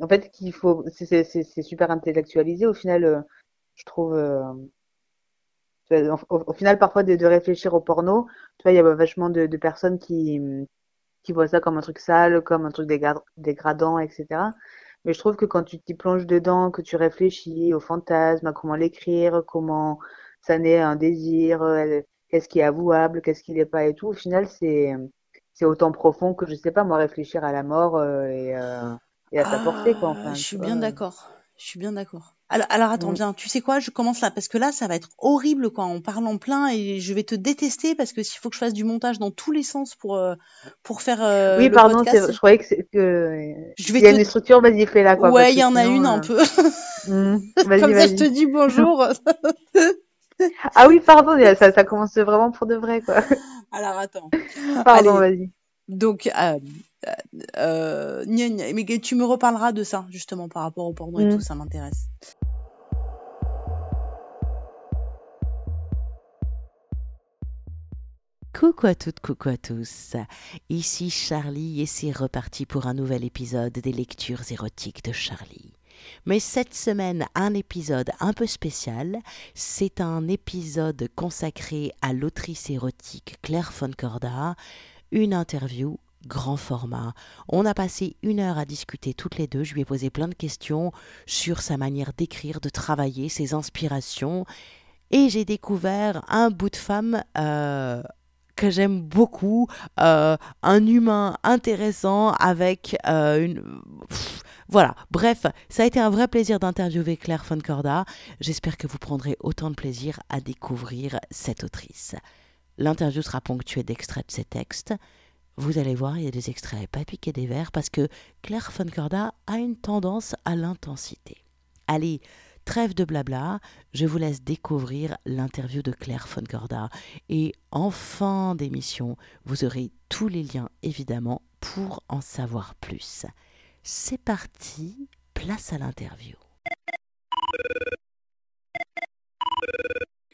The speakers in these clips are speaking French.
en fait, qu'il faut, c'est super intellectualisé au final, euh, je trouve. euh, au, au final, parfois, de, de réfléchir au porno, tu vois, il y a vachement de, de personnes qui, qui voient ça comme un truc sale, comme un truc dégra- dégradant, etc. Mais je trouve que quand tu t'y plonges dedans, que tu réfléchis au fantasme, à comment l'écrire, comment ça naît un désir, euh, qu'est-ce qui est avouable, qu'est-ce qui l'est pas et tout, au final, c'est c'est autant profond que, je sais pas, moi, réfléchir à la mort et, euh, et à sa portée, quoi, Ah, enfin, je suis bien d'accord. Je suis bien d'accord. Alors, alors attends, Mm. viens, tu sais quoi, je commence là, parce que là, ça va être horrible quoi, en parlant plein et je vais te détester parce que s'il faut que je fasse du montage dans tous les sens pour, euh, pour faire euh, Oui, le pardon, podcast, je croyais que, que je vais y a te... une structure, vas-y, fais-la, quoi, Ouais, il y en a une un euh, peu. mm, vas-y, Comme ça, je te dis bonjour. Ah oui, pardon, ça, ça commence vraiment pour de vrai, quoi. Alors attends. Pardon, vas-y. donc, euh, euh, gna, gna, mais tu me reparleras de ça, justement, par rapport au porno et tout, Mm. ça m'intéresse. Coucou à toutes, coucou à tous. Ici Charlie et c'est reparti pour un nouvel épisode des lectures érotiques de Charlie. Mais cette semaine, un épisode un peu spécial. C'est un épisode consacré à l'autrice érotique Claire Foncorda, une interview grand format. On a passé une heure à discuter toutes les deux. Je lui ai posé plein de questions sur sa manière d'écrire, de travailler, ses inspirations. Et j'ai découvert un bout de femme euh, que j'aime beaucoup, euh, un humain intéressant avec euh, une... Voilà, bref, ça a été un vrai plaisir d'interviewer Claire Foncorda. J'espère que vous prendrez autant de plaisir à découvrir cette autrice. L'interview sera ponctuée d'extraits de ses textes. Vous allez voir, il y a des extraits pas piqués des verres parce que Claire Foncorda a une tendance à l'intensité. Allez, Trêve de blabla, je vous laisse découvrir l'interview de Claire Foncorda et en fin d'émission, vous aurez tous les liens évidemment pour en savoir plus. C'est parti, place à l'interview.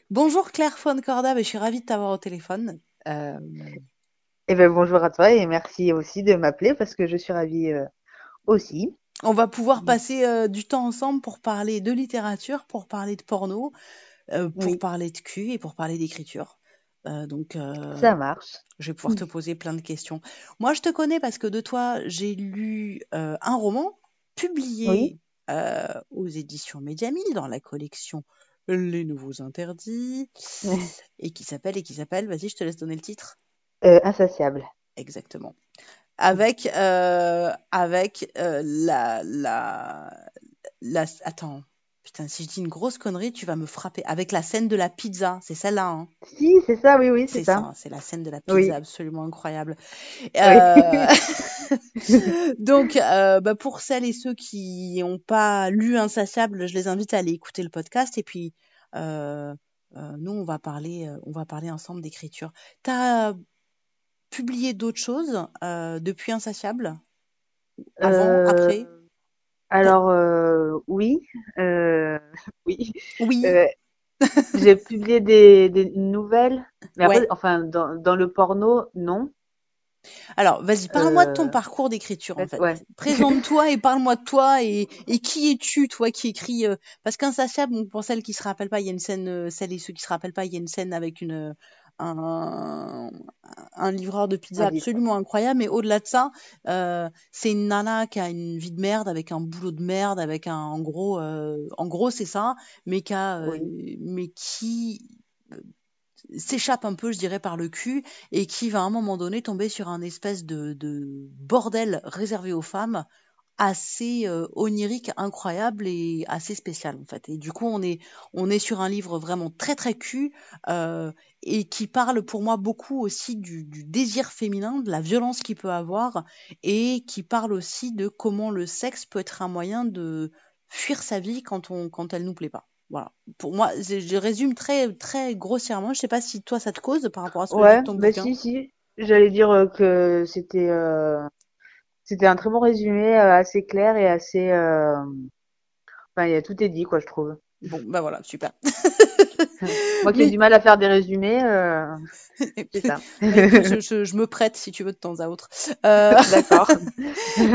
Bonjour Claire Foncorda, je suis ravie de t'avoir au téléphone. Euh, Eh ben, bonjour à toi et merci aussi de m'appeler parce que je suis ravie euh, aussi. on va pouvoir passer euh, du temps ensemble pour parler de littérature, pour parler de porno, euh, pour Oui, parler de cul et pour parler d'écriture. Euh, donc, euh, ça marche. je vais pouvoir te poser plein de questions. Moi, je te connais parce que de toi, j'ai lu euh, un roman publié Oui, aux éditions Mediamil dans la collection Les Nouveaux Interdits et qui s'appelle et qui s'appelle, vas-y, je te laisse donner le titre. Euh, insatiable. Exactement. Avec euh, avec euh, la la la attends. Putain, si je dis une grosse connerie, tu vas me frapper. Avec la scène de la pizza, c'est celle-là, hein. Si, c'est ça, oui, oui, c'est ça, ça. c'est la scène de la Oui, pizza absolument incroyable. oui. Donc, euh, bah, pour celles et ceux qui n'ont pas lu Insatiable, je les invite à aller écouter le podcast. Et puis, euh, nous, on va parler, on va parler ensemble d'écriture. T'as publié d'autres choses euh, depuis Insatiable? Avant, Euh, après? T'as- alors, euh, oui, euh, oui. Oui, Euh, j'ai publié des, des nouvelles, mais après, ouais. enfin, dans, dans le porno, non. Alors, vas-y, parle-moi de ton parcours d'écriture, en fait. ouais. Présente-toi et parle-moi de toi et, et qui es-tu, toi, qui écris Parce qu'Insatiable, pour celles qui se rappellent pas, il y a une scène, celles et ceux qui se rappellent pas, il y a une scène avec une un, un livreur de pizza absolument incroyable. Mais au-delà de ça, euh, c'est une nana qui a une vie de merde, avec un boulot de merde, avec un, en gros, euh, en gros, c'est ça, mais qui a, euh, Oui. mais qui s'échappe un peu, je dirais, par le cul et qui va à un moment donné tomber sur un espèce de, de bordel réservé aux femmes assez euh, onirique, incroyable et assez spécial en fait. Et du coup, on est on est sur un livre vraiment très très cul euh, et qui parle pour moi beaucoup aussi du, du désir féminin, de la violence qu'il peut avoir et qui parle aussi de comment le sexe peut être un moyen de fuir sa vie quand on quand elle nous plaît pas. Voilà. Pour moi, je je résume très très grossièrement. Je sais pas si toi ça te cause par rapport à ce que Ouais, ton bah si, si. J'allais dire euh, que c'était euh, c'était un très bon résumé, euh, assez clair et assez... euh, Enfin, il y a tout est dit, quoi, je trouve. Bon, bah voilà, super. Moi qui ai du mal à faire des résumés, euh, c'est ça. Je, je- je me prête si tu veux de temps à autre. Euh, D'accord.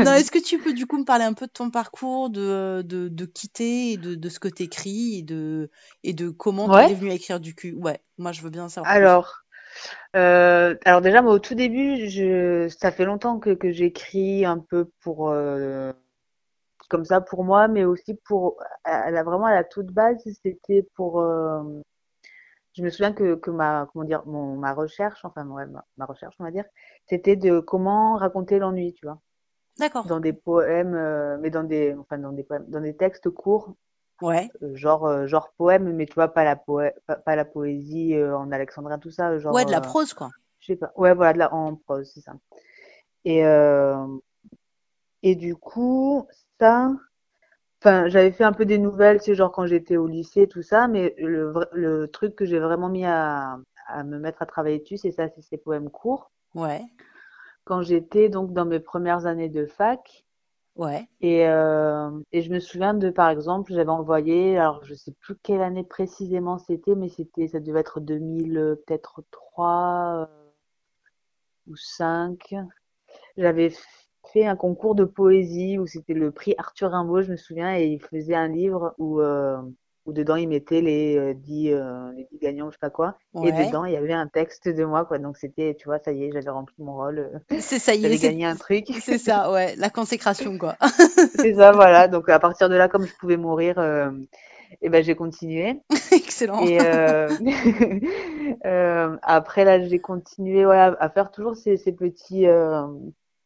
non, est-ce que tu peux du coup me parler un peu de ton parcours, de, de, de quitter, et de, de ce que tu écris et de, et de comment tu Ouais. es venu à écrire du cul? Ouais, moi je veux bien savoir. Alors, euh, alors déjà, moi, au tout début, je, ça fait longtemps que, que j'écris un peu pour, euh, comme ça pour moi, mais aussi pour, à la, vraiment à la toute base, c'était pour, euh, je me souviens que, que ma, comment dire, mon, ma recherche, enfin, ouais, ma, ma recherche, on va dire, c'était de comment raconter l'ennui, tu vois, D'accord. dans des poèmes, mais dans des, enfin, dans des poèmes, dans des textes courts, Ouais, euh, genre, euh, genre poème, mais tu vois, pas la poé, pas, pas la poésie euh, en alexandrin, tout ça, genre, ouais, de la prose quoi. je sais pas. Ouais, voilà, de la, en prose, c'est ça. Et, euh, et du coup, ça, enfin, j'avais fait un peu des nouvelles, c'est genre quand j'étais au lycée, tout ça, mais le, le truc que j'ai vraiment mis à, à me mettre à travailler dessus, c'est ça, c'est ces poèmes courts. Ouais, Quand j'étais donc dans mes premières années de fac, et, euh, et je me souviens de, par exemple, j'avais envoyé, alors je sais plus quelle année précisément c'était, mais c'était, ça devait être 2000, euh, peut-être 3 euh, ou 5. J'avais fait un concours de poésie où c'était le prix Arthur Rimbaud, je me souviens, et il faisait un livre où, où dedans il mettait les euh, 10, euh, les 10 gagnants, je sais pas quoi. Et dedans il y avait un texte de moi, quoi. Donc c'était, tu vois, ça y est, j'avais rempli mon rôle. euh, C'est ça y est, J'avais gagné un truc. c'est ça, ouais, la consécration quoi. C'est ça, voilà. Donc à partir de là, comme je pouvais mourir, euh, et ben j'ai continué. Excellent. Et euh, euh, après là, j'ai continué ouais, à faire toujours ces, ces petits euh,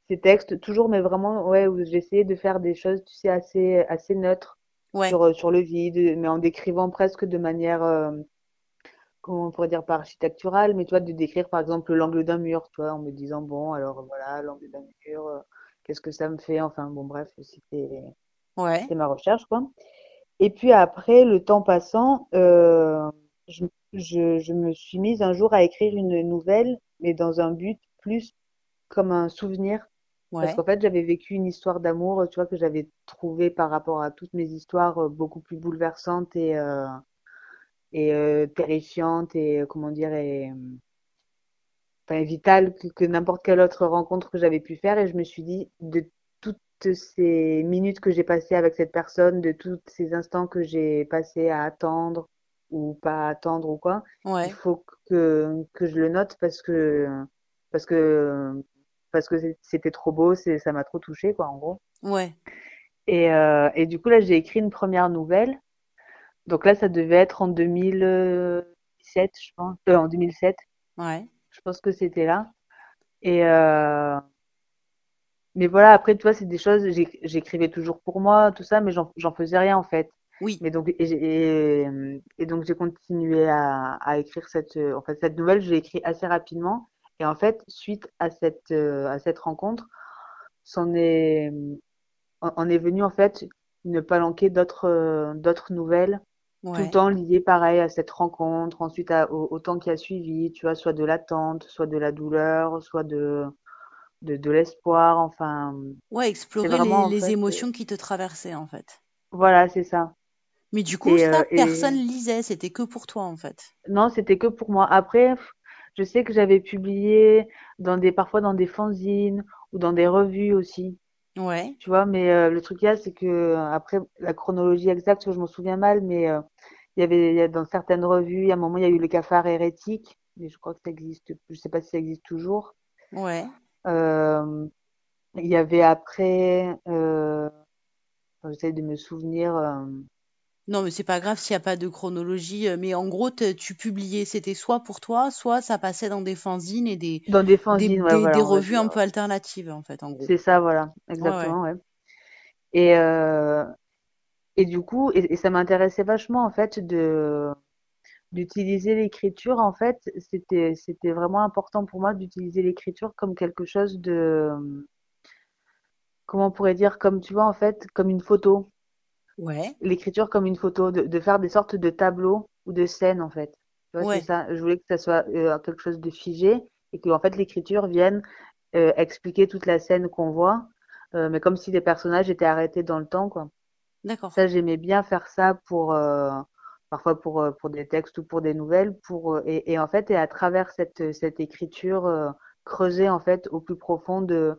ces textes, toujours, mais vraiment ouais, où j'essayais de faire des choses, tu sais, assez assez neutres Ouais, sur euh, sur le vide, mais en décrivant presque de manière euh, comment on pourrait dire pas architecturale, mais tu vois, de décrire par exemple l'angle d'un mur, tu vois, en me disant bon, alors voilà, l'angle d'un mur, euh, qu'est-ce que ça me fait? Enfin bon, bref, c'était ouais, c'était ma recherche, quoi. Et puis après, le temps passant, euh, je, je, je me suis mise un jour à écrire une nouvelle, mais dans un but plus comme un souvenir. Parce qu'en fait, j'avais vécu une histoire d'amour, tu vois, que j'avais trouvée par rapport à toutes mes histoires euh, beaucoup plus bouleversantes et, euh, et euh, terrifiantes et, comment dire, et, enfin, vitales que, que n'importe quelle autre rencontre que j'avais pu faire. Et je me suis dit, de toutes ces minutes que j'ai passées avec cette personne, de tous ces instants que j'ai passés à attendre ou pas attendre ou quoi, il faut que, que je le note parce que, parce que, parce que c'était trop beau, ça m'a trop touché, quoi, en gros. ouais. Et, euh, et du coup, là, j'ai écrit une première nouvelle. Donc là, ça devait être en 2017, je pense, euh, en 2007. Ouais, Je pense que c'était là. Et, euh, mais voilà, après, tu vois, c'est des choses, j'éc- j'écrivais toujours pour moi, tout ça, mais j'en, faisais rien, en fait. oui, Mais donc, et, j'ai- et, et donc, j'ai continué à, à écrire cette, en fait, cette nouvelle, je l'ai écrite assez rapidement. Et en fait, suite à cette, euh, à cette rencontre, s'en est, en est venu, en fait, une palanquée d'autres, euh, d'autres nouvelles, tout le temps liées, pareil, à cette rencontre, ensuite à- au, au temps qui a suivi, tu vois, soit de l'attente, soit de la douleur, soit de, de, de l'espoir, enfin, ouais, explorer vraiment, les, en les fait, euh, émotions qui te traversaient en fait. voilà, c'est ça. Mais du coup, Et, ça, euh, personne et, lisait, c'était que pour toi en fait. Non, c'était que pour moi. Après, je sais que j'avais publié dans des, parfois dans des fanzines ou dans des revues aussi, Ouais, tu vois. Mais euh, le truc là, c'est que euh, après la chronologie exacte, je m'en souviens mal, mais euh, il y avait, il y a, dans certaines revues, à un moment, il y a eu le cafard hérétique, mais je crois que ça existe, je sais pas si ça existe toujours. ouais. Euh, il y avait après, euh, j'essaie de me souvenir. Non, mais c'est pas grave s'il n'y a pas de chronologie. euh, Mais en gros, te- tu publiais, c'était soit pour toi, soit ça passait dans des fanzines et des, dans des des, fanzines, ouais, des, voilà, des on va revues un peu alternatives en fait, en gros. C'est ça, voilà, exactement, ouais. Et, euh, Et du coup, et, et ça m'intéressait vachement en fait de d'utiliser l'écriture. En fait, c'était c'était vraiment important pour moi d'utiliser l'écriture comme quelque chose de comment on pourrait dire comme tu vois en fait comme une photo. Ouais, L'écriture comme une photo, de, de faire des sortes de tableaux ou de scènes en fait. Tu vois, ouais, ça. Je voulais que ça soit euh, quelque chose de figé et que en fait l'écriture vienne euh, expliquer toute la scène qu'on voit, euh, mais comme si les personnages étaient arrêtés dans le temps, quoi. d'accord. Ça, j'aimais bien faire ça pour, parfois pour, pour des textes ou pour des nouvelles, pour, et, et en fait, et à travers cette, cette écriture, creuser en fait au plus profond de,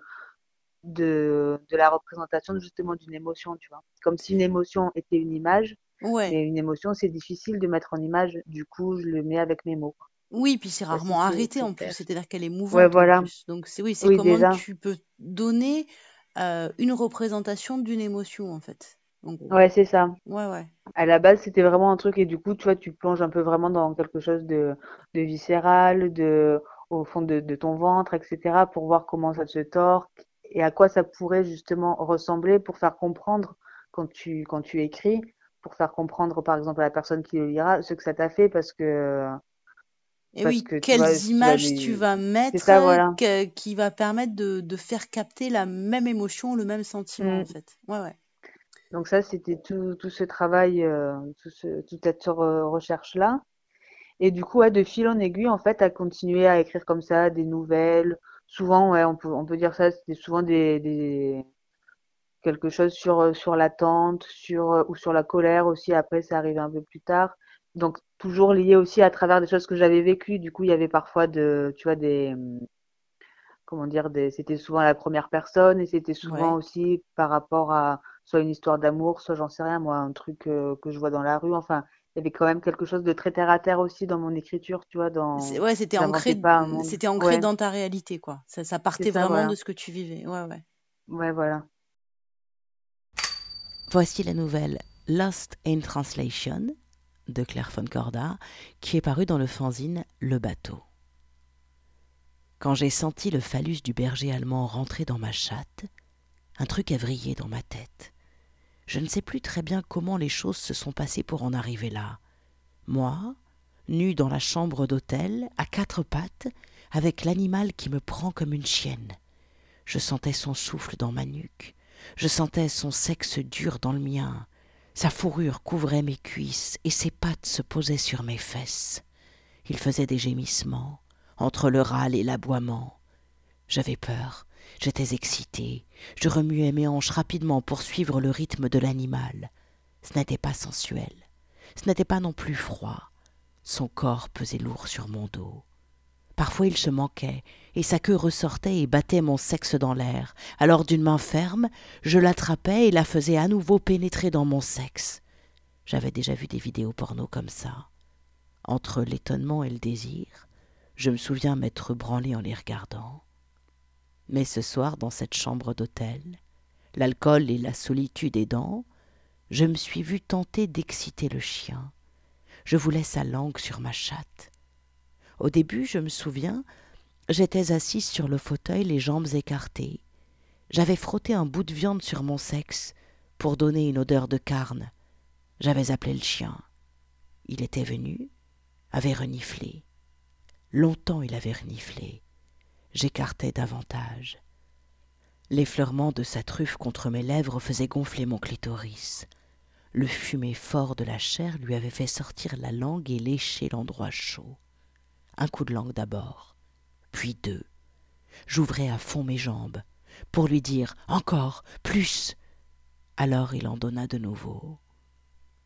de, de la représentation justement d'une émotion, tu vois. Comme si une émotion était une image, Ouais. et une émotion, c'est difficile de mettre en image, du coup, je le mets avec mes mots. Oui, puis c'est rarement arrêté en plus, c'est-à-dire qu'elle est Ouais, mouvante en voilà. plus. Donc c'est oui, c'est Oui, comment déjà. tu peux donner euh, une représentation d'une émotion en fait. Gros. Ouais, c'est ça. Ouais, ouais. À la base, c'était vraiment un truc, et du coup, tu vois, tu plonges un peu vraiment dans quelque chose de, de viscéral, de, au fond de, de ton ventre, etc., pour voir comment ça se tord et à quoi ça pourrait justement ressembler pour faire comprendre quand tu, quand tu écris, pour faire comprendre, par exemple, à la personne qui le lira, ce que ça t'a fait, parce que, Et parce oui, que quelles tu images tu vas mettre ça, voilà. que- qui va permettre de, de faire capter la même émotion, le même sentiment Mm. en fait. Ouais, ouais. Donc ça, c'était tout, tout ce travail, euh, tout ce, toute cette re- recherche-là. Et du coup, ouais, de fil en aiguille, en fait, à continuer à écrire comme ça des nouvelles. Souvent, ouais, on peut, on peut dire ça, c'était souvent des, des, quelque chose sur, euh, sur l'attente, sur, euh, ou sur la colère aussi. Après, ça arrivait un peu plus tard. Donc, toujours lié aussi à travers des choses que j'avais vécues. Du coup, il y avait parfois de, tu vois, des, hum, comment dire, des, c'était souvent à la première personne et c'était souvent Ouais. aussi par rapport à soit une histoire d'amour, soit j'en sais rien, moi, un truc euh, que je vois dans la rue. Enfin, il y avait quand même quelque chose de très terre à terre aussi dans mon écriture, tu vois, dans, Ouais, c'était ancré, c'était Ouais, dans ta réalité, quoi. Ça, partait ça, vraiment de ce que tu vivais. Ouais, ouais. Ouais, voilà. Voici la nouvelle Lost in Translation de Claire von Corda, qui est parue dans le fanzine Le Bateau. Quand j'ai senti le phallus du berger allemand rentrer dans ma chatte, un truc a vrillé dans ma tête. Je ne sais plus très bien comment les choses se sont passées pour en arriver là. Moi, nu dans la chambre d'hôtel, à quatre pattes, avec l'animal qui me prend comme une chienne. Je sentais son souffle dans ma nuque. Je sentais son sexe dur dans le mien. Sa fourrure couvrait mes cuisses et ses pattes se posaient sur mes fesses. Il faisait des gémissements, entre le râle et l'aboiement. J'avais peur, j'étais excitée. Je remuais mes hanches rapidement pour suivre le rythme de l'animal. Ce n'était pas sensuel. Ce n'était pas non plus froid. Son corps pesait lourd sur mon dos. Parfois il se manquait, et sa queue ressortait et battait mon sexe dans l'air. Alors d'une main ferme, je l'attrapais et la faisais à nouveau pénétrer dans mon sexe. J'avais déjà vu des vidéos porno comme ça. Entre l'étonnement et le désir, je me souviens m'être branlé en les regardant. Mais ce soir, dans cette chambre d'hôtel, l'alcool et la solitude aidant, je me suis vu tenter d'exciter le chien. Je voulais sa langue sur ma chatte. Au début, je me souviens, j'étais assise sur le fauteuil, les jambes écartées. J'avais frotté un bout de viande sur mon sexe pour donner une odeur de carne. J'avais appelé le chien. Il était venu, avait reniflé. Longtemps il avait reniflé. J'écartais davantage. L'effleurement de sa truffe contre mes lèvres faisait gonfler mon clitoris. Le fumet fort de la chair lui avait fait sortir la langue et lécher l'endroit chaud. Un coup de langue d'abord, puis deux. J'ouvrais à fond mes jambes pour lui dire encore, plus. Alors il en donna de nouveau.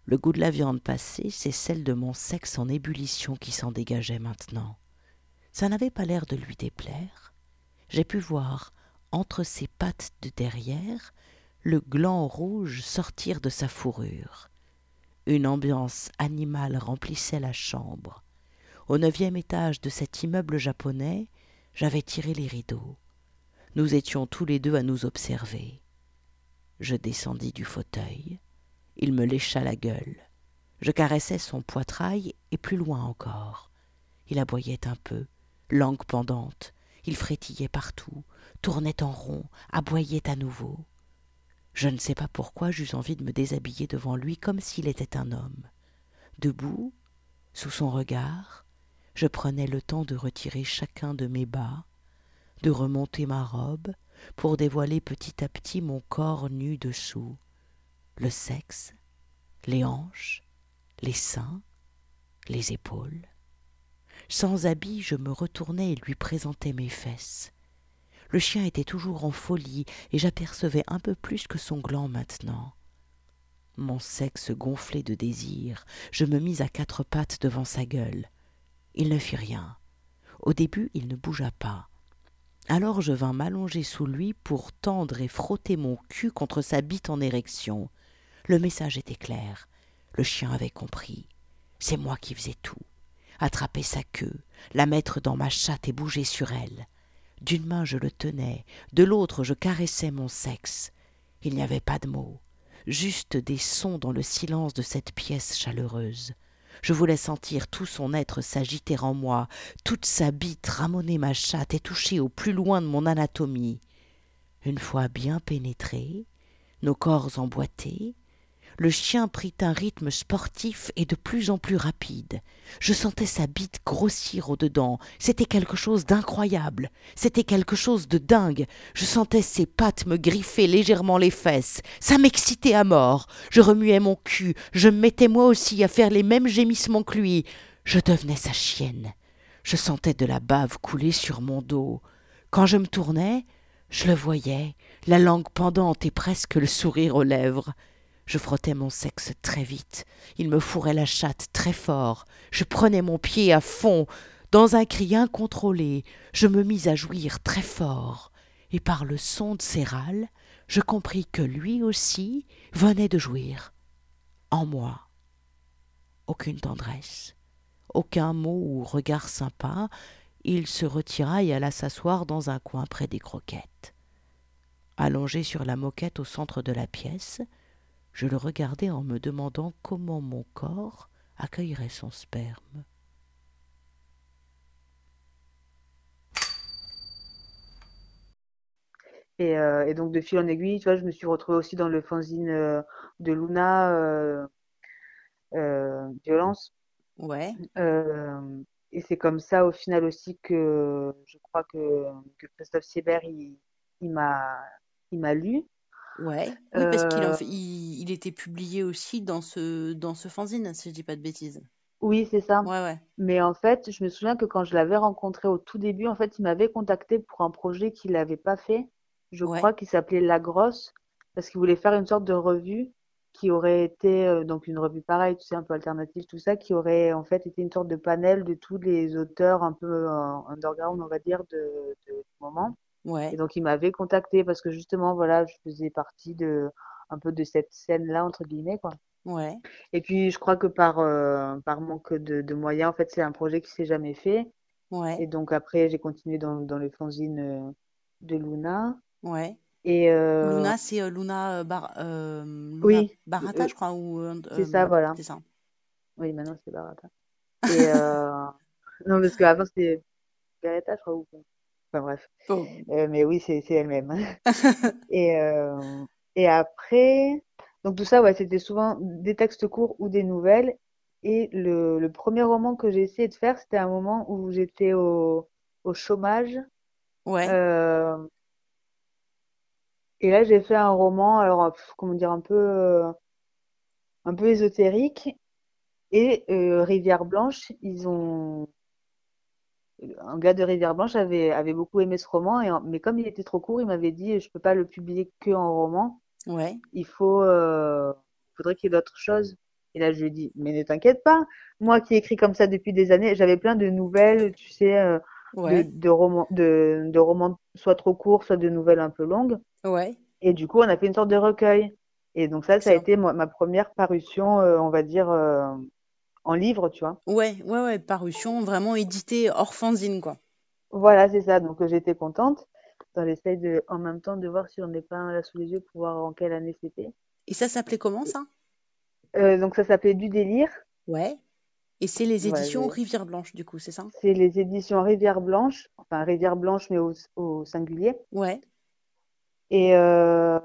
Le goût de la viande passée, c'est celle de mon sexe en ébullition qui s'en dégageait maintenant. Ça n'avait pas l'air de lui déplaire. J'ai pu voir, entre ses pattes de derrière, le gland rouge sortir de sa fourrure. Une ambiance animale remplissait la chambre. Au neuvième étage de cet immeuble japonais, j'avais tiré les rideaux. Nous étions tous les deux à nous observer. Je descendis du fauteuil. Il me lécha la gueule. Je caressais son poitrail et plus loin encore. Il aboyait un peu, langue pendante. Il frétillait partout, tournait en rond, aboyait à nouveau. Je ne sais pas pourquoi j'eus envie de me déshabiller devant lui comme s'il était un homme. Debout, sous son regard, je prenais le temps de retirer chacun de mes bas, de remonter ma robe pour dévoiler petit à petit mon corps nu dessous, le sexe, les hanches, les seins, les épaules. Sans habit, je me retournais et lui présentais mes fesses. Le chien était toujours en folie et j'apercevais un peu plus que son gland maintenant. Mon sexe gonflé de désir, je me mis à quatre pattes devant sa gueule. Il ne fit rien. Au début, il ne bougea pas. Alors je vins m'allonger sous lui pour tendre et frotter mon cul contre sa bite en érection. Le message était clair. Le chien avait compris. C'est moi qui faisais tout. Attraper sa queue, la mettre dans ma chatte et bouger sur elle. D'une main je le tenais, de l'autre je caressais mon sexe. Il n'y avait pas de mots, juste des sons dans le silence de cette pièce chaleureuse. Je voulais sentir tout son être s'agiter en moi, toute sa bite ramoner ma chatte et toucher au plus loin de mon anatomie. Une fois bien pénétrés, nos corps emboîtés, le chien prit un rythme sportif et de plus en plus rapide. Je sentais sa bite grossir au-dedans. C'était quelque chose d'incroyable. C'était quelque chose de dingue. Je sentais ses pattes me griffer légèrement les fesses. Ça m'excitait à mort. Je remuais mon cul. Je me mettais moi aussi à faire les mêmes gémissements que lui. Je devenais sa chienne. Je sentais de la bave couler sur mon dos. Quand je me tournais, je le voyais, la langue pendante et presque le sourire aux lèvres. Je frottais mon sexe très vite. Il me fourrait la chatte très fort. Je prenais mon pied à fond. Dans un cri incontrôlé, je me mis à jouir très fort. Et par le son de ses râles, je compris que lui aussi venait de jouir. En moi. Aucune tendresse, aucun mot ou regard sympa, il se retira et alla s'asseoir dans un coin près des croquettes. Allongé sur la moquette au centre de la pièce, je le regardais en me demandant comment mon corps accueillerait son sperme. Et, euh, et donc de fil en aiguille, tu vois, je me suis retrouvée aussi dans le fanzine euh, de Luna euh, euh, Violence. Ouais. Euh, et c'est comme ça au final aussi que je crois que, que Christophe Siebert il, il m'a il m'a lu. Ouais. Oui, parce qu'il en Euh, fait- il, il était publié aussi dans ce, dans ce fanzine, si je dis pas de bêtises. oui, c'est ça. Ouais, ouais. Mais en fait, je me souviens que quand je l'avais rencontré au tout début, en fait, il m'avait contacté pour un projet qu'il n'avait pas fait. Je Ouais. crois qu'il s'appelait La Grosse, parce qu'il voulait faire une sorte de revue qui aurait été, euh, donc une revue pareille, tu sais, un peu alternative, tout ça, qui aurait en fait été une sorte de panel de tous les auteurs un peu euh, underground, on va dire, de, de, du moment. Et donc, il m'avait contacté parce que justement, voilà, je faisais partie de, un peu de cette scène-là, entre guillemets, quoi. Ouais. Et puis, je crois que par, euh, par manque de, de moyens, en fait, c'est un projet qui s'est jamais fait. Et Ouais. donc, après, j'ai continué dans, dans le fanzine euh, de Luna. Ouais. Et euh, Luna, c'est euh, Luna, Bar- Luna oui, Barata, je crois, ou c'est ça, voilà. c'est ça. Oui, maintenant, c'est Barata. Et euh, non, parce qu'avant, c'était Beretta, je crois. Ou... Enfin, bref. Bon. Euh, mais oui, c'est elle-même. Et, euh, et après, donc tout ça, ouais, c'était souvent des textes courts ou des nouvelles. Et le, le premier roman que j'ai essayé de faire, c'était un moment où j'étais au, au chômage. Ouais. Euh, et là, j'ai fait un roman, alors, comment dire, un peu, un peu ésotérique. Et Rivière Blanche, ils ont, un gars de Rivière Blanche avait, avait beaucoup aimé ce roman, et mais comme il était trop court, il m'avait dit, je peux pas le publier que en roman. Ouais. il faut, euh, faudrait qu'il y ait d'autres choses. Et là, je lui ai dit, mais ne t'inquiète pas, moi qui écris comme ça depuis des années, j'avais plein de nouvelles, tu sais, euh, de, Ouais. de romans, de, de romans soit trop courts, soit de nouvelles un peu longues. Ouais. Et du coup, on a fait une sorte de recueil. Et donc ça, ça a été ma première parution, euh, on va dire, en livre, tu vois. Ouais, ouais, ouais, parution vraiment édité hors fanzine, quoi. Voilà, c'est ça. Donc euh, j'étais contente. On essaye de, en même temps de voir si on n'est pas un là sous les yeux pour voir en quelle année c'était. Et ça s'appelait comment, ça? Euh, donc ça s'appelait Du délire. Ouais. Et c'est les éditions Rivière Blanche, du coup, c'est ça? C'est les éditions Rivière Blanche, enfin Rivière Blanche mais au, au singulier. Ouais. Et euh,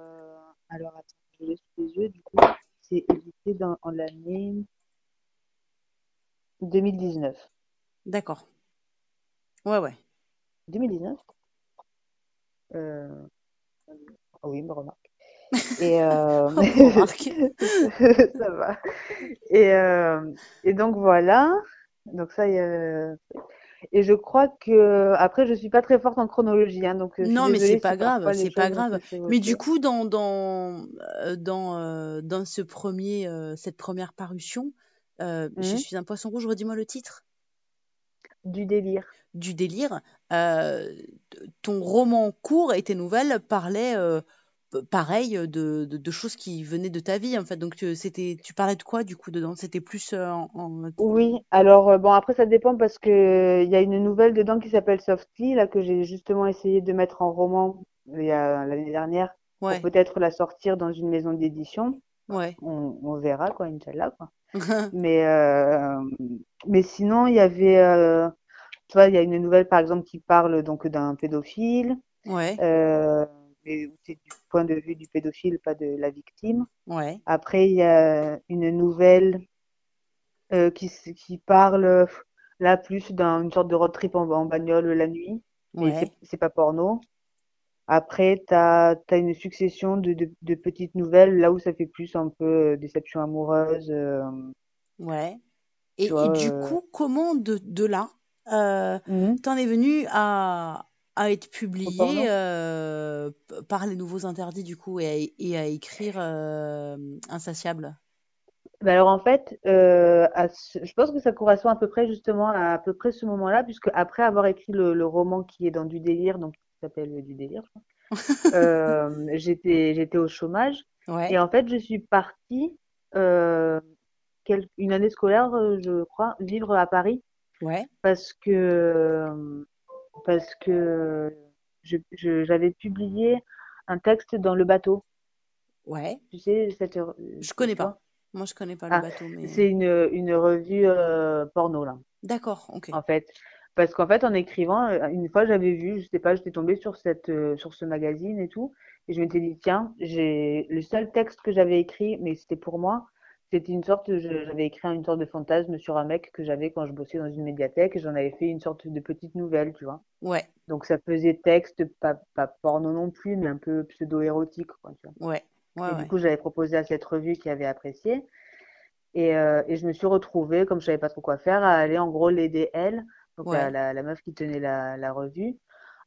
alors attends, je l'ai sous les yeux, du coup, c'est édité dans en l'année 2019. D'accord. Ouais, ouais. 2019? Euh... ah oui, me remarque. Et euh... Ça va. Et, euh... et donc voilà. Donc ça, il y a- Et je crois que après, je suis pas très forte en chronologie, hein, donc euh, Non, mais c'est pas si grave, c'est pas grave. Mais du coup, dans dans dans dans ce premier cette première parution, euh, Je Hmm suis un poisson rouge, redis-moi le titre. Du délire. Du délire. euh, ton roman court et tes nouvelles parlaient euh, pareil de, de, de choses qui venaient de ta vie en fait. Donc tu, c'était, tu parlais de quoi du coup dedans? C'était plus en, en- Oui, alors bon après ça dépend parce que il y a une nouvelle dedans qui s'appelle Softly là que j'ai justement essayé de mettre en roman il y a l'année dernière pour peut-être la sortir dans une maison d'édition. Ouais. On, on verra quoi, Inch'Allah quoi. Mais euh, mais sinon il y avait euh, tu vois il y a une nouvelle par exemple qui parle donc d'un pédophile Ouais, euh, mais où c'est du point de vue du pédophile pas de la victime. ouais, Après il y a une nouvelle euh, qui, qui parle euh, là plus d'une sorte de road trip en, en bagnole la nuit, mais c'est pas porno. Après, t'as, t'as une succession de, de, de petites nouvelles là où ça fait plus un peu euh, déception amoureuse, euh, ouais. tu Et, du euh. coup, comment de, de là, euh, Mhm. t'en es venu à, à être publié par les nouveaux interdits du coup et à, et à écrire Insatiable? Ben alors en fait, euh, à ce- je pense que ça correspond à peu près justement à, à peu près ce moment-là, puisque après avoir écrit le, le roman qui est dans du délire, donc s'appelle Du délire, euh, j'étais j'étais au chômage et en fait je suis partie euh, quel- une année scolaire, euh, je crois, vivre à Paris ouais, parce que parce que je, je- j'avais publié un texte dans le bateau. ouais. Tu sais, cette, euh, Je connais pas. Moi, je connais pas le Ah, bateau, mais c'est une, une revue euh, porno là, d'accord, ok. en fait. Parce qu'en fait, en écrivant, euh, une fois j'avais vu, je sais pas, j'étais tombée sur cette, euh, sur ce magazine et tout, et je m'étais dit, tiens, j'ai le seul texte que j'avais écrit, mais c'était pour moi, c'était une sorte, j'avais écrit une sorte de fantasme sur un mec que j'avais quand je bossais dans une médiathèque, et j'en avais fait une sorte de petite nouvelle, tu vois. Ouais, Donc ça faisait texte, pas, pas porno non plus, mais un peu pseudo-érotique, quoi, tu vois. ouais, ouais, Et du coup, j'avais proposé à cette revue qui avait apprécié. Et, euh, et je me suis retrouvée, comme je savais pas trop quoi faire, à aller en gros l'aider elle, donc la, ouais, la, la meuf qui tenait la, la revue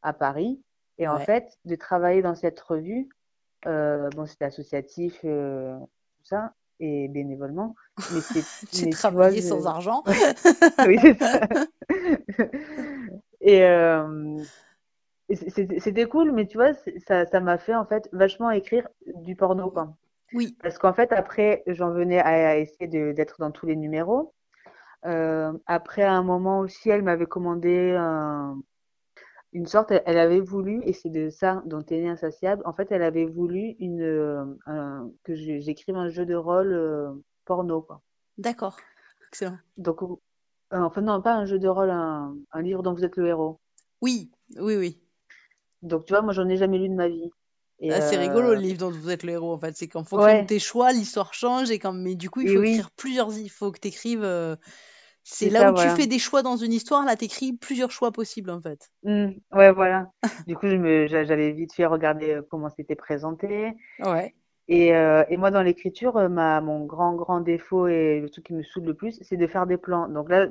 à Paris. Et en fait, de travailler dans cette revue, euh, bon, c'était associatif, euh, tout ça, et bénévolement, mais c'est, J'ai vois, travaillé sans je... argent. oui, c'est ça. Et, euh, c'était cool, mais tu vois, ça, ça m'a fait en fait vachement écrire du porno, quoi. Oui, Parce qu'en fait, après, j'en venais à, à essayer d'être dans tous les numéros. Euh, après, à un moment aussi, elle m'avait commandé un- une sorte, elle, elle avait voulu, et c'est de ça dont est né Insatiable, en fait, elle avait voulu une, euh, un- que j'écrive un jeu de rôle euh, porno, quoi. d'accord. Excellent. Donc, euh, enfin, non, pas un jeu de rôle, un, un livre dont vous êtes le héros. Oui, oui, oui. Donc, tu vois, moi, j'en ai jamais lu de ma vie. Ah, c'est rigolo le euh, livre dont vous êtes le héros en fait. C'est qu'en fonction de ouais, tes choix, l'histoire change et quand... mais du coup, il faut oui, écrire plusieurs. Il faut que tu écrives. C'est c'est là ça, où tu fais des choix dans une histoire, là, t'écris plusieurs choix possibles en fait. Hmm, ouais, voilà. Du coup, je me, j'avais vite fait regarder euh, comment c'était présenté. Ouais, Et, euh, et moi, dans l'écriture, euh, ma, mon grand, grand défaut et le truc qui me saoule le plus, c'est de faire des plans. Donc là,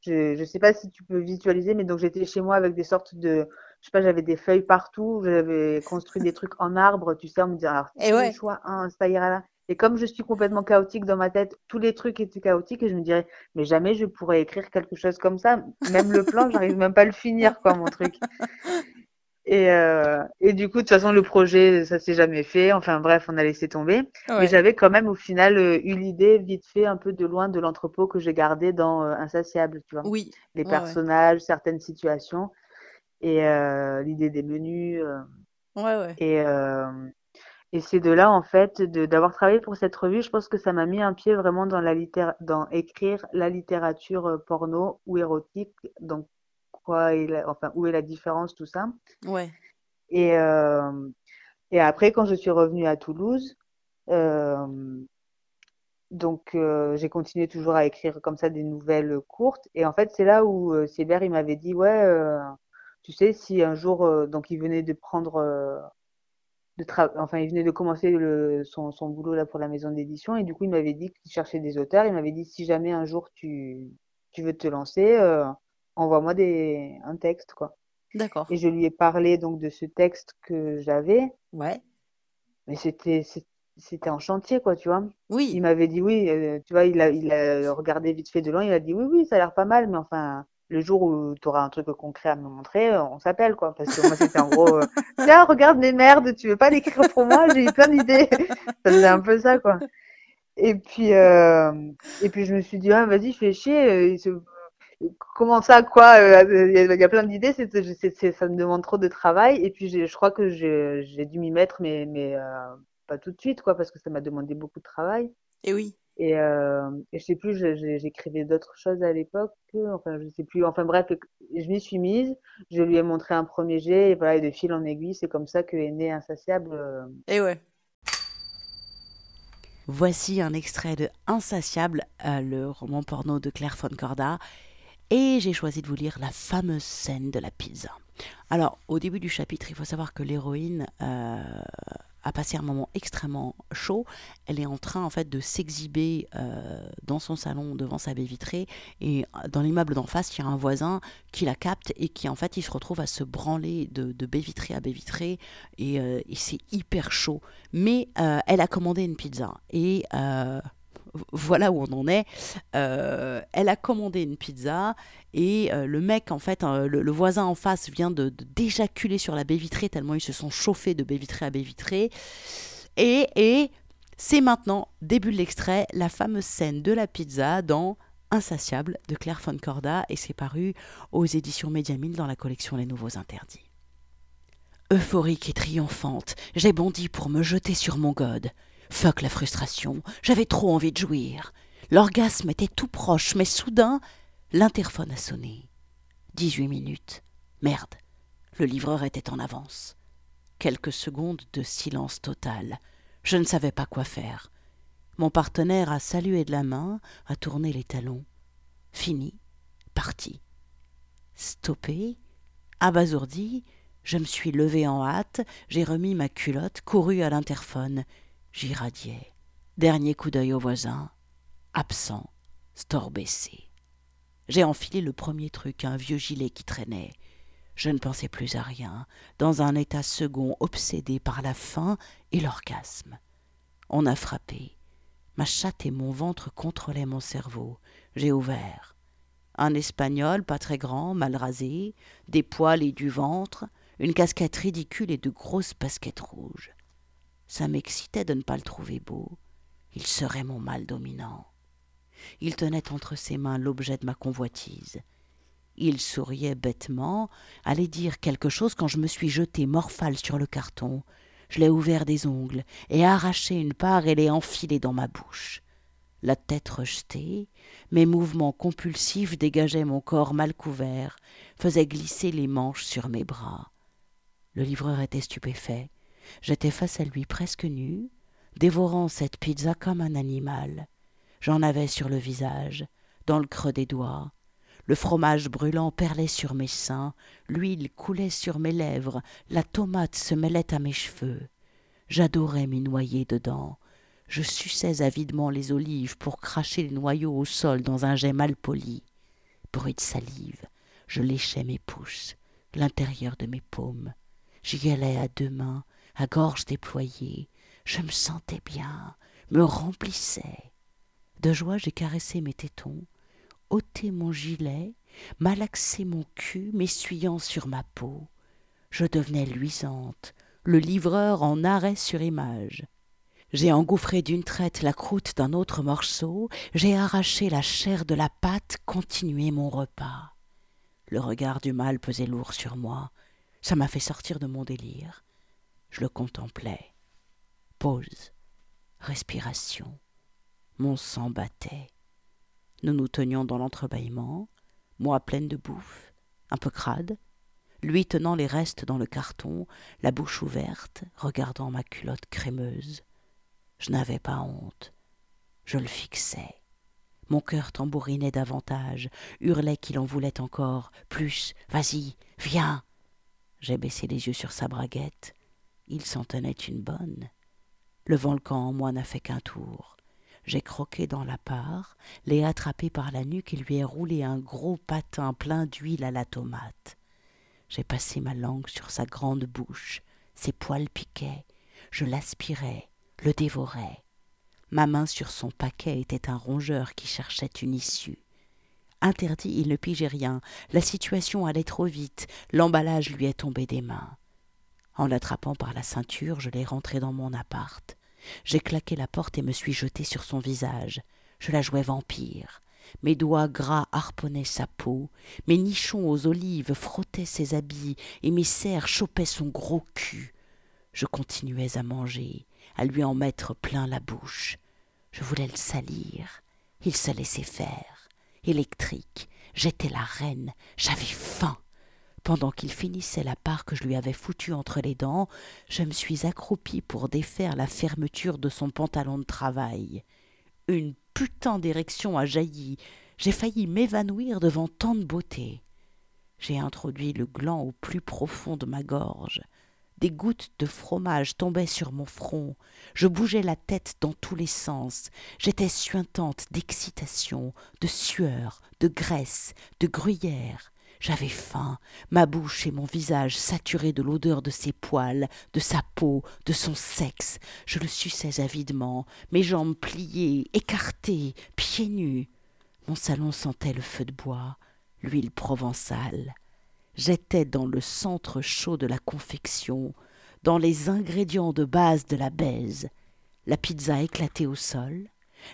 je, je sais pas si tu peux visualiser, mais donc j'étais chez moi avec des sortes de, je sais pas, j'avais des feuilles partout, j'avais construit des trucs en arbre, tu sais, en me disant, alors, et ouais. choix 1, ça ira là. Et comme je suis complètement chaotique dans ma tête, tous les trucs étaient chaotiques et je me dirais, mais jamais je pourrais écrire quelque chose comme ça. Même le plan, j'arrive même pas à le finir, quoi, mon truc. Et, euh, et du coup, de toute façon, le projet, ça s'est jamais fait. Enfin bref, on a laissé tomber. Mais j'avais quand même au final euh, eu l'idée vite fait un peu de loin de l'entrepôt que j'ai gardé dans euh, Insatiable, tu vois. oui, Les ouais, ouais, personnages, certaines situations et euh, l'idée des menus. euh, ouais, ouais. et euh, et c'est de là en fait de d'avoir travaillé pour cette revue, je pense que ça m'a mis un pied vraiment dans la littéra dans écrire la littérature euh, porno ou érotique. Donc quoi est la- enfin où est la différence, tout ça. Ouais, Et, euh, et après, quand je suis revenue à Toulouse, euh, donc euh, j'ai continué toujours à écrire comme ça des nouvelles courtes. Et en fait, c'est là où euh, Sébert, il m'avait dit, ouais, euh, tu sais, si un jour, euh, donc il venait de prendre, euh, de tra- enfin, il venait de commencer le, son, son boulot là pour la maison d'édition. Et du coup, il m'avait dit qu'il cherchait des auteurs. Il m'avait dit, si jamais un jour tu, tu veux te lancer, euh, envoie-moi des un texte, quoi. D'accord. Et je lui ai parlé donc de ce texte que j'avais, Ouais. mais c'était c'était en chantier, quoi, tu vois. Il Oui. m'avait dit oui, euh, tu vois, il a, il a regardé vite fait de loin, il a dit oui, oui, ça a l'air pas mal, mais enfin, le jour où tu auras un truc concret à me montrer, euh, on s'appelle, quoi. Parce que moi, c'était en gros, euh, tiens, regarde mes merdes, tu veux pas l'écrire pour moi? J'ai eu plein d'idées. Ça faisait un peu ça, quoi. Et puis, euh, et puis je me suis dit, ah, vas-y, fais chier. Comment ça, quoi? Il y, a plein d'idées, ça me demande trop de travail. Et puis, je crois que j'ai dû m'y mettre, mais, mais pas tout de suite, quoi, parce que ça m'a demandé beaucoup de travail. Et oui. Et, euh, et je sais plus, j'écrivais d'autres choses à l'époque, enfin, je sais plus. Enfin, bref, je m'y suis mise. Je lui ai montré un premier jet, et voilà, et de fil en aiguille, c'est comme ça que est né Insatiable. euh, Et ouais. Voici un extrait de Insatiable, euh, le roman porno de Claire von Corda, et j'ai choisi de vous lire la fameuse scène de la pizza. Alors, au début du chapitre, il faut savoir que l'héroïne euh, a passé un moment extrêmement chaud. Elle est en train, en fait, de s'exhiber euh, dans son salon devant sa baie vitrée, et dans l'immeuble d'en face, il y a un voisin qui la capte et qui, en fait, se retrouve à se branler de, baie vitrée à baie vitrée, et, euh, c'est hyper chaud. Mais euh, elle a commandé une pizza, et euh, voilà où on en est. Euh, elle a commandé une pizza et euh, le mec, en fait, euh, le, voisin en face vient de, d'éjaculer sur la baie vitrée tellement ils se sont chauffés de baie vitrée à baie vitrée. Et, et c'est maintenant, début de l'extrait, la fameuse scène de la pizza dans Insatiable de Claire von Corda et c'est paru aux éditions Mediamine dans la collection Les Nouveaux Interdits. Euphorique et triomphante, j'ai bondi pour me jeter sur mon god. Fuck la frustration, j'avais trop envie de jouir. L'orgasme était tout proche, mais soudain, l'interphone a sonné. 18 minutes. Merde, le livreur était en avance. Quelques secondes de silence total. Je ne savais pas quoi faire. Mon partenaire a salué de la main, a tourné les talons. Fini, parti. Stoppé, abasourdi, je me suis levé en hâte, j'ai remis ma culotte, couru à l'interphone. J'irradiais. Dernier coup d'œil au voisin. Absent. Store baissé. J'ai enfilé le premier truc, un vieux gilet qui traînait. Je ne pensais plus à rien, dans un état second obsédé par la faim et l'orgasme. On a frappé. Ma chatte et mon ventre contrôlaient mon cerveau. J'ai ouvert. Un espagnol pas très grand, mal rasé, des poils et du ventre, une casquette ridicule et de grosses baskets rouges. Ça m'excitait de ne pas le trouver beau. Il serait mon mal dominant. Il tenait entre ses mains l'objet de ma convoitise. Il souriait bêtement, allait dire quelque chose quand je me suis jeté morphale sur le carton. Je l'ai ouvert des ongles et arraché une part et l'ai enfilée dans ma bouche. La tête rejetée, mes mouvements compulsifs dégageaient mon corps mal couvert, faisaient glisser les manches sur mes bras. Le livreur était stupéfait. J'étais face à lui presque nu, dévorant cette pizza comme un animal. J'en avais sur le visage, dans le creux des doigts. Le fromage brûlant perlait sur mes seins, l'huile coulait sur mes lèvres, la tomate se mêlait à mes cheveux. J'adorais m'y noyer dedans. Je suçais avidement les olives pour cracher les noyaux au sol dans un jet mal poli. Bruit de salive, je léchais mes pouces, l'intérieur de mes paumes. J'y allais à deux mains, à gorge déployée. Je me sentais bien, me remplissais. De joie, j'ai caressé mes tétons, ôté mon gilet, malaxé mon cul, m'essuyant sur ma peau. Je devenais luisante, le livreur en arrêt sur image. J'ai engouffré d'une traite la croûte d'un autre morceau, j'ai arraché la chair de la pâte, continué mon repas. Le regard du mal pesait lourd sur moi, ça m'a fait sortir de mon délire. Je le contemplais. Pause. Respiration. Mon sang battait. Nous nous tenions dans l'entrebâillement, moi pleine de bouffe, un peu crade, lui tenant les restes dans le carton, la bouche ouverte, regardant ma culotte crémeuse. Je n'avais pas honte. Je le fixais. Mon cœur tambourinait davantage, hurlait qu'il en voulait encore. Plus, vas-y, viens. J'ai baissé les yeux sur sa braguette. Il s'en tenait une bonne. Le volcan en moi n'a fait qu'un tour. J'ai croqué dans la part, l'ai attrapé par la nuque et lui ai roulé un gros patin plein d'huile à la tomate. J'ai passé ma langue sur sa grande bouche, ses poils piquaient, je l'aspirais, le dévorais. Ma main sur son paquet était un rongeur qui cherchait une issue. Interdit, il ne pigeait rien, la situation allait trop vite, l'emballage lui est tombé des mains. En l'attrapant par la ceinture, je l'ai rentré dans mon appart. J'ai claqué la porte et me suis jeté sur son visage. Je la jouais vampire. Mes doigts gras harponnaient sa peau, mes nichons aux olives frottaient ses habits, et mes serres chopaient son gros cul. Je continuais à manger, à lui en mettre plein la bouche. Je voulais le salir. Il se laissait faire. Électrique. J'étais la reine. J'avais faim. Pendant qu'il finissait la part que je lui avais foutue entre les dents, je me suis accroupie pour défaire la fermeture de son pantalon de travail. Une putain d'érection a jailli. J'ai failli m'évanouir devant tant de beauté. J'ai introduit le gland au plus profond de ma gorge. Des gouttes de fromage tombaient sur mon front. Je bougeais la tête dans tous les sens. J'étais suintante d'excitation, de sueur, de graisse, de gruyère. J'avais faim, ma bouche et mon visage saturés de l'odeur de ses poils, de sa peau, de son sexe. Je le suçais avidement, mes jambes pliées, écartées, pieds nus. Mon salon sentait le feu de bois, l'huile provençale. J'étais dans le centre chaud de la confection, dans les ingrédients de base de la baise. La pizza éclatée au sol,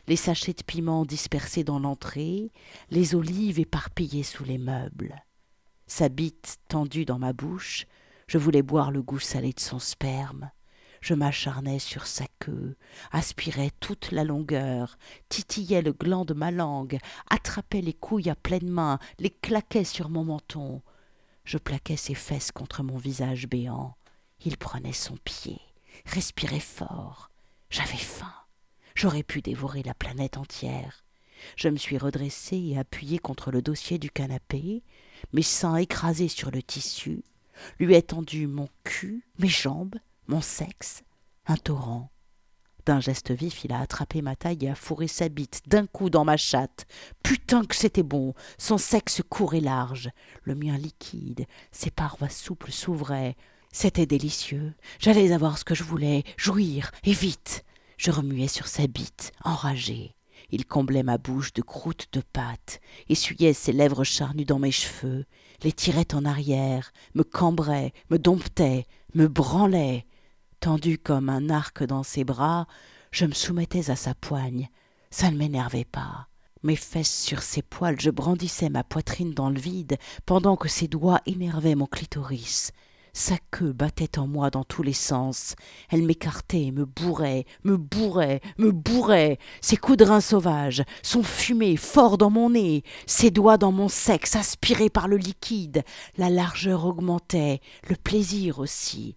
les sachets de piment dispersés dans l'entrée, les olives éparpillées sous les meubles sa bite tendue dans ma bouche, je voulais boire le goût salé de son sperme. Je m'acharnais sur sa queue, aspirais toute la longueur, titillais le gland de ma langue, attrapais les couilles à pleine main, les claquais sur mon menton. Je plaquais ses fesses contre mon visage béant. Il prenait son pied, respirait fort. J'avais faim. J'aurais pu dévorer la planète entière. Je me suis redressée et appuyée contre le dossier du canapé, mes seins écrasés sur le tissu, lui ai tendu mon cul, mes jambes, mon sexe, un torrent. D'un geste vif, il a attrapé ma taille et a fourré sa bite d'un coup dans ma chatte. Putain que c'était bon Son sexe court et large, le mien liquide, ses parois souples s'ouvraient. C'était délicieux. J'allais avoir ce que je voulais, jouir, et vite. Je remuais sur sa bite, enragé. Il comblait ma bouche de croûtes de pâte, essuyait ses lèvres charnues dans mes cheveux, les tirait en arrière, me cambrait, me domptait, me branlait. Tendu comme un arc dans ses bras, je me soumettais à sa poigne. Ça ne m'énervait pas. Mes fesses sur ses poils, je brandissais ma poitrine dans le vide, pendant que ses doigts énervaient mon clitoris. Sa queue battait en moi dans tous les sens. Elle m'écartait, me bourrait, me bourrait, me bourrait. Ses coups de sauvages, son fumé fort dans mon nez, ses doigts dans mon sexe aspirés par le liquide. La largeur augmentait, le plaisir aussi.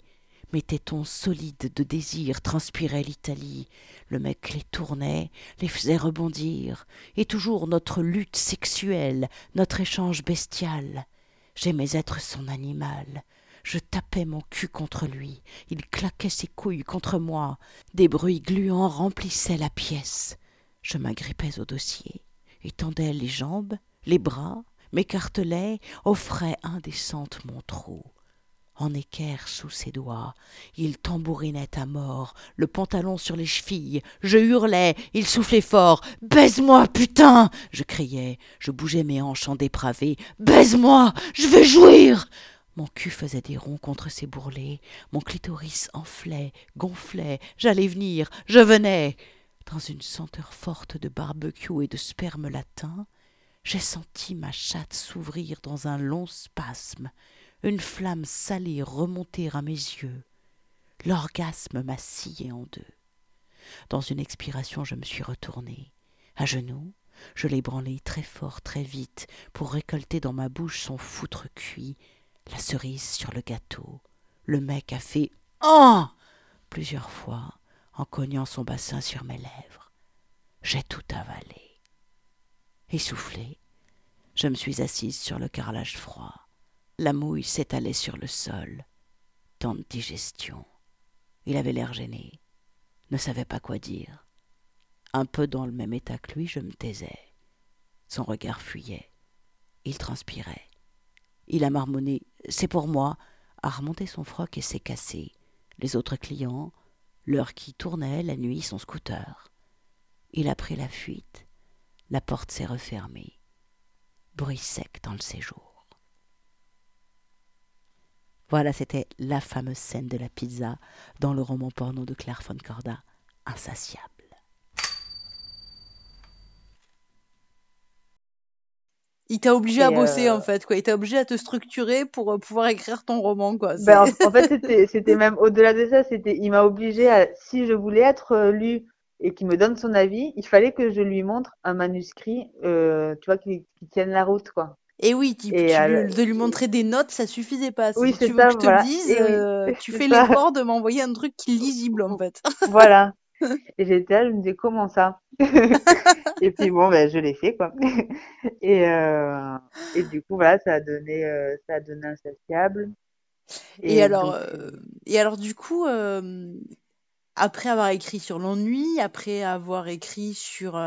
Mes tétons solides de désir transpiraient l'Italie. Le mec les tournait, les faisait rebondir. Et toujours notre lutte sexuelle, notre échange bestial. J'aimais être son animal. Je tapais mon cul contre lui. Il claquait ses couilles contre moi. Des bruits gluants remplissaient la pièce. Je m'agrippais au dossier, étendais les jambes, les bras, m'écartelais, offrais indécente mon trou. En équerre sous ses doigts, il tambourinait à mort, le pantalon sur les chevilles. Je hurlais, il soufflait fort. Baise-moi, putain je criais. Je bougeais mes hanches en dépravé. Baise-moi Je veux jouir mon cul faisait des ronds contre ses bourrelets, mon clitoris enflait, gonflait, j'allais venir, je venais. Dans une senteur forte de barbecue et de sperme latin, j'ai senti ma chatte s'ouvrir dans un long spasme, une flamme salée remonter à mes yeux. L'orgasme m'a scié en deux. Dans une expiration, je me suis retournée. À genoux, je l'ai branlé très fort, très vite, pour récolter dans ma bouche son foutre cuit la cerise sur le gâteau. Le mec a fait Oh plusieurs fois en cognant son bassin sur mes lèvres. J'ai tout avalé. Essoufflé, je me suis assise sur le carrelage froid. La mouille s'étalait sur le sol. Tant de digestion. Il avait l'air gêné, ne savait pas quoi dire. Un peu dans le même état que lui, je me taisais. Son regard fuyait. Il transpirait. Il a marmonné C'est pour moi, a remonté son froc et s'est cassé. Les autres clients, l'heure qui tournait, la nuit, son scooter. Il a pris la fuite. La porte s'est refermée. Bruit sec dans le séjour. Voilà, c'était la fameuse scène de la pizza dans le roman porno de Claire von Corda, Insatiable. Il t'a obligé à bosser euh, en fait, quoi. Il t'a obligé à te structurer pour euh, pouvoir écrire ton roman, quoi. Ben, en, en fait, c'était, c'était même au-delà de ça. C'était, il m'a obligé à, si je voulais être euh, lu et qu'il me donne son avis, il fallait que je lui montre un manuscrit, euh, tu vois, qui, qui tienne la route, quoi. Et oui, tu, Et tu euh, lui- de lui montrer des notes, ça suffisait pas. Oui, tu veux ça, que je te voilà. le dise, Et oui, tu fais l'effort de m'envoyer un truc qui est lisible en fait. Voilà. Et j'étais là, je me disais, comment ça? Et puis bon, ben, je l'ai fait, quoi. Et, euh, et du coup, voilà, ça a donné, euh, ça a donné Insatiable. Et Et alors, donc, euh, et alors du coup, euh, après avoir écrit sur l'ennui, après avoir écrit sur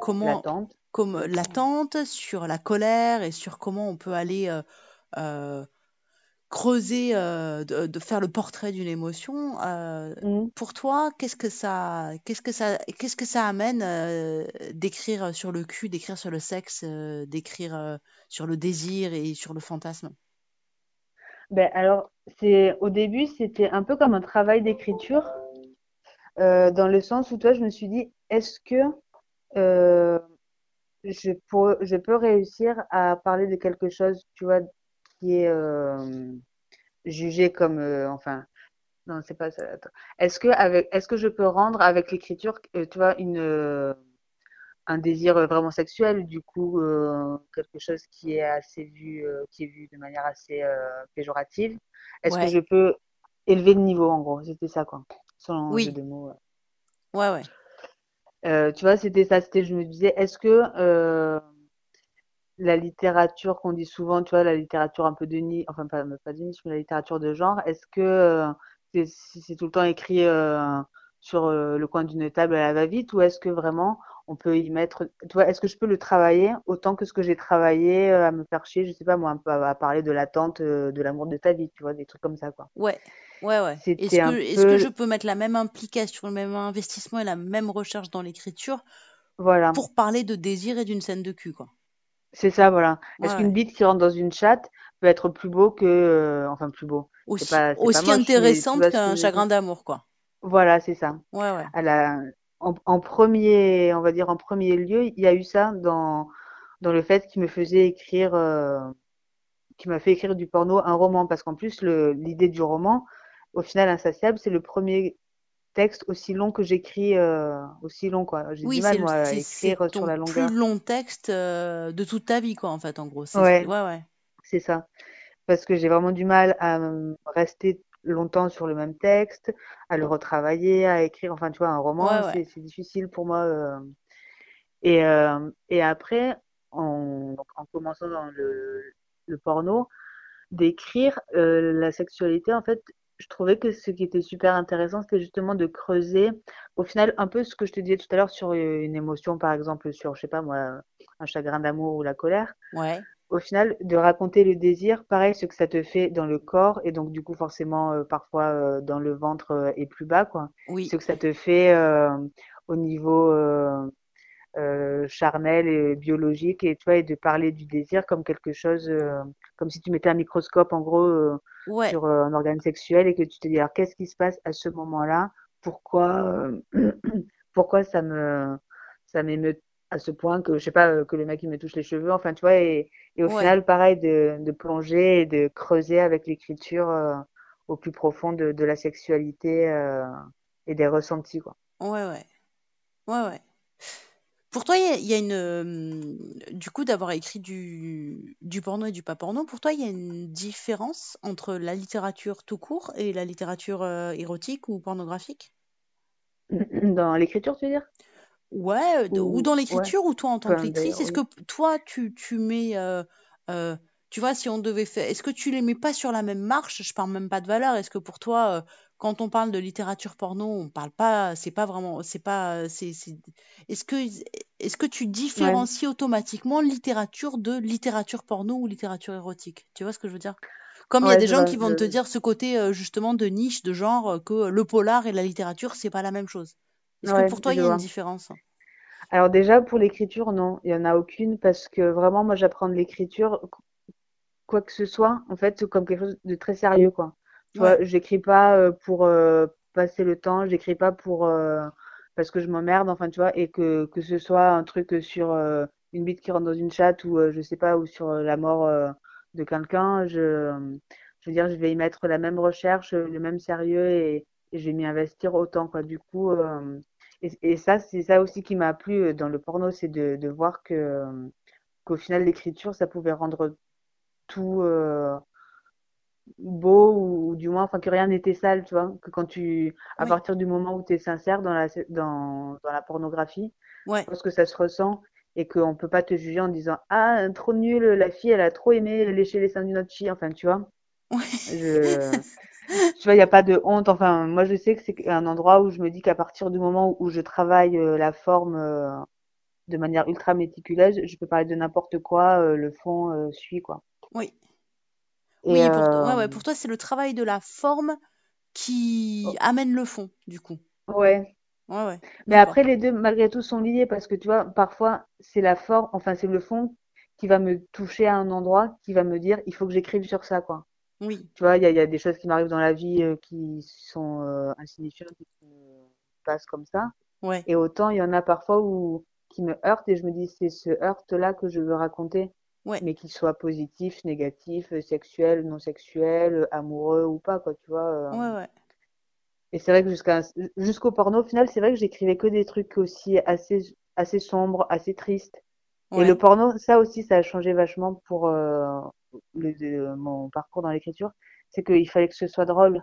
comment, l'attente. comme l'attente, sur la colère et sur comment on peut aller creuser, euh, de, de faire le portrait d'une émotion. euh, Mhm. pour toi, qu'est-ce que ça, qu'est-ce que ça, qu'est-ce que ça amène euh, d'écrire sur le cul, d'écrire sur le sexe, d'écrire sur le désir et sur le fantasme? Ben, alors, c'est, au début, c'était un peu comme un travail d'écriture, dans le sens où toi, je me suis dit, est-ce que, je peux, je peux réussir à parler de quelque chose, tu vois, qui est euh, jugé comme, euh, enfin, non, c'est pas ça. Est-ce que avec, est-ce que je peux rendre avec l'écriture, euh, tu vois, une, un désir vraiment sexuel, du coup, euh, quelque chose qui est assez vu, euh, qui est vu de manière assez euh, péjorative? Est-ce que je peux élever le niveau, en gros? C'était ça, quoi. Jeu oui, de mots. ouais. ouais, ouais, tu vois, c'était ça. C'était, je me disais, est-ce que la littérature qu'on dit souvent, tu vois, la littérature un peu de niche, enfin pas, pas de niche, mais la littérature de genre, est-ce que euh, c'est si c'est tout le temps écrit euh, sur euh, le coin d'une table à la va-vite ou est-ce que vraiment on peut y mettre, tu vois, est-ce que je peux le travailler autant que ce que j'ai travaillé à me faire chier, je sais pas moi, un peu à, à parler de l'attente, de l'amour de ta vie, tu vois, des trucs comme ça, quoi. ouais, ouais, ouais. Est-ce que, un est-ce que je peu, peux mettre la même implication, le même investissement et la même recherche dans l'écriture voilà, pour parler de désir et d'une scène de cul, quoi? C'est ça, voilà. Ouais, Est-ce qu'une bite qui rentre dans une chatte peut être plus beau que, euh, enfin plus beau, Aussi, pas, aussi moche, intéressante qu'un chagrin d'amour, quoi. Voilà, c'est ça. Ouais, ouais. À la, en, en premier, on va dire en premier lieu, il y a eu ça dans, dans le fait qu'il me faisait écrire, euh, qui m'a fait écrire du porno, un roman, parce qu'en plus, le, l'idée du roman, au final, Insatiable, c'est le premier texte aussi long que j'écris, euh, aussi long, quoi. J'ai du Oui, mal, c'est le, moi, à écrire sur la plus longueur. long texte euh, de toute ta vie, quoi, en fait, en gros. C'est, Ouais, ouais, ouais. c'est ça. Parce que j'ai vraiment du mal à rester longtemps sur le même texte, à le retravailler, à écrire, enfin, tu vois, un roman, ouais. c'est, difficile pour moi, euh, Et, et après, en, en commençant dans le, le porno, d'écrire la sexualité, en fait, je trouvais que ce qui était super intéressant, c'était justement de creuser, au final, un peu ce que je te disais tout à l'heure sur une émotion, par exemple, sur, je sais pas moi, un chagrin d'amour ou la colère. Ouais, Au final, de raconter le désir, pareil, ce que ça te fait dans le corps, et donc du coup, forcément, euh, parfois euh, dans le ventre euh, et plus bas, quoi. oui, Ce que ça te fait euh, au niveau euh, charnel et biologique et tu vois et de parler du désir comme quelque chose euh, comme si tu mettais un microscope en gros euh, ouais, sur un organe sexuel et que tu te dis alors qu'est-ce qui se passe à ce moment-là? Pourquoi pourquoi ça me ça m'émeut à ce point que je sais pas que le mec il me touche les cheveux? Enfin tu vois et, et au ouais, final pareil de, de plonger et de creuser avec l'écriture au plus profond de, de la sexualité et des ressentis quoi. Ouais, ouais, ouais, ouais. Pour toi, il y a, il y a une, euh, du coup, d'avoir écrit du, du porno et du pas porno, pour toi, il y a une différence entre la littérature tout court et la littérature euh, érotique ou pornographique? dans l'écriture tu veux dire? Ouais, euh, ou ou dans ouais l'écriture, ou toi en tant que Enfin, lectrice, d'ailleurs, est-ce que oui. toi tu, tu mets, euh, euh, tu vois, si on devait faire, est-ce que tu les mets pas sur la même marche? Je parle même pas de valeur. Est-ce que pour toi, quand on parle de littérature porno, on parle pas, c'est pas vraiment, c'est pas, c'est, est-ce que, est-ce que tu Ouais. différencies automatiquement littérature de littérature porno ou littérature érotique? Tu vois ce que je veux dire? Comme il y a des gens qui vont te dire ce côté euh, justement de niche, de genre, euh, que le polar et la littérature, c'est pas la même chose. Est-ce que pour toi, il y a une différence? Alors déjà, pour l'écriture, non, il y en a aucune parce que vraiment, moi, j'apprends de l'écriture, quoi que ce soit, en fait, comme quelque chose de très sérieux, quoi. Tu Ouais, vois, j'écris pas euh, pour euh, passer le temps, j'écris pas pour euh, parce que je m'emmerde, enfin, tu vois, et que que ce soit un truc sur euh, une bite qui rentre dans une chatte ou euh, je sais pas ou sur euh, la mort euh, de quelqu'un, je je veux dire, je vais y mettre la même recherche, le même sérieux et, et je vais m'y investir autant, quoi. Du coup, euh, et, et ça, c'est ça aussi qui m'a plu dans le porno, c'est de de voir que qu'au final l'écriture, ça pouvait rendre tout euh, beau ou, ou du moins enfin que rien n'était sale tu vois que quand tu à oui, partir du moment où tu es sincère dans la dans, dans la pornographie je ouais, pense que ça se ressent et qu'on peut pas te juger en disant ah trop nul la fille elle a trop aimé lécher les seins d'une autre fille enfin tu vois. Ouais. je tu vois il y a pas de honte. Enfin moi je sais que c'est un endroit où je me dis qu'à partir du moment où je travaille euh, la forme euh, de manière ultra méticuleuse je peux parler de n'importe quoi euh, le fond euh, suit quoi. Oui, oui, pour, euh, ouais, pour toi, c'est le travail de la forme qui amène le fond, du coup. ouais Ouais, ouais, Mais après, les deux, malgré tout, sont liés parce que tu vois, parfois, c'est la forme, enfin, c'est le fond qui va me toucher à un endroit, qui va me dire, il faut que j'écrive sur ça, quoi. Oui, Tu vois, il y a, il y a des choses qui m'arrivent dans la vie euh, qui sont euh, insignifiantes qui me passent comme ça. ouais, Et autant, il y en a parfois où, qui me heurtent et je me dis, c'est ce heurte-là que je veux raconter. Ouais, Mais qu'il soit positif, négatif, euh, sexuel, non sexuel, euh, amoureux ou pas, quoi, tu vois. euh. ouais, ouais, Et c'est vrai que jusqu'à jusqu'au porno, au final, c'est vrai que j'écrivais que des trucs aussi assez assez sombres, assez tristes. Et le porno, ça aussi, ça a changé vachement pour euh, le, de- mon parcours dans l'écriture. C'est qu'il fallait que ce soit drôle.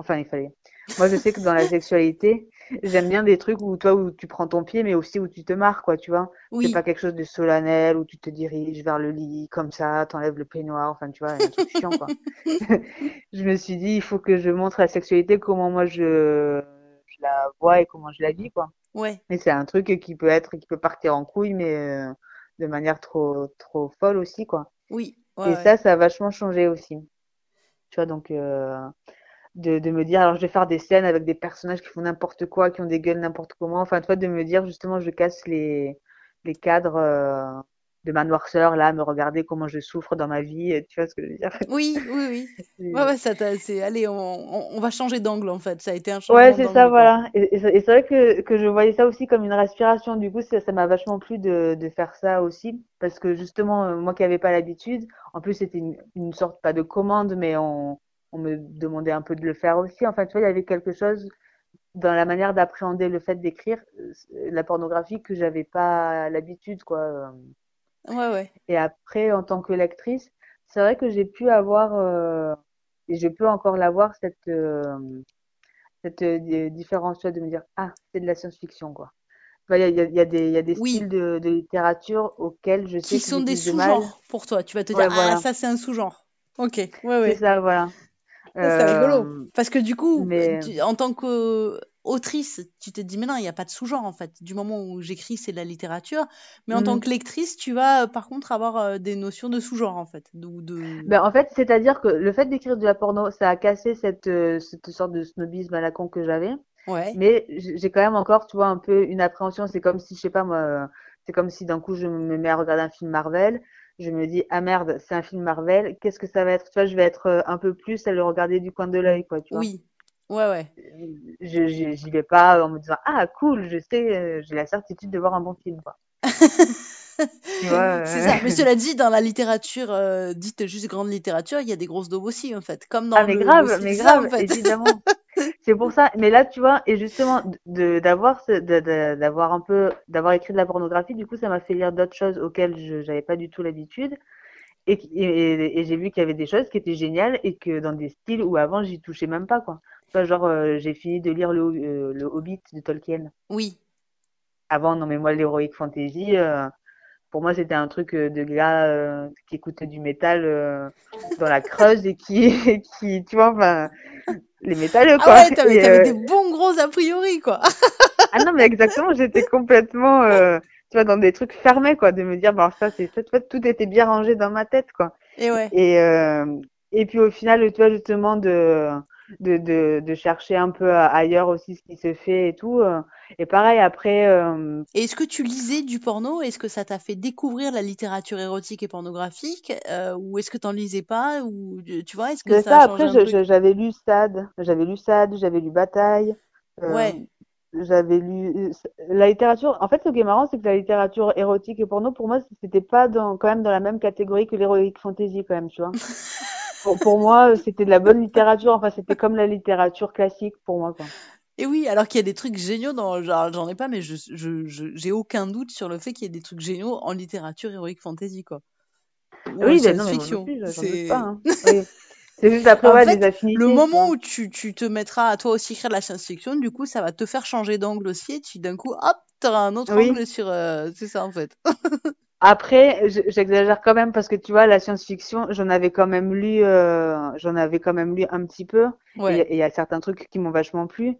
Enfin, il fallait. Moi, je sais que dans la sexualité, j'aime bien des trucs où toi, où tu prends ton pied, mais aussi où tu te marres, quoi, tu vois. C'est pas oui, quelque chose de solennel où tu te diriges vers le lit comme ça, t'enlèves le peignoir, enfin, tu vois, un truc chiant, quoi. je me suis dit, il faut que je montre la sexualité, comment moi je, je la vois et comment je la vis, quoi. ouais, Et c'est un truc qui peut être, qui peut partir en couille, mais euh, de manière trop, trop folle aussi, quoi. oui, ouais, Et ouais, ça, ça a vachement changé aussi. Tu vois, donc, euh, de, de me dire, alors je vais faire des scènes avec des personnages qui font n'importe quoi, qui ont des gueules n'importe comment. Enfin, tu vois, de me dire, justement, je casse les, les cadres euh, de ma noirceur, là, me regarder comment je souffre dans ma vie. Tu vois ce que je veux dire? oui, oui, oui. Ouais, ouais, ça c'est, allez, on, on, on va changer d'angle, en fait. Ça a été un Ouais, changement c'est ça, voilà. Et, et c'est et c'est vrai que, que je voyais ça aussi comme une respiration. Du coup, ça, ça m'a vachement plu de, de faire ça aussi. Parce que justement, euh, moi qui n'avais pas l'habitude, en plus, c'était une, une sorte, pas de commande, mais on, on me demandait un peu de le faire aussi. Enfin, tu vois, il y avait quelque chose dans la manière d'appréhender le fait d'écrire euh, la pornographie que j'avais pas l'habitude, quoi. Euh, Ouais, ouais, Et après, en tant que lectrice, c'est vrai que j'ai pu avoir, euh, et je peux encore l'avoir, cette, euh, cette euh, di- différence, tu vois, de me dire, ah, c'est de la science-fiction, quoi. Enfin, Il y a, il y a, il y a des, il y a des oui. styles de, de littérature auxquels je sais Qui que sont des sous-genres pour toi. Tu vas te dire, Ouais, ah, voilà. ça, c'est un sous-genre. Ok, ouais, C'est ouais. ça, voilà. C'est rigolo. Euh, Parce que du coup, mais, tu- en tant qu'autrice, tu te dis, mais non, il n'y a pas de sous-genre, en fait. Du moment où j'écris, c'est de la littérature. Mais en tant mhm. que lectrice, tu vas, euh, par contre, avoir euh, des notions de sous-genre, en fait. De... Ben, en fait, c'est-à-dire que le fait d'écrire de la porno, ça a cassé cette, cette sorte de snobisme à la con que j'avais. Ouais, Mais j'ai quand même encore, tu vois, un peu une appréhension. C'est comme si, je sais pas moi, c'est comme si d'un coup je me mets à regarder un film Marvel. Je me dis, ah merde, c'est un film Marvel. Qu'est-ce que ça va être? Tu vois, je vais être euh, un peu plus à le regarder du coin de l'œil, quoi, tu vois. oui, ouais, ouais. Je, j'y vais pas en me disant, ah cool, je sais, euh, j'ai la certitude de voir un bon film, quoi. C'est ça. Mais cela dit, dans la littérature euh, dite juste grande littérature, il y a des grosses daubes aussi, en fait. Comme Ah dans mais le grave, mais C'est ça, en grave, fait. évidemment. C'est pour ça. Mais là, tu vois, et justement, de d'avoir d'avoir un peu, d'avoir écrit de la pornographie, du coup, ça m'a fait lire d'autres choses auxquelles je j'avais pas du tout l'habitude. Et, et, et- j'ai vu qu'il y avait des choses qui étaient géniales et que dans des styles où avant j'y touchais même pas, quoi. Tu vois, genre, euh, j'ai fini de lire le, euh, le Hobbit de Tolkien. Oui, Avant, non mais moi, l'heroic fantasy, euh, pour moi, c'était un truc euh, de gars euh, qui écoutait du métal euh, dans la creuse et qui, qui, tu vois, enfin, les métalleux, Ah quoi. ouais, t'avais euh, des bons gros a priori, quoi. ah non, mais exactement, j'étais complètement, euh, tu vois, dans des trucs fermés, quoi, de me dire, bon, ça, c'est tu vois, tout était bien rangé dans ma tête, quoi. Et ouais. Et, euh, et puis au final, tu vois, justement, de, de, de, de chercher un peu ailleurs aussi ce qui se fait et tout. Euh. Et pareil, après, euh, Et est-ce que tu lisais du porno? Est-ce que ça t'a fait découvrir la littérature érotique et pornographique? Euh, ou est-ce que t'en lisais pas? Ou tu vois, est-ce que ça ça, a après, j'avais lu Sade, j'avais lu Sade, j'avais lu Bataille. euh, Ouais. J'avais lu la littérature. En fait, ce qui est marrant, c'est que la littérature érotique et porno, pour moi, c'était pas dans, quand même dans la même catégorie que l'heroic fantasy, quand même, tu vois. Pour, pour moi, c'était de la bonne littérature. Enfin, c'était comme la littérature classique pour moi, quoi. Et oui, alors qu'il y a des trucs géniaux dans, genre, j'en ai pas, mais je, je, je- j'ai aucun doute sur le fait qu'il y ait des trucs géniaux en littérature heroic fantasy, quoi. Ou Oui, ben plus, C'est, pas. Hein. Oui. C'est juste après, en ouais, fait, des affinités. le moment où tu, tu te mettras à toi aussi écrire de la science-fiction, du coup, ça va te faire changer d'angle aussi, et tu, d'un coup, hop, t'auras un autre Oui. angle sur, euh, c'est ça, en fait. Après, j'exagère quand même parce que tu vois, la science-fiction, j'en avais quand même lu, euh, j'en avais quand même lu un petit peu. Ouais. et il y a certains trucs qui m'ont vachement plu.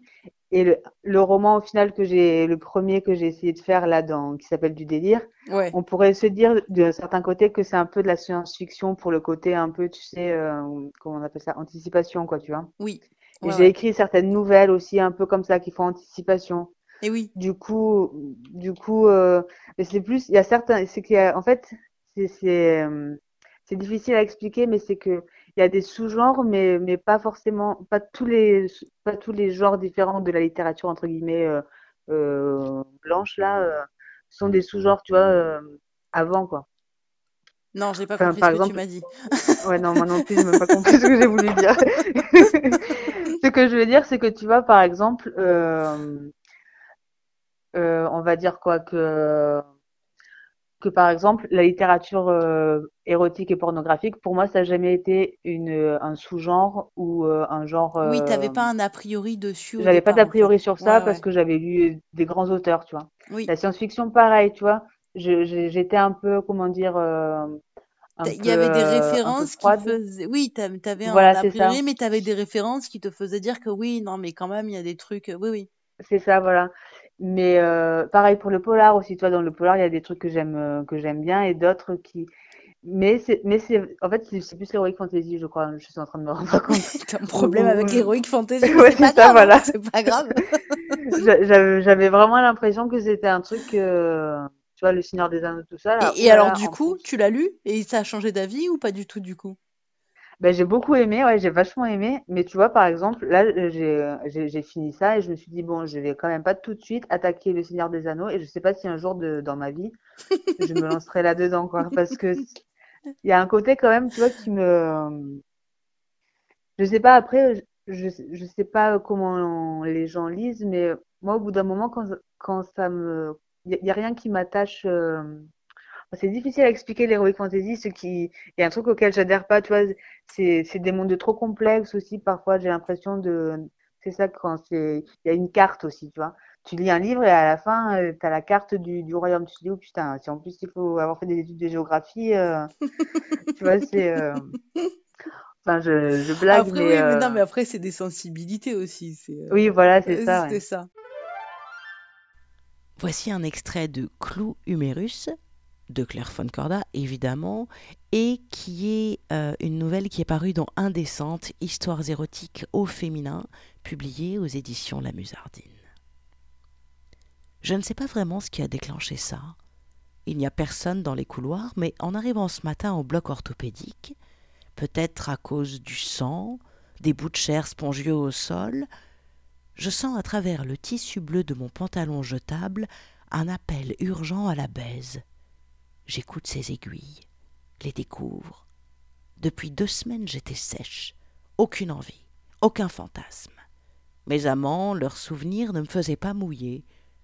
Et le, le roman au final que j'ai, le premier que j'ai essayé de faire là, dans, qui s'appelle Du délire, Ouais. on pourrait se dire d'un certain côté que c'est un peu de la science-fiction pour le côté un peu, tu sais, euh, comment on appelle ça, anticipation, quoi, tu vois. Oui. Ouais, j'ai écrit certaines nouvelles aussi un peu comme ça qui font anticipation. Et oui. Du coup, du coup, euh, c'est plus, il y a certains, c'est qu'il y a, en fait, c'est, c'est, euh, c'est difficile à expliquer, mais c'est que il y a des sous-genres, mais, mais pas forcément, pas tous les, pas tous les genres différents de la littérature entre guillemets euh, euh, blanche là, sont des sous-genres, tu vois, avant quoi. Non, j'ai pas Enfin, compris par ce que tu m'as dit. ouais, non, moi non plus, j'ai même pas compris ce que j'ai voulu dire. Ce que je veux dire, c'est que tu vois, par exemple, euh, euh, on va dire quoi que que par exemple la littérature euh, érotique et pornographique pour moi ça n'a jamais été une un sous-genre ou euh, un genre Oui, t'avais euh, pas un a priori dessus j'avais pas d'a priori sur ça Ouais, parce ouais. que j'avais lu des grands auteurs tu vois Oui. la science-fiction pareil tu vois j'étais un peu comment dire euh, Il y avait des euh, références qui faisaient, oui, t'av- t'avais un voilà a ça priori, mais t'avais des références qui te faisaient dire que oui, non, mais quand même, il y a des trucs, oui, oui. c'est ça voilà mais euh, pareil pour le polar aussi. Toi dans le polar il y a des trucs que j'aime euh, que j'aime bien et d'autres qui mais c'est mais c'est en fait c'est plus l'heroic fantasy je crois. Je suis en train de me rendre compte. T'as un problème avec l'heroic fantasy, ouais c'est ça voilà. c'est pas grave. J'a- j'avais vraiment l'impression que c'était un truc euh, tu vois le Seigneur des Anneaux tout ça là Et, alors, du coup, plus tu l'as lu et ça a changé d'avis ou pas du tout, du coup? Ben j'ai beaucoup aimé ouais j'ai vachement aimé. Mais tu vois par exemple là euh, j'ai j'ai j'ai fini ça et je me suis dit bon je vais quand même pas tout de suite attaquer le Seigneur des Anneaux. Et je sais pas si un jour de dans ma vie je me lancerai là-dedans quoi. Parce que il y a un côté quand même tu vois qui me je sais pas après je je sais pas comment les gens lisent mais moi au bout d'un moment quand quand ça me il y, a a rien qui m'attache euh, c'est difficile à expliquer l'heroic fantasy ce qui il y a un truc auquel j'adhère pas tu vois c'est c'est des mondes trop complexes aussi parfois j'ai l'impression de c'est ça quand c'est il y a une carte aussi tu vois tu lis un livre et à la fin euh, t'as la carte du, du royaume tu te dis oh putain si en plus il faut avoir fait des études de géographie euh, tu vois c'est euh, enfin je je blague Après, mais oui, mais non, mais après, c'est des sensibilités aussi, c'est, euh, oui voilà c'est euh, ça c'était ouais. ça. Voici un extrait de Clou Humérus de Claire Foncorda, évidemment, et qui est euh, une nouvelle qui est parue dans Indécente, Histoires érotiques au féminin, publiée aux éditions La Musardine. Je ne sais pas vraiment ce qui a déclenché ça. Il n'y a personne dans les couloirs, mais en arrivant ce matin au bloc orthopédique, peut-être à cause du sang, des bouts de chair spongieux au sol, je sens à travers le tissu bleu de mon pantalon jetable un appel urgent à la baise. J'écoute ces aiguilles, les découvre. Depuis deux semaines, j'étais sèche, aucune envie, aucun fantasme. Mes amants, leurs souvenirs ne me faisaient pas mouiller.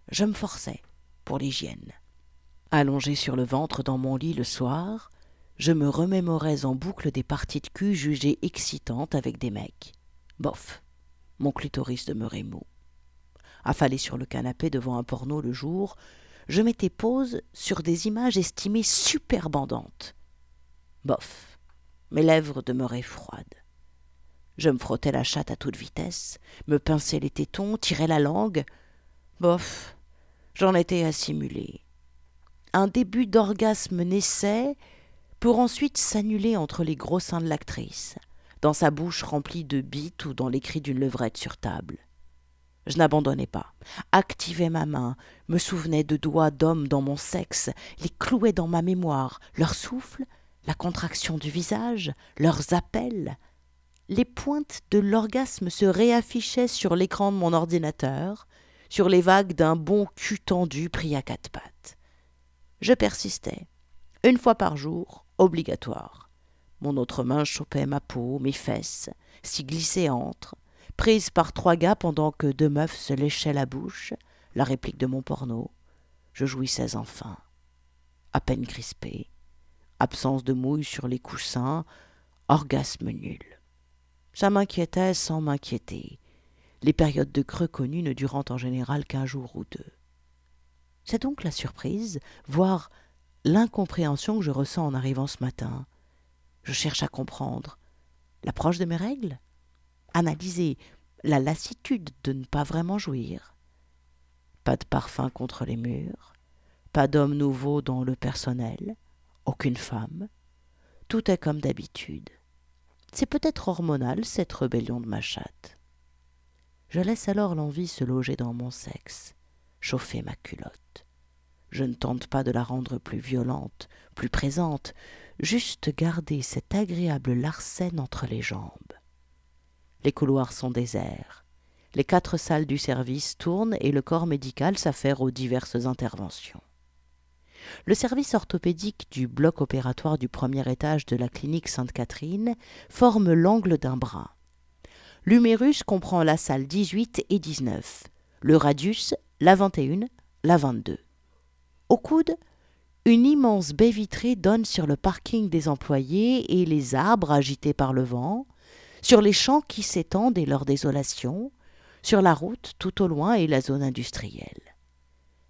Je me forçais pour l'hygiène. Allongé sur le ventre dans mon lit le soir, je me remémorais en boucle des parties de cul jugées excitantes avec des mecs. Bof, mon clitoris demeurait mou. Affalé sur le canapé devant un porno le jour, je mettais pause sur des images estimées super bandantes. Bof, mes lèvres demeuraient froides. Je me frottais la chatte à toute vitesse, me pinçais les tétons, tirais la langue. Bof, j'en étais simuler. Un début d'orgasme naissait pour ensuite s'annuler entre les gros seins de l'actrice, dans sa bouche remplie de bites ou dans les cris d'une levrette sur table. Je n'abandonnais pas, activais ma main, me souvenais de doigts d'hommes dans mon sexe, les clouais dans ma mémoire, leur souffle, la contraction du visage, leurs appels. Les pointes de l'orgasme se réaffichaient sur l'écran de mon ordinateur, sur les vagues d'un bon cul tendu pris à quatre pattes. Je persistais. Une fois par jour, obligatoire. Mon autre main chopait ma peau, mes fesses, s'y glissait entre, prise par trois gars pendant que deux meufs se léchaient la bouche, la réplique de mon porno. Je jouissais enfin. À peine crispé, absence de mouille sur les coussins, orgasme nul. Ça m'inquiétait sans m'inquiéter, les périodes de creux connues ne durant en général qu'un jour ou deux. C'est donc la surprise, voire l'incompréhension que je ressens en arrivant ce matin. Je cherche à comprendre l'approche de mes règles, analyser la lassitude de ne pas vraiment jouir. Pas de parfum contre les murs, pas d'homme nouveau dans le personnel, aucune femme. Tout est comme d'habitude. C'est peut-être hormonal, cette rébellion de ma chatte. Je laisse alors l'envie se loger dans mon sexe, chauffer ma culotte. Je ne tente pas de la rendre plus violente, plus présente, juste garder cette agréable larcène entre les jambes. Les couloirs sont déserts. Les quatre salles du service tournent et le corps médical s'affaire aux diverses interventions. Le service orthopédique du bloc opératoire du premier étage de la clinique Sainte-Catherine forme l'angle d'un bras. L'humérus comprend la salle 18 et 19, le radius la 21, la 22. Au coude, une immense baie vitrée donne sur le parking des employés et les arbres agités par le vent, sur les champs qui s'étendent et leur désolation, sur la route tout au loin et la zone industrielle.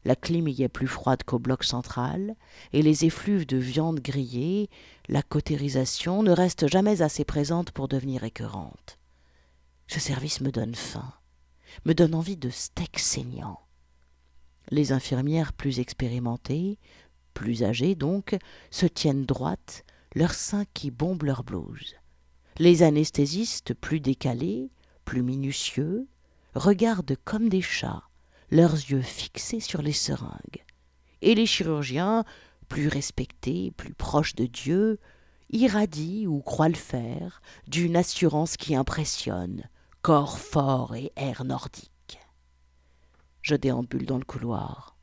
La clim y est plus froide qu'au bloc central, et les effluves de viande grillée, la cautérisation ne restent jamais assez présente pour devenir écœurante. Ce service me donne faim, me donne envie de steak saignant. Les infirmières plus expérimentées, plus âgées donc, se tiennent droites, leurs seins qui bombent leur blouse. Les anesthésistes plus décalés, plus minutieux, regardent comme des chats leurs yeux fixés sur les seringues. Et les chirurgiens, plus respectés, plus proches de Dieu, irradient ou croient le faire d'une assurance qui impressionne, corps fort et air nordique. Je déambule dans le couloir.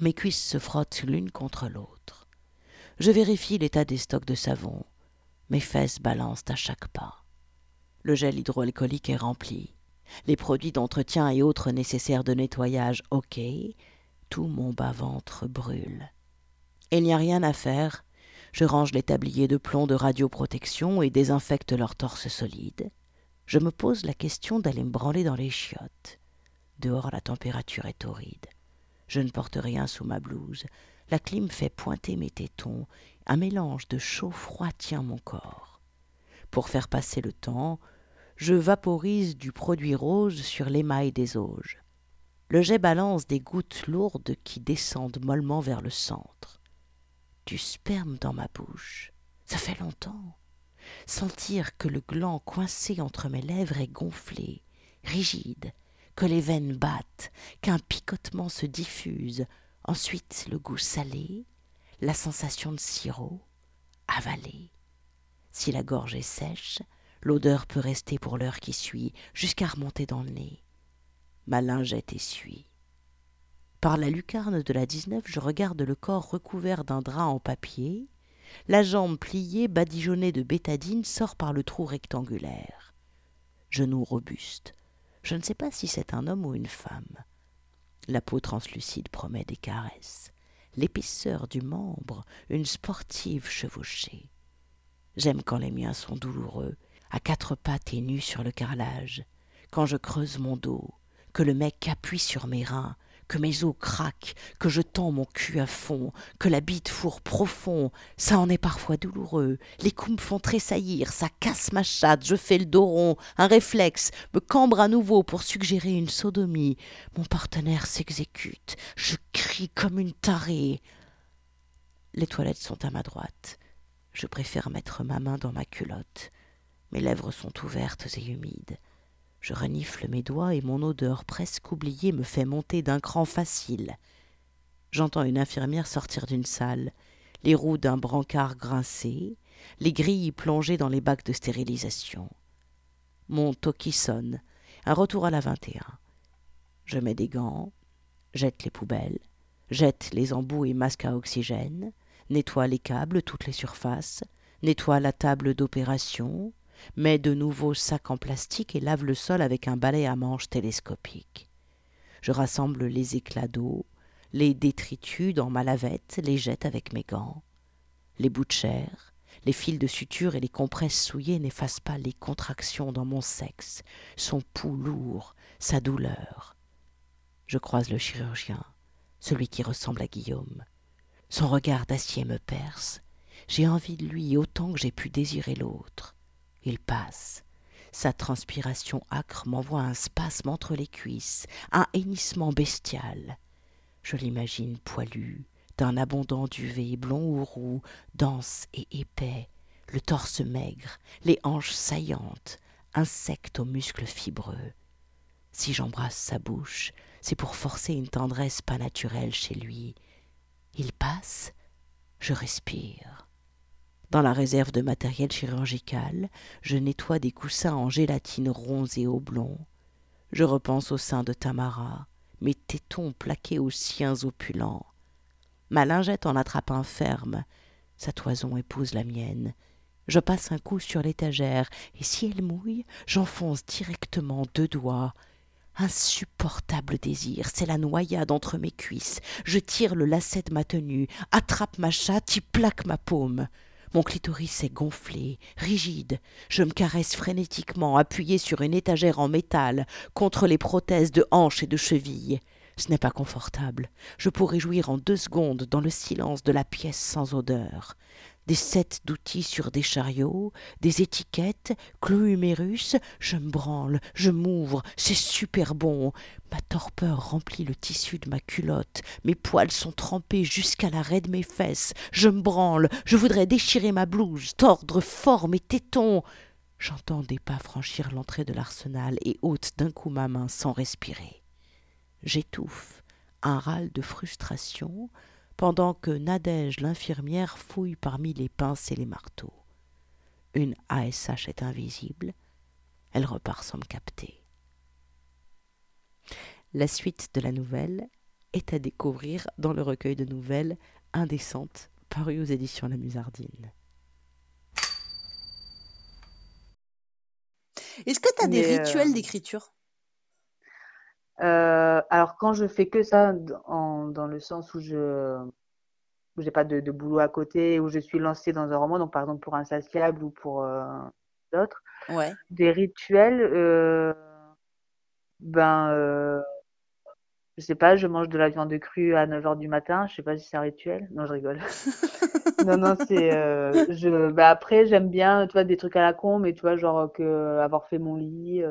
Mes cuisses se frottent l'une contre l'autre. Je vérifie l'état des stocks de savon. Mes fesses balancent à chaque pas. Le gel hydroalcoolique est rempli les produits d'entretien et autres nécessaires de nettoyage ok, tout mon bas-ventre brûle. Il n'y a rien à faire. Je range les tabliers de plomb de radioprotection et désinfecte leur torse solide. Je me pose la question d'aller me branler dans les chiottes. Dehors, la température est torride. Je ne porte rien sous ma blouse. La clim fait pointer mes tétons. Un mélange de chaud-froid tient mon corps. Pour faire passer le temps, je vaporise du produit rose sur l'émail des auges. Le jet balance des gouttes lourdes qui descendent mollement vers le centre. Du sperme dans ma bouche. Ça fait longtemps. Sentir que le gland coincé entre mes lèvres est gonflé, rigide, que les veines battent, qu'un picotement se diffuse, ensuite le goût salé, la sensation de sirop, avalé. Si la gorge est sèche, L'odeur peut rester pour l'heure qui suit, jusqu'à remonter dans le nez. Ma lingette essuie. Par la lucarne de la 19, je regarde le corps recouvert d'un drap en papier. La jambe pliée, badigeonnée de bétadine, sort par le trou rectangulaire. Genou robuste. Je ne sais pas si c'est un homme ou une femme. La peau translucide promet des caresses. L'épaisseur du membre, une sportive chevauchée. J'aime quand les miens sont douloureux à quatre pattes et nu sur le carrelage, quand je creuse mon dos, que le mec appuie sur mes reins, que mes os craquent, que je tends mon cul à fond, que la bite fourre profond, ça en est parfois douloureux. Les coups me font tressaillir, ça casse ma chatte, je fais le dos rond, un réflexe, me cambre à nouveau pour suggérer une sodomie. Mon partenaire s'exécute, je crie comme une tarée. Les toilettes sont à ma droite. Je préfère mettre ma main dans ma culotte. Mes lèvres sont ouvertes et humides. Je renifle mes doigts et mon odeur presque oubliée me fait monter d'un cran facile. J'entends une infirmière sortir d'une salle, les roues d'un brancard grincer, les grilles plongées dans les bacs de stérilisation. Mon toki sonne, un retour à la 21. Je mets des gants, jette les poubelles, jette les embouts et masques à oxygène, nettoie les câbles, toutes les surfaces, nettoie la table d'opération, met de nouveaux sacs en plastique et lave le sol avec un balai à manches télescopique. Je rassemble les éclats d'eau, les détritus dans ma lavette, les jette avec mes gants. Les bouts de chair, les fils de suture et les compresses souillées n'effacent pas les contractions dans mon sexe, son pouls lourd, sa douleur. Je croise le chirurgien, celui qui ressemble à Guillaume. Son regard d'acier me perce. J'ai envie de lui autant que j'ai pu désirer l'autre. Il passe. Sa transpiration âcre m'envoie un spasme entre les cuisses, un hennissement bestial. Je l'imagine poilu, d'un abondant duvet blond ou roux, dense et épais, le torse maigre, les hanches saillantes, insecte aux muscles fibreux. Si j'embrasse sa bouche, c'est pour forcer une tendresse pas naturelle chez lui, il passe, je respire. Dans la réserve de matériel chirurgical, je nettoie des coussins en gélatine ronds et oblongs. Je repense au sein de Tamara, mes tétons plaqués aux siens opulents. Ma lingette en attrape un ferme, sa toison épouse la mienne. Je passe un coup sur l'étagère, et si elle mouille, j'enfonce directement deux doigts Insupportable désir, c'est la noyade entre mes cuisses. Je tire le lacet de ma tenue, attrape ma chatte, y plaque ma paume. Mon clitoris est gonflé, rigide. Je me caresse frénétiquement, appuyé sur une étagère en métal, contre les prothèses de hanches et de chevilles. Ce n'est pas confortable. Je pourrais jouir en deux secondes dans le silence de la pièce sans odeur des sets d'outils sur des chariots, des étiquettes, Clohumérus, je me branle, je m'ouvre, c'est super bon. Ma torpeur remplit le tissu de ma culotte, mes poils sont trempés jusqu'à l'arrêt de mes fesses, je me branle, je voudrais déchirer ma blouse, tordre fort mes tétons. J'entends des pas franchir l'entrée de l'arsenal et ôte d'un coup ma main sans respirer. J'étouffe, un râle de frustration, pendant que Nadège l'infirmière fouille parmi les pinces et les marteaux. Une ASH est invisible, elle repart sans me capter. La suite de la nouvelle est à découvrir dans le recueil de nouvelles Indécentes, paru aux éditions La Musardine. Est-ce que tu as des rituels euh, d'écriture? Euh, alors quand je fais que ça, dans le sens où je n'ai pas de, boulot à côté, où je suis lancée dans un roman, donc par exemple pour Insatiable ou pour euh, d'autres, ouais. des rituels, euh, ben, euh, je sais pas, je mange de la viande crue à 9h du matin, je sais pas si c'est un rituel. Non, je rigole. non, non, c'est, je, ben après, j'aime bien, tu vois, des trucs à la con, mais tu vois, genre que avoir fait mon lit,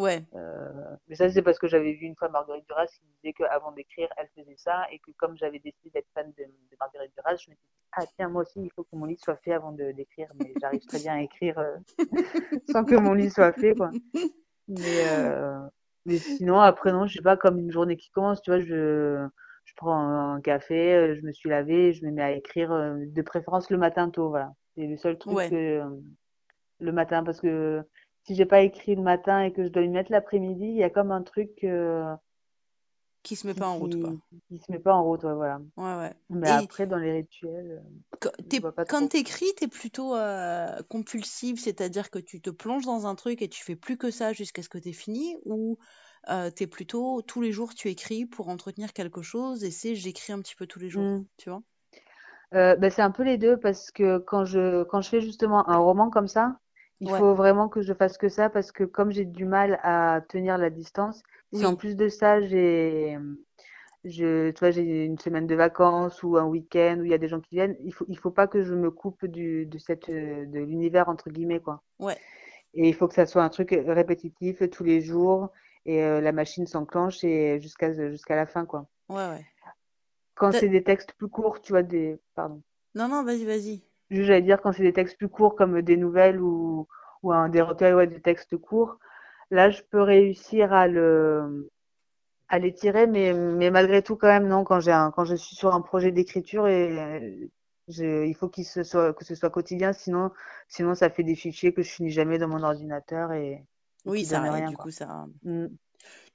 Ouais. Euh, mais ça, c'est parce que j'avais vu une fois Marguerite Duras qui disait qu'avant d'écrire, elle faisait ça et que comme j'avais décidé d'être fan de, Marguerite Duras, je me suis dit, ah tiens, moi aussi, il faut que mon livre soit fait avant d'écrire, mais j'arrive très bien à écrire euh, sans que mon livre soit fait, quoi. Mais, euh, mais sinon, après, non, je sais pas, comme une journée qui commence, tu vois, je, je prends un, café, je me suis lavé, je me mets à écrire, de préférence le matin tôt, voilà. C'est le seul truc que, le matin, parce que si j'ai pas écrit le matin et que je dois y mettre l'après-midi, il y a comme un truc euh, qui se met pas en route quoi. Qui se met pas en route, ouais, voilà. Ouais ouais. Mais après dans les rituels. Euh, quand tu écris, tu es plutôt euh, compulsive, c'est-à-dire que tu te plonges dans un truc et tu fais plus que ça jusqu'à ce que tu fini ou tu es plutôt tous les jours tu écris pour entretenir quelque chose et c'est j'écris un petit peu tous les jours, mmh. tu vois? Ben, c'est un peu les deux parce que quand je quand je fais justement un roman comme ça, il faut vraiment que je fasse que ça parce que comme j'ai du mal à tenir la distance, si en plus de ça j'ai je, tu vois, j'ai une semaine de vacances ou un week-end où il y a des gens qui viennent, il faut, il faut pas que je me coupe du, de cette, de l'univers entre guillemets, quoi. Ouais. Et il faut que ça soit un truc répétitif tous les jours et euh, la machine s'enclenche et jusqu'à jusqu'à la fin, quoi. Ouais, ouais. Quand c'est des textes plus courts, tu vois, des, pardon. Non, non, vas-y, vas-y. Juste, j'allais dire quand c'est des textes plus courts comme des nouvelles ou, ou un, des recueils, ouais, des textes courts, là, je peux réussir à le, à les tirer, mais, mais malgré tout, quand même, non, quand j'ai quand je suis sur un projet d'écriture et euh, je, il faut qu'il se soit, que ce soit quotidien, sinon, sinon ça fait des fichiers que je finis jamais dans mon ordinateur et, Oui, ça, rien, du quoi. coup, ça. Mm.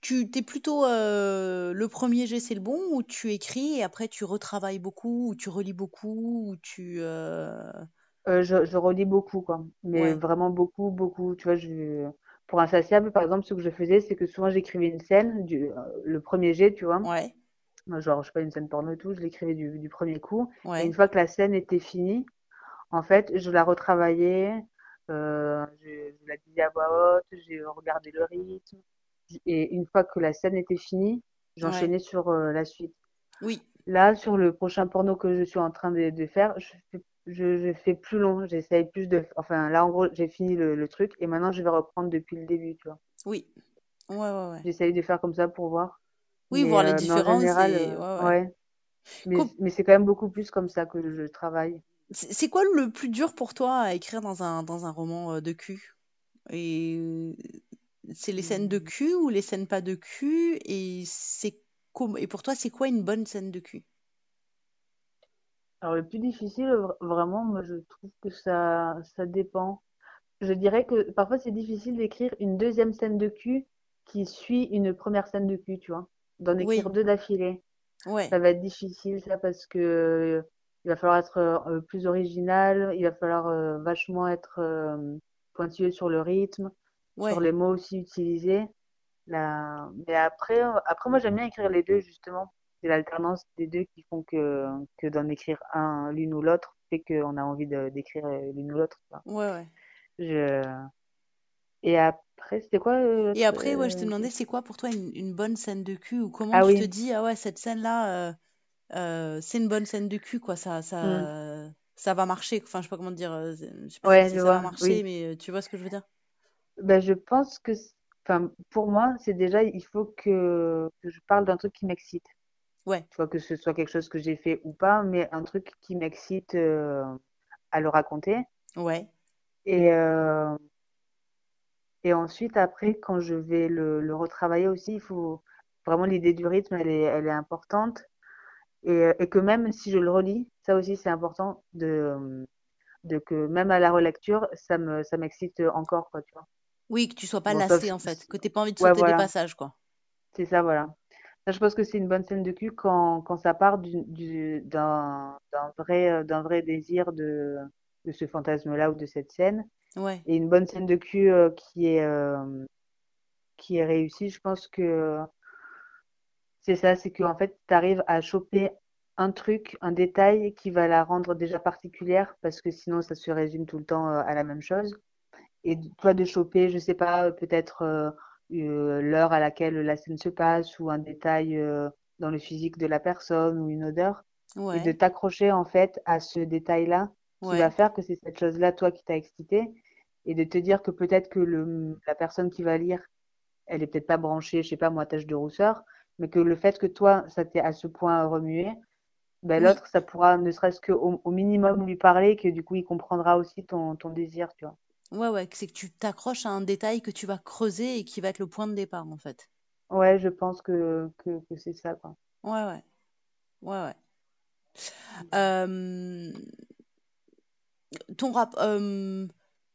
Tu t'es plutôt euh, le premier jet, c'est le bon, ou tu écris et après tu retravailles beaucoup, ou tu relis beaucoup, ou tu. euh, Euh, je, je relis beaucoup, quoi. Mais Ouais, vraiment beaucoup, beaucoup. Tu vois, je, pour Insatiable, par exemple, ce que je faisais, c'est que souvent j'écrivais une scène, du, euh, le premier jet, tu vois. ouais, Genre, je sais pas, une scène porno et tout, je l'écrivais du, du premier coup. Et une ouais, fois que la scène était finie, en fait, je la retravaillais, euh, je, je la disais à voix haute, j'ai regardé le rythme. Et une fois que la scène était finie, ouais. j'enchaînais sur euh, la suite. Oui, Là, sur le prochain porno que je suis en train de, de faire, je fais, je, je fais plus long. J'essaye plus de. Enfin, là, en gros, j'ai fini le, le truc et maintenant, je vais reprendre depuis le début, tu vois. oui. Ouais, ouais, ouais. J'essaye de faire comme ça pour voir. Oui, Mais, voir les euh, mais en différences général, et. euh, Ouais, ouais. ouais. Mais, Com- mais c'est quand même beaucoup plus comme ça que je travaille. C'est quoi le plus dur pour toi à écrire dans un, dans un roman euh, de cul? Et c'est les scènes de Hmm. cul ou les scènes pas de cul? Et c'est et pour toi, c'est quoi une bonne scène de cul? Alors, le plus difficile, vr- vraiment, moi, je trouve que ça, ça dépend. Je dirais que parfois, c'est difficile d'écrire une deuxième scène de cul qui suit une première scène de cul, tu vois. D'en écrire Oui, deux d'affilée. ouais, Ça va être difficile, ça, parce que il va falloir être euh, plus original, il va falloir euh, vachement être euh, pointilleux sur le rythme, sur ouais. les mots aussi utilisés. Là, mais après, après moi j'aime bien écrire les deux justement. C'est l'alternance des deux qui font que, que d'en écrire un, l'une ou l'autre, fait qu'on a envie d'écrire euh, l'une ou l'autre. Ouais, ouais. Je... Et après, c'était quoi euh, Et après, ouais, je te euh, demandais, c'est quoi pour toi une, une bonne scène de cul ou comment Ah tu te dis, ah ouais, cette scène-là, euh, euh, c'est une bonne scène de cul, quoi, ça, ça, ça va marcher. Enfin, je sais pas comment te dire, je sais pas si Ouais, je ça va vois, marcher, oui. mais tu vois ce que je veux dire? Ben, je pense que, enfin, pour moi, c'est déjà, il faut que, que je parle d'un truc qui m'excite. Ouais, Tu vois, que ce soit quelque chose que j'ai fait ou pas, mais un truc qui m'excite euh, à le raconter. ouais, Et, euh, et ensuite, après, quand je vais le, le retravailler aussi, il faut vraiment l'idée du rythme, elle est, elle est importante. Et, euh, et que même si je le relis, ça aussi, c'est important de, de que même à la relecture, ça me, ça m'excite encore, quoi, tu vois. Oui, que tu sois pas Bon, lassé en fait, que t'aies pas envie de ouais, sauter des voilà, passages, quoi. c'est ça, voilà. Ça, je pense que c'est une bonne scène de cul quand, quand ça part du, du, d'un, d'un vrai, euh, d'un vrai désir de, de ce fantasme-là ou de cette scène. Ouais, Et une bonne scène de cul euh, qui est, euh, qui est réussie, je pense que c'est ça, c'est qu'en fait, tu arrives à choper un truc, un détail qui va la rendre déjà particulière parce que sinon, ça se résume tout le temps à la même chose. Et toi, de choper, je sais pas, peut-être euh, euh, l'heure à laquelle la scène se passe ou un détail euh, dans le physique de la personne ou une odeur. Et de t'accrocher en fait à ce détail-là qui va faire que c'est cette chose-là, toi, qui t'a excité. Et de te dire que peut-être que le, la personne qui va lire, elle est peut-être pas branchée, je sais pas, moi, tache de rousseur, mais que le fait que toi, ça t'est à ce point remué, ben l'autre, ça pourra ne serait-ce qu'au au minimum lui parler, que du coup, il comprendra aussi ton, ton désir, tu vois. Ouais, ouais, c'est que tu t'accroches à un détail que tu vas creuser et qui va être le point de départ en fait. Ouais, je pense que, que, que c'est ça, quoi. Ouais, ouais, ouais, ouais. Euh, ton rap, euh,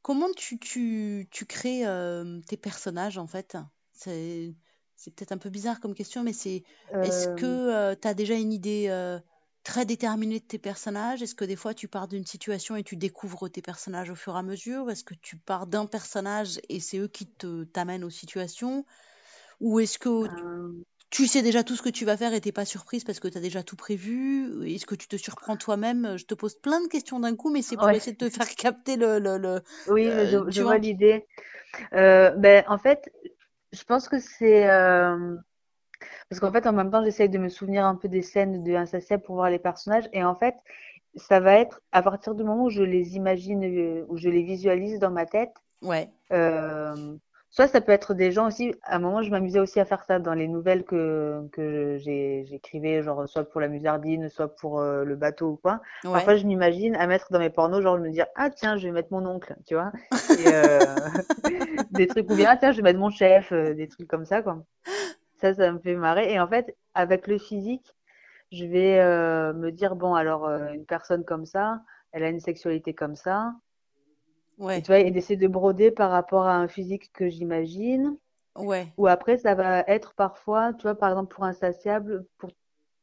comment tu, tu, tu crées euh, tes personnages en fait? C'est, c'est peut-être un peu bizarre comme question, mais c'est, est-ce que tu as déjà une idée très déterminée de tes personnages? Est-ce que des fois tu pars d'une situation et tu découvres tes personnages au fur et à mesure? Est-ce que tu pars d'un personnage et c'est eux qui te t'amènent aux situations? Ou est-ce que euh, tu sais déjà tout ce que tu vas faire et t'es pas surprise parce que tu as déjà tout prévu? Est-ce que tu te surprends toi-même? Je te pose plein de questions d'un coup, mais c'est pour ouais, essayer de te faire capter le, le, le- oui, je, euh, je vois? l'idée. Euh, ben, en fait, je pense que c'est... Parce qu'en fait, en même temps, j'essaye de me souvenir un peu des scènes de Insatiable pour voir les personnages. Et en fait, ça va être à partir du moment où je les imagine, euh, où je les visualise dans ma tête. Ouais. Euh, soit ça peut être des gens aussi. À un moment, je m'amusais aussi à faire ça dans les nouvelles que, que j'écrivais, genre soit pour la musardine, soit pour euh, le bateau ou quoi. Parfois, Ouais. je m'imagine à mettre dans mes pornos, genre je me dire, ah tiens, je vais mettre mon oncle, tu vois. Et, euh, des trucs, ou bien, ah, tiens, je vais mettre mon chef, des trucs comme ça, quoi. Ça, ça me fait marrer. Et en fait, avec le physique, je vais euh, me dire, bon, alors, euh, une personne comme ça, elle a une sexualité comme ça. Et tu vois, et d'essayer de broder par rapport à un physique que j'imagine. Ouais. Ou après, ça va être parfois, tu vois, par exemple, pour Insatiable, pour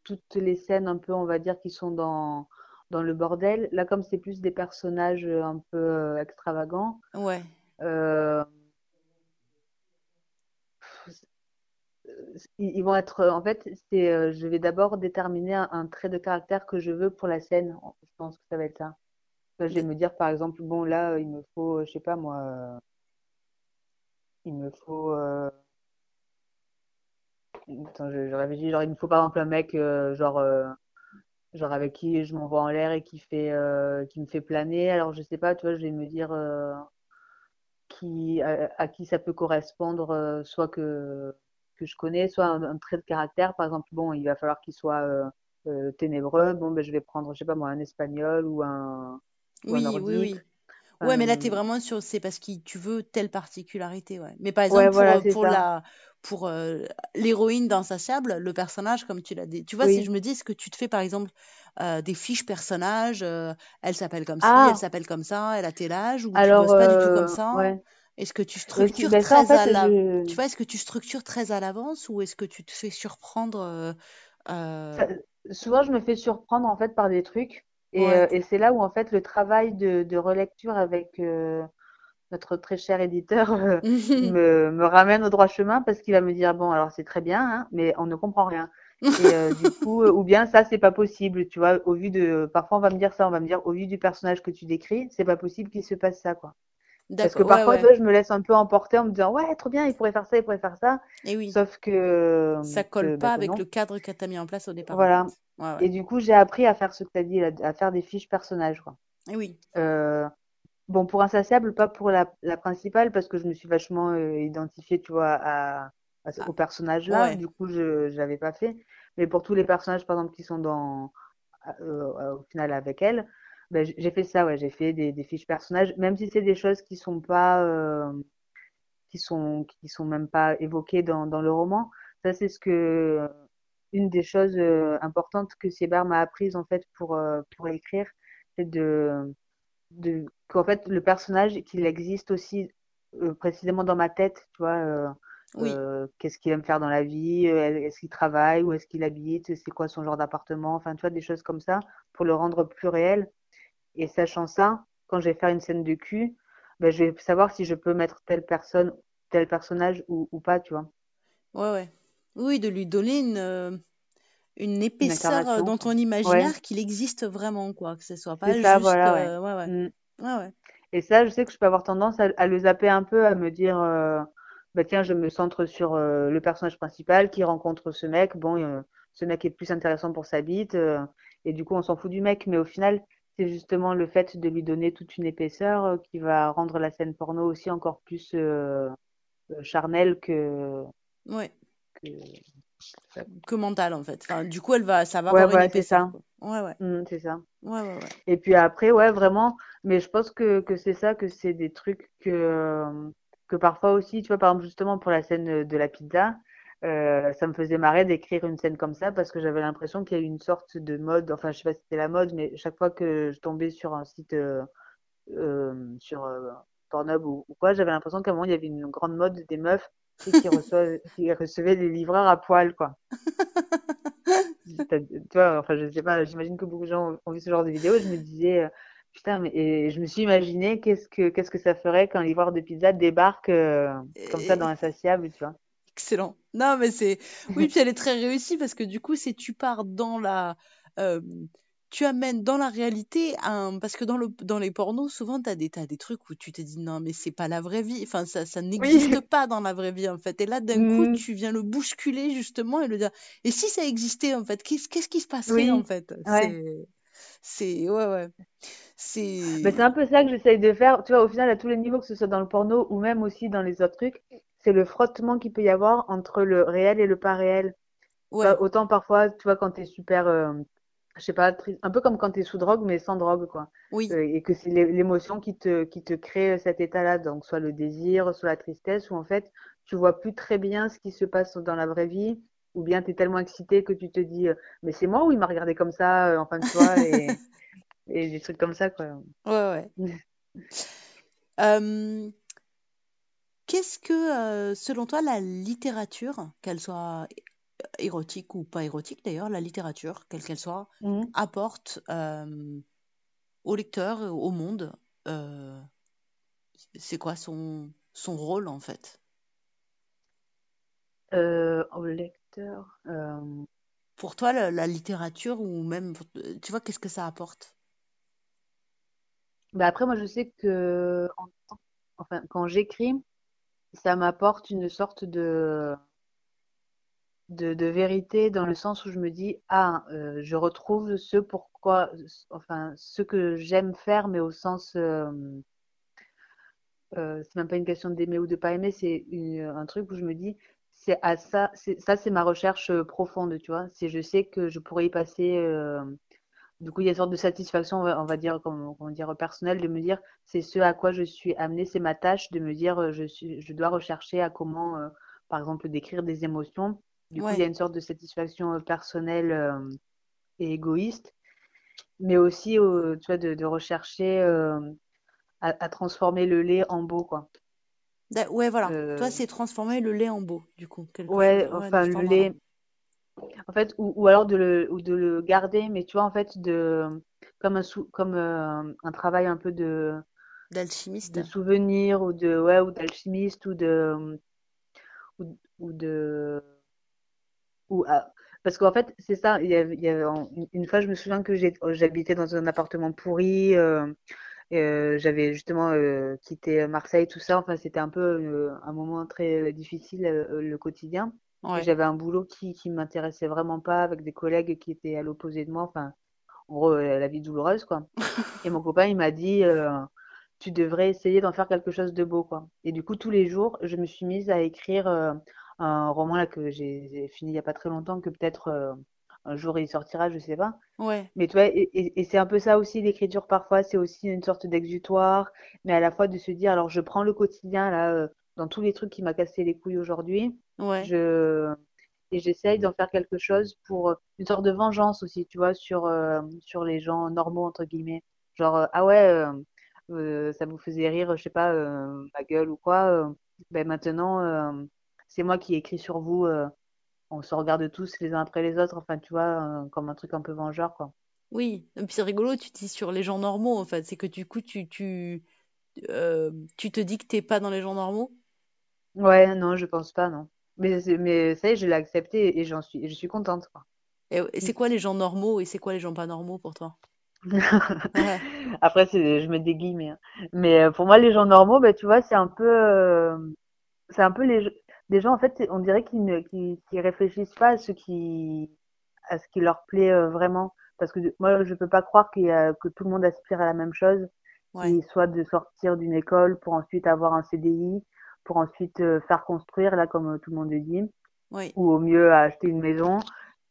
toutes les scènes un peu, on va dire, qui sont dans, dans le bordel. Là, comme c'est plus des personnages euh, un peu extravagants, Ouais. euh, ils vont être, en fait, c'est, euh, je vais d'abord déterminer un, trait de caractère que je veux pour la scène. Je pense que ça va être ça. Je vais me dire, par exemple, bon, là, euh, il me faut, euh, je sais pas moi, il me faut, attends, je, je réfléchis, genre, il me faut par exemple un mec, genre, genre avec qui je m'envoie en l'air et qui fait, qui me fait planer. Alors, je sais pas, tu vois, je vais me dire qui, à, qui ça peut correspondre, soit que, que je connais, soit un, un trait de caractère. Par exemple, bon, il va falloir qu'il soit euh, euh, ténébreux. Bon, ben, je vais prendre, je sais pas moi, un espagnol ou un, ou un Oui, oui, oui. Ouais, mais là, t'es Enfin, vraiment sur, c'est parce que tu veux telle particularité, ouais. Mais par exemple, pour, voilà, euh, c'est pour ça. la, pour euh, l'héroïne d'Insatiable, le personnage, comme tu l'as dit, tu vois, si je me dis, est-ce que tu te fais, par exemple, euh, des fiches personnages, euh, elle s'appelle comme elle Ah, s'appelle comme ça, elle a tel âge, ou tu alors, bosses pas du tout comme euh, ça? ouais. Est-ce que tu structures ben ça, en très fait, à la, tu vois, est-ce que tu structures très à l'avance, ou est-ce que tu te fais surprendre, euh, euh, ça- souvent, je me fais surprendre, en fait, par des trucs. Et, ouais. euh, et c'est là où, en fait, le travail de, de relecture avec notre très cher éditeur me, me ramène au droit chemin parce qu'il va me dire, bon, alors c'est très bien, hein, mais on ne comprend rien. Et euh, du coup, euh, ou bien ça, c'est pas possible, tu vois, au vu de, parfois on va me dire ça, on va me dire, au vu du personnage que tu décris, c'est pas possible qu'il se passe ça, quoi. Parce que ouais, parfois, ouais. je me laisse un peu emporter en me disant, ouais, trop bien, il pourrait faire ça, il pourrait faire ça. Et oui, Sauf que, ça colle que, bah, pas avec le cadre que tu as mis en place au départ, Voilà. Ouais. Et du coup, j'ai appris à faire ce que tu as dit, à faire des fiches personnages, quoi. Et oui. Euh, bon, pour Insatiable, pas pour la, la principale, parce que je me suis vachement euh, identifiée, tu vois, à, Ah, au personnage là. Du coup, je je l'avais pas fait. Mais pour tous les personnages, par exemple, qui sont dans, euh, au final avec elle, j- j'ai fait ça, ouais. J'ai fait des, des fiches personnages, même si c'est des choses qui sont pas, euh, qui sont, qui sont même pas évoquées dans, dans le roman. Ça, c'est ce que, une des choses euh, importantes que Siebar m'a apprises, en fait, pour, euh, pour écrire, c'est de, de, qu'en fait, le personnage, qu'il existe aussi précisément dans ma tête, tu vois, Oui. euh, qu'est-ce qu'il aime faire dans la vie, est-ce qu'il travaille, où est-ce qu'il habite, c'est quoi son genre d'appartement, enfin, tu vois, des choses comme ça, pour le rendre plus réel. Et sachant ça, quand je vais faire une scène de cul, ben, je vais savoir si je peux mettre telle personne, tel personnage ou, ou pas, tu vois. Ouais, ouais. Oui, de lui donner une, euh, une Une épaisseur euh, incarnation, dans ton Ouais, imaginaire qu'il existe vraiment, quoi. Que ce soit pas ça, juste. voilà, euh, Ouais, ouais. Mm. Ouais, ouais. Et ça, je sais que je peux avoir tendance à, à le zapper un peu, à me dire, euh, bah tiens, je me centre sur euh, le personnage principal qui rencontre ce mec. Bon, euh, ce mec est plus intéressant pour sa bite, euh, et du coup, on s'en fout du mec. Mais au final, c'est justement le fait de lui donner toute une épaisseur euh, qui va rendre la scène porno aussi encore plus euh, euh, charnelle que, Ouais. que... Que mental, en fait. Enfin, du coup, elle va, ça va Ouais, avoir une voilà, c'est épaisseur, ça. Ouais, ouais. Mm, c'est ça. Ouais, ouais, ouais. Et puis après, ouais, vraiment. Mais je pense que, que c'est ça, que c'est des trucs que, que parfois aussi, tu vois, par exemple, justement pour la scène de la pizza, euh, ça me faisait marrer d'écrire une scène comme ça parce que j'avais l'impression qu'il y a une sorte de mode, enfin, je sais pas si c'était la mode, mais chaque fois que je tombais sur un site, euh, euh, sur euh, Pornhub ou, ou quoi, j'avais l'impression qu'à un moment, il y avait une grande mode des meufs qui reçoivent, qui recevaient les livreurs à poil, quoi. Tu vois, enfin, je sais pas, j'imagine que beaucoup de gens ont vu ce genre de vidéo. Je me disais, euh, putain, mais et je me suis imaginé qu'est-ce que qu'est-ce que ça ferait quand livreur de pizza débarque euh, comme ça dans Insatiable, tu vois. Excellent. Non, mais c'est. Oui, puis elle est très réussie parce que du coup, si tu pars dans la. euh, tu amènes dans la réalité un parce que dans le dans les pornos souvent tu as des t'as des trucs où tu te dis non mais c'est pas la vraie vie enfin ça ça n'existe pas dans la vraie vie en fait et là d'un coup Mm. tu viens le bousculer justement et le dire et si ça existait en fait qu'est-ce qui se passerait Oui, en fait? Ouais. c'est c'est ouais ouais Mais c'est c'est un peu ça que j'essaye de faire, tu vois, au final, à tous les niveaux, que ce soit dans le porno ou même aussi dans les autres trucs, c'est le frottement qu'il peut y avoir entre le réel et le pas réel. Tu ouais autant parfois, tu vois, quand t'es super, euh, je sais pas, un peu comme quand t'es sous drogue, mais sans drogue, quoi. oui Euh, et que c'est l'é- l'émotion qui te, qui te crée cet état-là, donc soit le désir, soit la tristesse, où en fait, tu vois plus très bien ce qui se passe dans la vraie vie, ou bien t'es tellement excité que tu te dis, euh, mais c'est moi ou il m'a regardé comme ça, euh, enfin, tu vois, et, et des trucs comme ça, quoi. ouais ouais Euh, qu'est-ce que euh, selon toi la littérature qu'elle soit érotique ou pas érotique d'ailleurs la littérature quelle qu'elle soit Mhm. apporte euh, au lecteur, euh, au monde, euh, c'est quoi son, son rôle en fait? Euh, au lecteur, Pour toi, la, la littérature ou même, tu vois, qu'est-ce que ça apporte? bah après, moi, je sais que, en- enfin, quand j'écris, ça m'apporte une sorte de, de, vérité dans le sens où je me dis, ah, euh, je retrouve ce pourquoi, enfin, ce que j'aime faire, mais au sens, euh, euh, c'est même pas une question d'aimer ou de pas aimer, c'est un truc où je me dis, c'est à ça, c'est, ça, c'est ma recherche euh, profonde, tu vois. C'est, je sais que je pourrais y passer, euh, du coup, il y a une sorte de satisfaction, on va, on va dire, comment, comment dire, personnelle, de me dire, c'est ce à quoi je suis amenée, c'est ma tâche de me dire, euh, je suis, je dois rechercher à comment, euh, par exemple, décrire des émotions. Du coup, il y a une sorte de satisfaction euh, personnelle euh, et égoïste, mais aussi, euh, tu vois, de, de rechercher à, à transformer le lait en beau, quoi. Ouais, voilà. Toi, c'est transformer le lait en beau, du coup, chose, ouais, enfin, le lait, en fait, ou, ou alors de le, ou de le garder, mais tu vois, en fait, de, comme un, sou, comme euh, un travail un peu de, D'alchimiste. de souvenir ou de, ouais, ou d'alchimiste ou de, ou, ou de, ou, ah, parce qu'en fait, c'est ça, il y a, il y a, en- une fois, je me souviens que j'ai, j'habitais dans un appartement pourri, euh, euh, j'avais justement euh, quitté Marseille, tout ça, enfin, c'était un peu euh, un moment très difficile, le quotidien. Ouais. j'avais un boulot qui, qui m'intéressait vraiment pas, avec des collègues qui étaient à l'opposé de moi, enfin, en gros, euh, la vie douloureuse, quoi. Et mon copain, il m'a dit, euh, tu devrais essayer d'en faire quelque chose de beau, quoi. Et du coup, tous les jours, je me suis mise à écrire euh, un roman là que j'ai fini il y a pas très longtemps, que peut-être euh, un jour il sortira, je sais pas. Ouais. Mais tu vois, et, et- et c'est un peu ça aussi, l'écriture parfois, c'est aussi une sorte d'exutoire, mais à la fois de se dire, alors je prends le quotidien là, euh, dans tous les trucs qui m'a cassé les couilles aujourd'hui, Ouais. je et j'essaye d'en faire quelque chose pour euh, une sorte de vengeance aussi, tu vois, sur euh, sur les gens normaux entre guillemets. Genre euh, ah ouais, euh, ça vous faisait rire, je sais pas, ma gueule ou quoi. ben maintenant, c'est moi qui ai écrit sur vous. on se regarde tous les uns après les autres. Enfin, tu vois, comme un truc un peu vengeur, quoi. Oui. C'est rigolo, tu dis sur les gens normaux, en fait. C'est que du coup, tu, tu, tu te dis que t'es pas dans les gens normaux? Ouais, non, je pense pas, non. Mais c'est- mais ça y est, je l'ai accepté et j'en suis, je suis contente, quoi. Et, et c'est quoi les gens normaux et c'est quoi les gens pas normaux pour toi? Ouais. Après, c'est, je mets des guillemets. hein. Mais euh, pour moi, les gens normaux, bah, tu vois, c'est un peu, euh, c'est un peu les, des gens, en fait, on dirait qu'ils ne, qu'ils, qu'ils réfléchissent pas à ce qui, à ce qui leur plaît euh, vraiment. Parce que moi, je peux pas croire qu'il y a, que tout le monde aspire à la même chose, Ouais. qui soit de sortir d'une école pour ensuite avoir un CDI, pour ensuite euh, faire construire, là, comme euh, tout le monde le dit, Oui. ou au mieux acheter une maison,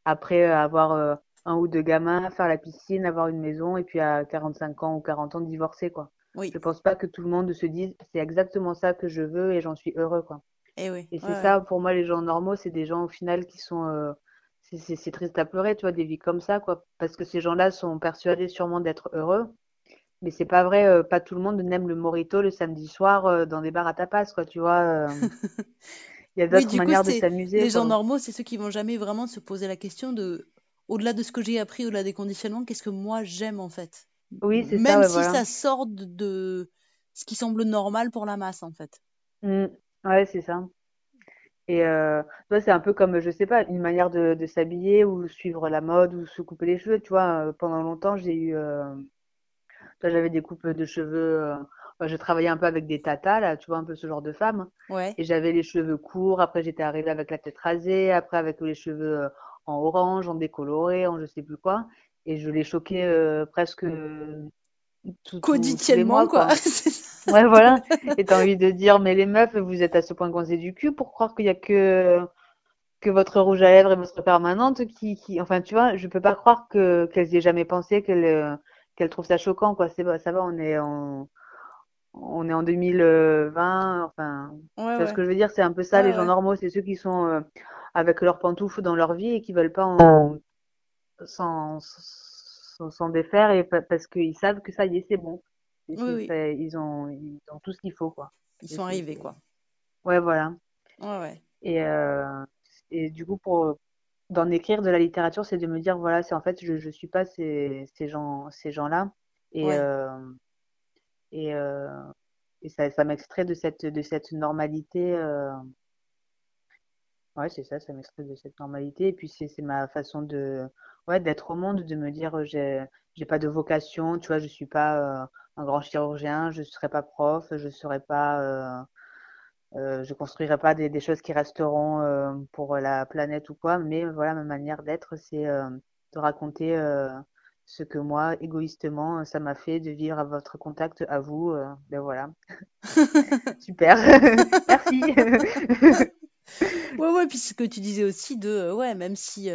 après euh, avoir un ou deux gamins, faire la piscine, avoir une maison, et puis à 45 ans ou 40 ans, divorcer, quoi. Oui. Je pense pas que tout le monde se dise, c'est exactement ça que je veux et j'en suis heureux, quoi. Et oui. Et c'est ouais. ça, pour moi, les gens normaux, c'est des gens au final qui sont, euh, c'est triste à pleurer, tu vois, des vies comme ça, quoi. Parce que ces gens-là sont persuadés sûrement d'être heureux, mais c'est pas vrai, euh, pas tout le monde n'aime le mojito le samedi soir euh, dans des bars à tapas, quoi, tu vois. euh. Il y a Oui, d'autres coup, manières de s'amuser, les gens quoi. normaux, c'est ceux qui vont jamais vraiment se poser la question de, au-delà de ce que j'ai appris, au-delà des conditionnements, qu'est-ce que moi j'aime en fait? Oui, c'est ça, Même ouais, si voilà. ça sort de, de ce qui semble normal pour la masse en fait. Mm. Ouais, c'est ça. Et euh, c'est un peu comme, je sais pas, une manière de, de s'habiller ou suivre la mode ou se couper les cheveux. Tu vois, pendant longtemps, j'ai eu, euh, j'avais des coupes de cheveux. Euh, enfin, je travaillais un peu avec des tatas, là, tu vois, un peu ce genre de femme. Ouais. Et j'avais les cheveux courts. Après, j'étais arrivée avec la tête rasée. Après, avec les cheveux euh, en orange, en décoloré, en je sais plus quoi. Et je les choquais euh, presque euh, quoi. Ouais, voilà. Et t'as envie de dire, mais les meufs, vous êtes à ce point coincées du cul pour croire qu'il y a que que votre rouge à lèvres et votre permanente qui, qui, enfin, tu vois, je peux pas croire que qu'elles y aient jamais pensé, qu'elles qu'elles trouvent ça choquant, quoi. C'est ça va, on est en on est en 2020, enfin, Ouais, ce que je veux dire, c'est un peu ça, Ouais, les gens ouais. normaux, c'est ceux qui sont euh, avec leurs pantoufles dans leur vie et qui veulent pas en s'en s'en s'en défaire et pa- parce qu'ils savent que ça y est, c'est bon. Oui, ils ont ils ont tout ce qu'il faut, quoi. Ils Et sont arrivés, quoi. ouais, voilà. Ouais, ouais. Et euh, et du coup pour d'en écrire de la littérature, c'est de me dire voilà, c'est en fait je je suis pas ces ces gens ces gens-là et Ouais. euh, et euh, et ça ça m'extrait de cette de cette normalité euh, ouais, c'est ça, ça m'extrait de cette normalité et puis c'est c'est ma façon de ouais, d'être au monde, de me dire euh, j'ai j'ai pas de vocation, tu vois, je suis pas euh, un grand chirurgien, je serai pas prof, je serai pas euh, je construirai pas des, des choses qui resteront euh, pour la planète ou quoi, mais voilà, ma manière d'être, c'est euh, de raconter euh, ce que moi, égoïstement, ça m'a fait de vivre à votre contact, à vous. ben voilà, super, merci. Ouais, ouais, puis ce que tu disais aussi de, ouais, même si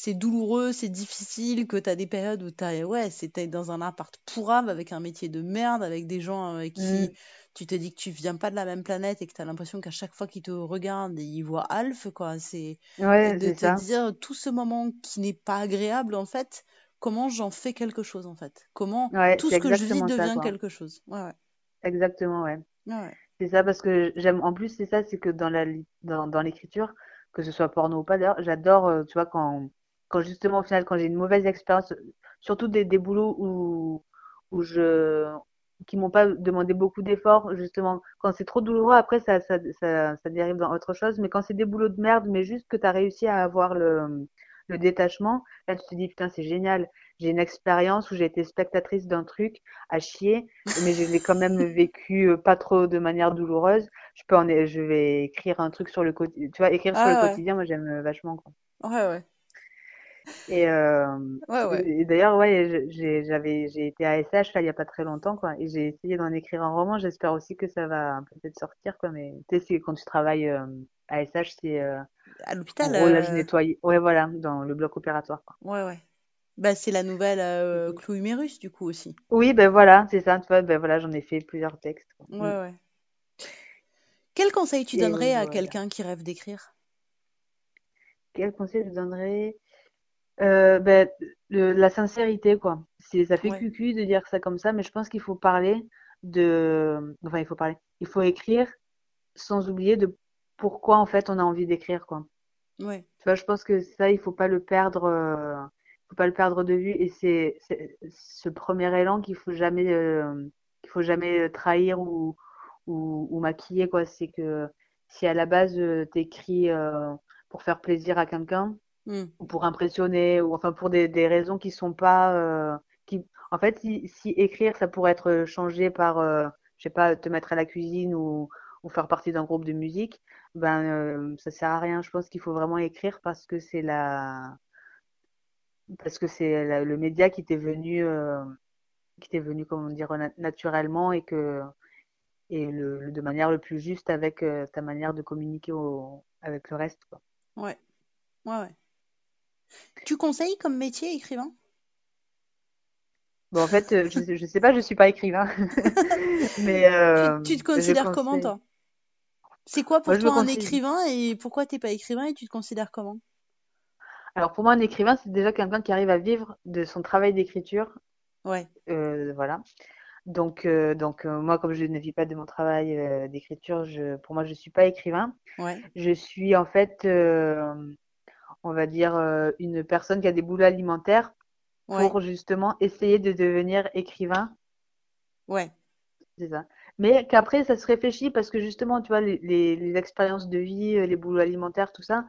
c'est douloureux, c'est difficile, que t'as des périodes où t'as, ouais, c'était dans un appart pourrave avec un métier de merde, avec des gens avec qui Mm, tu te dis que tu viens pas de la même planète et que t'as l'impression qu'à chaque fois qu'ils te regardent, ils voient Alf, quoi. C'est, ouais, de te ça, dire tout ce moment qui n'est pas agréable, en fait, comment j'en fais quelque chose, en fait? Comment ouais, tout ce que je vis ça, devient quelque chose? Ouais. Exactement, ouais. C'est ça parce que j'aime, en plus, c'est ça, c'est que dans la, li- dans, dans l'écriture, que ce soit porno ou pas, d'ailleurs, j'adore, euh, tu vois, quand, quand justement, au final, quand j'ai une mauvaise expérience, surtout des, des boulots où, où je, qui m'ont pas demandé beaucoup d'efforts, justement, quand c'est trop douloureux, après, ça, ça, ça, ça dérive dans autre chose, mais quand c'est des boulots de merde, mais juste que tu as réussi à avoir le, le détachement, là, tu te dis, putain, c'est génial. J'ai une expérience où j'ai été spectatrice d'un truc à chier, mais je l'ai quand même vécu euh, pas trop de manière douloureuse. Je peux en, je vais écrire un truc sur le quotidien. Tu vois, écrire sur le Ah, quotidien, moi, j'aime euh, vachement, quoi. Ouais, ouais. Et, euh, Ouais, ouais. et d'ailleurs, ouais, je- j'ai, j'avais, j'ai été à SH là il y a pas très longtemps, quoi, et j'ai essayé d'en écrire un roman. J'espère aussi que ça va peut-être sortir, quoi. Mais tu sais, c'est quand tu travailles euh, à SH, c'est euh, À en l'hôpital, gros là, je euh, nettoyais. Ouais, voilà, dans le bloc opératoire, quoi. ouais, ouais. Bah, c'est la nouvelle euh, Mhm. Clou Humérus, du coup, aussi. Oui, ben voilà, c'est ça. Tu vois, ben voilà, j'en ai fait plusieurs textes. quoi. Ouais, Mm. ouais. Quel conseil tu Et donnerais à voilà. quelqu'un qui rêve d'écrire? Quel conseil je donnerais? Euh, ben, le- la sincérité, quoi. C'est, ça fait Ouais, cucu de dire ça comme ça, mais je pense qu'il faut parler de, enfin, il faut parler. Il faut écrire sans oublier de pourquoi, en fait, on a envie d'écrire, quoi. ouais, Tu vois, je pense que ça, il faut pas le perdre, euh, faut pas le perdre de vue. Et c'est, c'est ce premier élan qu'il faut jamais, euh, qu'il faut jamais trahir ou, ou, ou maquiller, quoi. C'est que si à la base, euh, t'écris, euh, pour faire plaisir à quelqu'un, Hmm. ou pour impressionner, ou enfin pour des, des raisons qui sont pas, euh, qui, en fait, si, si écrire, ça pourrait être changé par, euh, je sais pas, te mettre à la cuisine ou, ou faire partie d'un groupe de musique, ben, euh, ça sert à rien. Je pense qu'il faut vraiment écrire parce que c'est la, parce que c'est le média qui t'est venu, euh, qui t'est venu, comment dire, na- naturellement et que, et le, le- de manière le plus juste avec euh, ta manière de communiquer au, avec le reste, quoi. ouais, ouais, ouais. Tu conseilles comme métier écrivain? Bon, en fait, euh, je, je sais pas, je suis pas écrivain, mais Tu, euh, tu te considères comment, toi? C'est quoi pour toi un conseille. écrivain et pourquoi t'es pas écrivain et tu te considères comment? Alors, pour moi, un écrivain, c'est déjà quelqu'un qui arrive à vivre de son travail d'écriture. Ouais, Euh, voilà. Donc, euh, donc euh, moi, comme je ne vis pas de mon travail euh, d'écriture, pour moi, je suis pas écrivain. ouais, Je suis en fait, on va dire, euh, une personne qui a des boulots alimentaires ouais, pour justement essayer de devenir écrivain. ouais, C'est ça. mais qu'après ça se réfléchit parce que justement, tu vois, les, les, les expériences de vie, euh, les boulots alimentaires, tout ça,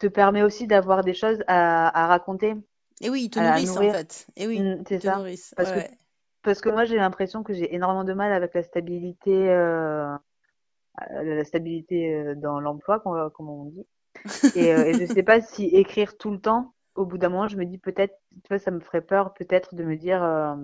te permet aussi d'avoir des choses à, à raconter, Et oui, ils te nourrissent en fait. Et oui, Mm, c'est ils te ça. nourrissent. Parce Ouais, que parce que moi j'ai l'impression que j'ai énormément de mal avec la stabilité, euh, la stabilité dans l'emploi, comme on dit. Et, euh, et je sais pas si écrire tout le temps, au bout d'un moment, je me dis peut-être, tu vois, ça me ferait peur peut-être de me dire euh,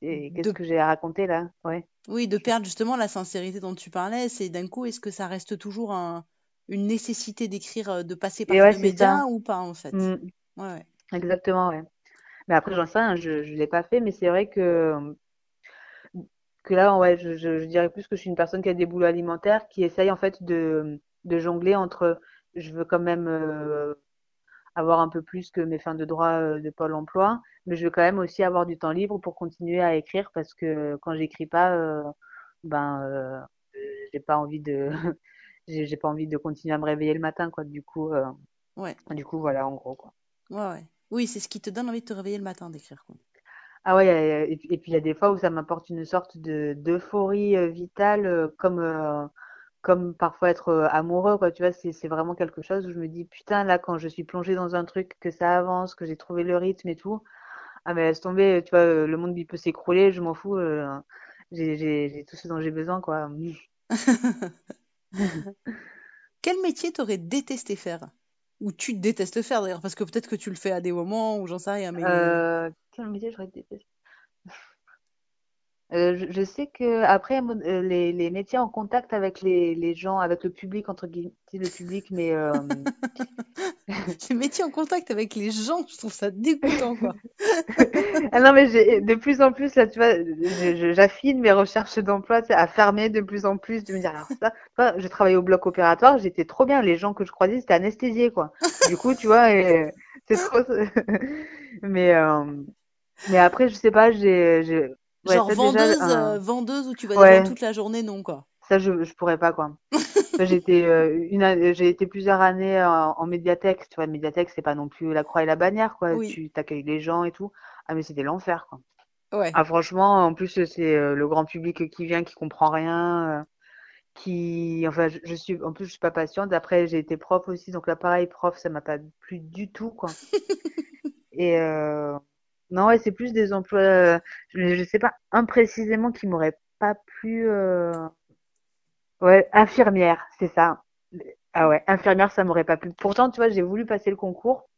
qu'est-ce De, que j'ai à raconter là? Ouais. oui, de perdre justement la sincérité dont tu parlais, c'est d'un coup, est-ce que ça reste toujours un, une nécessité d'écrire, euh, de passer par ouais, ce c'est ça. média ou pas en fait? Mm, Ouais, ouais. exactement, ouais. Mais après, j'en sais rien, je, je l'ai pas fait, mais c'est vrai que, que là, ouais, je, je, je dirais plus que je suis une personne qui a des boulots alimentaires, qui essaye en fait de, de jongler entre, je veux quand même euh, avoir un peu plus que mes fins de droit euh, de Pôle emploi, mais je veux quand même aussi avoir du temps libre pour continuer à écrire parce que quand j'écris pas, euh, ben, euh, j'ai pas envie de, j'ai pas envie de continuer à me réveiller le matin, quoi. Du coup, Ouais, du coup, voilà, en gros, quoi. ouais, ouais. Oui, c'est ce qui te donne envie de te réveiller le matin d'écrire, quoi. Ah ouais, et puis, il y a des fois où ça m'apporte une sorte de d'euphorie vitale, comme comme parfois être euh, amoureux, quoi. Tu vois, c'est vraiment quelque chose où je me dis putain là quand je suis plongée dans un truc, que ça avance, que j'ai trouvé le rythme et tout, ah mais laisse tomber, tu vois, euh, le monde il peut s'écrouler, je m'en fous, euh, j'ai tout ce dont j'ai besoin, quoi. Quel métier t'aurais détesté faire? Ou tu détestes faire d'ailleurs, parce que peut-être que tu le fais à des moments où j'en sais rien, mais Euh, quel métier j'aurais détesté? Euh, je, je sais que après euh, les, les métiers en contact avec les, les gens, avec le public entre guillemets, le public, mais euh, les métiers en contact avec les gens, je trouve ça dégoûtant, quoi. ah non mais de plus en plus là, tu vois, j'affine mes recherches d'emploi, à fermer de plus en plus, de me dire alors ça, tu vois, je travaillais au bloc opératoire, j'étais trop bien, les gens que je croisais c'était anesthésiés quoi. Du coup, tu vois, c'est trop, mais euh, mais après je sais pas, j'ai ouais Genre ça vendeuse, euh, vendeuse où tu gens ouais toute la journée, non, quoi. Ça, je, je pourrais pas, quoi. Ça, J'ai été, euh, une, j'ai été plusieurs années en, en médiathèque. Tu vois, médiathèque, c'est pas non plus la croix et la bannière, quoi. Oui, Tu t'accueilles les gens et tout. Ah, mais c'était l'enfer, quoi. ouais. Ah, franchement, en plus, c'est euh, le grand public qui vient, qui comprend rien, euh, qui, enfin, je, je suis, en plus, je suis pas patiente. Après, j'ai été prof aussi, donc là, pareil, prof, ça m'a pas plu du tout, quoi. Et, euh, non, ouais, c'est plus des emplois, euh, je, je sais pas, imprécisément qui m'auraient pas plu, euh, Ouais, infirmière, c'est ça. Ah ouais, infirmière, ça m'aurait pas plu. Pourtant, tu vois, j'ai voulu passer le concours.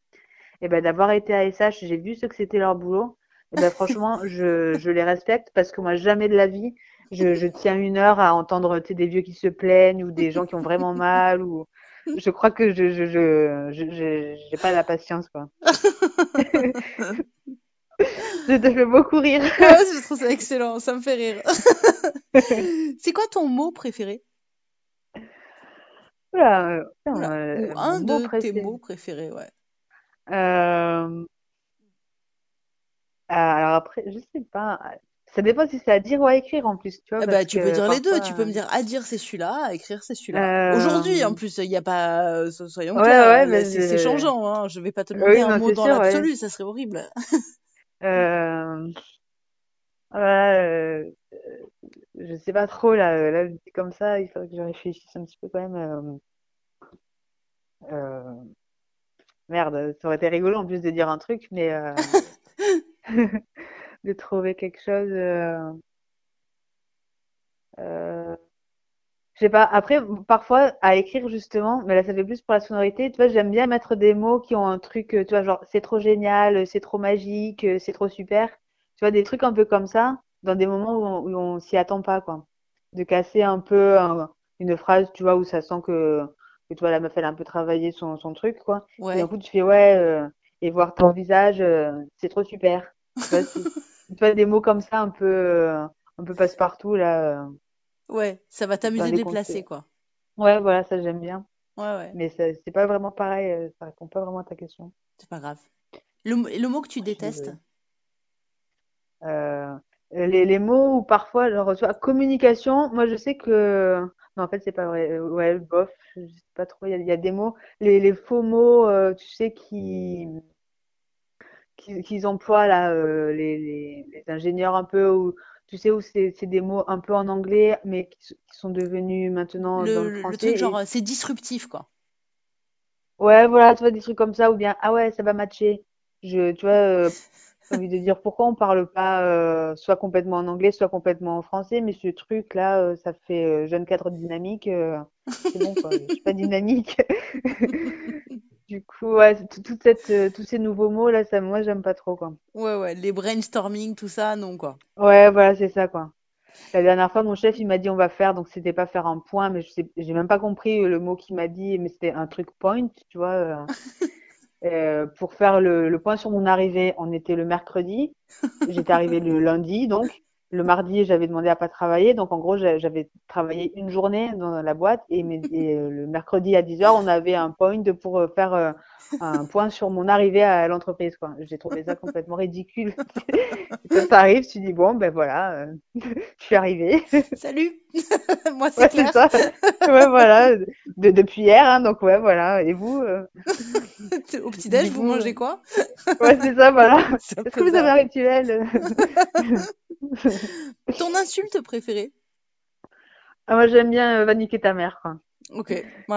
Et ben d'avoir été à SH, j'ai vu ce que c'était leur boulot. Et ben franchement, je, je les respecte parce que moi, jamais de la vie, je, je tiens une heure à entendre tu sais, des vieux qui se plaignent ou des gens qui ont vraiment mal ou je crois que je je je je je- j'ai pas la patience quoi. Je te fais beaucoup rire. Ouais, je trouve ça excellent, ça me fait rire. C'est quoi ton mot préféré? Oula, euh, Oula, euh, ou un de tes mots préférés, ouais. Euh, Ah, Alors après, je sais pas. Ça dépend si c'est à dire ou à écrire en plus, tu vois, Eh parce tu peux dire les deux. Tu peux me dire à dire c'est celui-là, à écrire c'est celui-là. Aujourd'hui, en Euh... plus, il n'y a pas, euh, so- soyons Ouais, clairs, ouais, c'est je... changeant, hein. Je vais pas te demander Oui, un non, mot dans l'absolu, ça serait horrible. Euh... Ouais, euh, je sais pas trop là, euh, là, comme ça, il faudrait que je réfléchisse un petit peu quand même. Euh... Merde, ça aurait été rigolo en plus de dire un truc, mais de trouver quelque chose. Euh... Euh... Je sais pas. Après, parfois, à écrire justement, mais là, ça fait plus pour la sonorité. Tu vois, j'aime bien mettre des mots qui ont un truc, euh, tu vois, genre, c'est trop génial, c'est trop magique, euh, c'est trop super. Tu vois, des trucs un peu comme ça, dans des moments où on, on s'y attend pas, quoi. De casser un peu un- une phrase, tu vois, où ça sent que, que tu vois, la meuf, elle a un peu travaillé son, son truc, quoi. Et d'un Ouais. coup, tu fais, ouais, euh, et voir ton visage, euh, c'est trop super. Tu vois, c'est- tu vois, des mots comme ça, un peu, euh, un peu passe-partout, là, euh, Ouais, ça va t'amuser de les placer, quoi. Ouais, voilà, ça j'aime bien. Ouais, ouais, Mais c'est pas vraiment pareil, euh, ça répond pas vraiment à ta question. c'est pas grave. Le, le mot que tu Je détestes? Euh, les, les mots où parfois, genre, tu vois, communication, moi je sais que. Non, en fait, c'est pas vrai. Euh, Ouais, bof, je sais pas trop. Il y a, il y a des mots, les, les faux mots, euh, tu sais, qui, qui- qu'ils emploient là, euh, les, les, les ingénieurs un peu, tu sais, où c'est des mots un peu en anglais, mais qui, qui sont devenus maintenant dans le Le, le français. truc genre, Et euh, c'est disruptif, quoi. ouais, voilà, tu vois, des trucs comme ça, ou bien, ah ouais, ça va matcher. Je, tu vois, euh, j'ai envie de dire pourquoi on parle pas euh, soit complètement en anglais, soit complètement en français, mais ce truc-là, euh, ça fait jeune cadre dynamique, c'est bon, quoi. Je suis pas dynamique. Du coup, ouais, tout- toute cette, euh, tous ces nouveaux mots là, ça, moi, j'aime pas trop, quoi. Ouais, ouais, les brainstorming, tout ça, non, quoi. Ouais, voilà, c'est ça, quoi. La dernière fois, mon chef, il m'a dit on va faire, donc c'était pas faire un point, mais je sais, j'ai même pas compris euh, le mot qu'il m'a dit, mais c'était un truc point, tu vois, euh, euh, pour faire le, le point sur mon arrivée. On était le mercredi, j'étais arrivée le lundi, donc le mardi, j'avais demandé à pas travailler, donc en gros, j'a- j'avais travaillé une journée dans la boîte, et, mes- et, euh, le mercredi à 10 heures, on avait un point pour euh, faire euh, un point sur mon arrivée à l'entreprise, quoi. J'ai trouvé ça complètement ridicule. Quand t'arrives, tu dis bon, ben voilà, euh, je suis arrivée. Salut! Moi, c'est Ouais, ça. Ouais, voilà. De, depuis hier, hein, donc ouais, voilà. Et vous, euh, Au petit-déj, vous mangez quoi? ouais, c'est ça, voilà. Est-ce que vous avez un rituel? Ton insulte préférée? Ah, moi, j'aime bien euh, va niquer ta mère, quoi. Ok,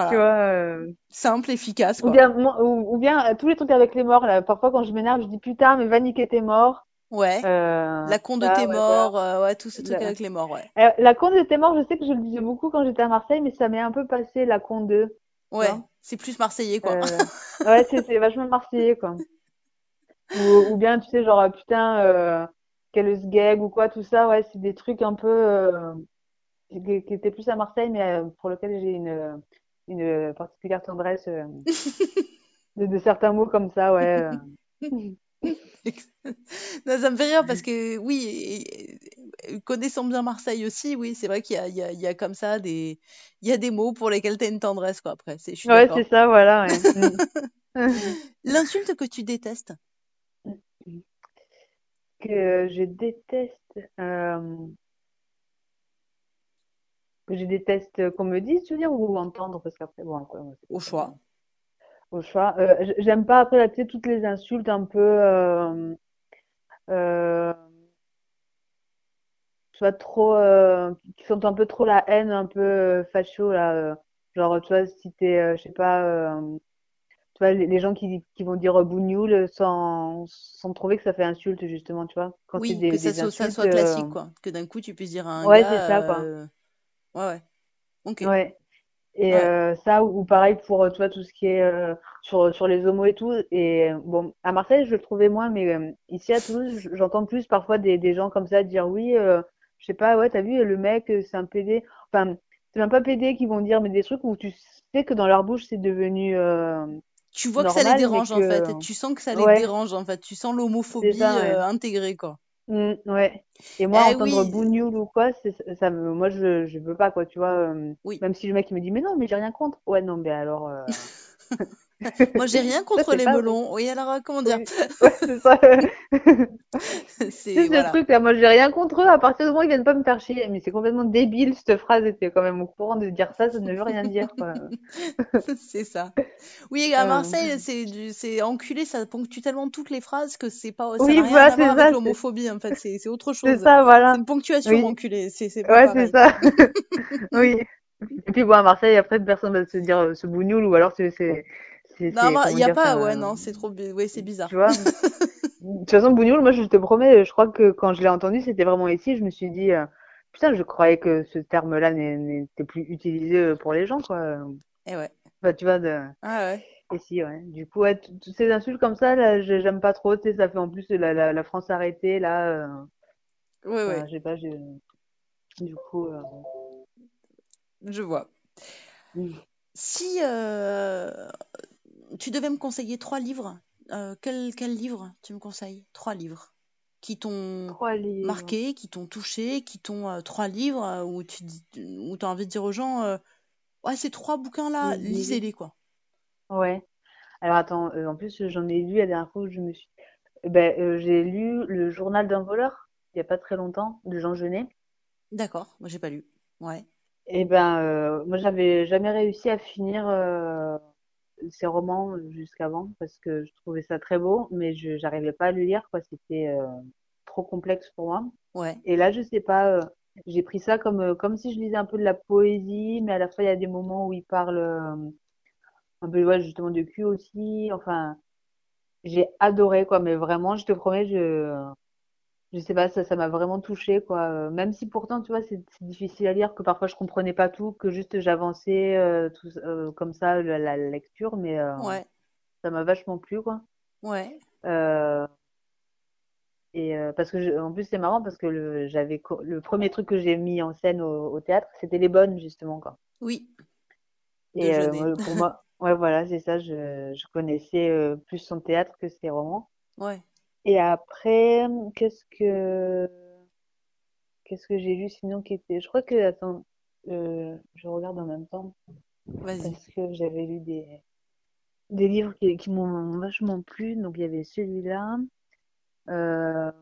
Tu voilà. vois, euh, Simple, efficace, ou bien, ou, ou bien euh, tous les trucs avec les morts, là. Parfois, quand je m'énerve, je dis putain, mais va niquer tes morts. Ouais. Euh, La con de tes ouais, morts, euh, ouais, tout ce truc La, avec les morts, ouais. Euh, la con de tes morts, je sais que je le disais beaucoup quand j'étais à Marseille, mais ça m'est un peu passé la con de, tu Ouais, c'est plus marseillais, quoi. Ouais, c'est vachement marseillais, quoi. Ou, ou bien, tu sais, genre, putain, euh, quelle sgeg ou quoi, tout ça, ouais, c'est des trucs un peu euh, qui, qui étaient plus à Marseille, mais euh, pour lesquels j'ai une, une particulière tendresse euh, de, de certains mots comme ça, ouais. euh. Non, ça me fait rire parce que oui, connaissant bien Marseille aussi, oui, c'est vrai qu'il y a, il y y a comme ça des, il y a des mots pour lesquels tu as une tendresse, quoi, après, c'est, Ouais, c'est ça, voilà, ouais. Mm. L'insulte que tu détestes, Que je déteste, euh, que je déteste qu'on me dise, tu veux dire, ou entendre, parce qu'après, bon, quoi, au choix. au choix. Euh, j- j'aime pas après, là, tu sais, toutes les insultes un peu, euh, euh, soit trop, euh, qui sont un peu trop la haine, un peu euh, facho, là. euh, genre, tu vois, si t'es, euh, je sais pas, euh, les, gens qui, qui vont dire bougnoule sans, sans trouver que ça fait insulte, justement, tu vois. Quand c'est Oui, des, que ça des soit, ça insultes, soit classique, euh, quoi. Que d'un coup, tu puisses dire à un ouais, c'est gars, ça, quoi. euh, ouais, ouais, ok, Ouais. Et ouais, euh, ça, ou, ou pareil pour, euh, tu vois, tout ce qui est euh, sur, sur les homos et tout. Et euh, bon, à Marseille, je le trouvais moins, mais euh, ici à Toulouse, j'entends plus parfois des, des gens comme ça dire oui, euh, je sais pas, ouais, t'as vu, le mec, euh, c'est un PD. Enfin, c'est même pas PD qui vont dire, mais des trucs où tu sais que dans leur bouche, c'est devenu euh, Tu vois que ça les dérange, en fait. Tu sens que ça les Ouais, dérange, en fait. Tu sens l'homophobie ça, ouais. euh, intégrée, quoi. Mm, ouais. Et moi, Eh entendre oui, bougnoule ou quoi, c'est, ça me, moi, je, je veux pas, quoi, tu vois. euh, oui. même si le mec, il me dit, mais non, mais j'ai rien contre. Ouais, non, mais alors, euh, Moi, j'ai rien ça, contre c'est les pas, melons. Oui, alors, comment dire? Oui, ouais, c'est ça. C'est, C'est ce voilà. truc là, moi j'ai rien contre eux à partir du moment où ils viennent pas me faire chier. Mais c'est complètement débile cette phrase, était quand même au courant de dire ça, ça ne veut rien dire. C'est ça. Oui, à Euh, Marseille, c'est du, c'est enculé, ça ponctue tellement toutes les phrases que c'est pas, ça Oui, rien voilà, c'est ça, c'est l'homophobie, en fait. C'est, c'est autre c'est chose. ça, C'est voilà. une ponctuation, Oui, enculé. C'est, c'est pas ouais, c'est ça. Oui. Et puis bon, à Marseille, après personne va se dire euh, ce bougnoule ou alors c'est c'est c'est Non, il comment y a dire, pas, ouais, un non, c'est trop, ouais, c'est bizarre. tu vois. De toute façon, bougnoule, moi je te promets, je crois que quand je l'ai entendu, c'était vraiment ici, je me suis dit euh, putain, je croyais que ce terme-là n'était plus utilisé euh, pour les gens quoi. Eh ouais. Bah, tu vois de Ah ouais. Et si, ouais. Du coup, ouais, toutes ces insultes comme ça, là, j'ai- j'aime pas trop. Tu sais, ça fait en plus la, la, la France arrêtée, là. Euh, Ouais, voilà, ouais. j'ai pas, j'ai- du coup. euh, Je vois. Si euh, tu devais me conseiller trois livres, euh, quel, quel livre tu me conseilles? Trois livres qui t'ont marqué, qui t'ont touché, qui t'ont euh, trois livres euh, où tu dis, où t'as envie de dire aux gens, ouais, ces trois bouquins-là, Lisez-les. lisez-les, quoi. Ouais. Alors attends, en plus, j'en ai lu la dernière fois où je me suis. Eh Ben, j'ai lu Le Journal d'un voleur, il y a pas très longtemps, de Jean Genet. D'accord, moi j'ai pas lu. Ouais. Et ben, euh, moi, j'avais jamais réussi à finir euh, ses romans jusqu'avant parce que je trouvais ça très beau, mais je j'arrivais pas à le lire, quoi. C'était. euh, trop complexe pour moi. Ouais. Et là, je sais pas, euh, j'ai pris ça comme, euh, comme si je lisais un peu de la poésie, mais à la fois, il y a des moments où il parle euh, un peu, ouais, justement de cul aussi. Enfin, j'ai adoré, quoi, mais vraiment, je te promets, je, je sais pas, ça, ça m'a vraiment touché, quoi. Euh, Même si pourtant, tu vois, c'est difficile à lire, que parfois je comprenais pas tout, que juste j'avançais euh, tout, euh, comme ça la, la lecture, mais euh, Ouais. ça m'a vachement plu, quoi. Ouais. Et parce que je- en plus c'est marrant parce que le j'avais le premier truc que j'ai mis en scène au, au théâtre, c'était les bonnes justement, quoi. Oui. Et pour moi, ouais, voilà, c'est ça. Je, je connaissais plus son théâtre que ses romans. Ouais. Et après, qu'est-ce que qu'est-ce que j'ai lu sinon qui était. Je crois que attends, euh, je regarde en même temps Vas-y. parce que j'avais lu des des livres qui, qui m'ont vachement plu. Donc il y avait celui-là. Euh,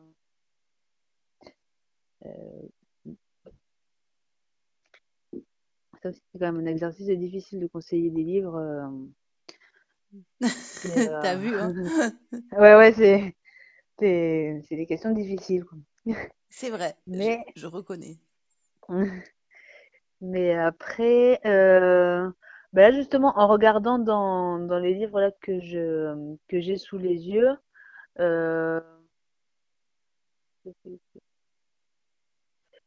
ça aussi, c'est quand même un exercice difficile de conseiller des livres. euh, euh, T'as vu, hein? Ouais, ouais, c'est c'est des questions difficiles. C'est vrai. Mais je reconnais. mais après, euh, ben là justement, en regardant dans dans les livres là que je que j'ai sous les yeux, euh,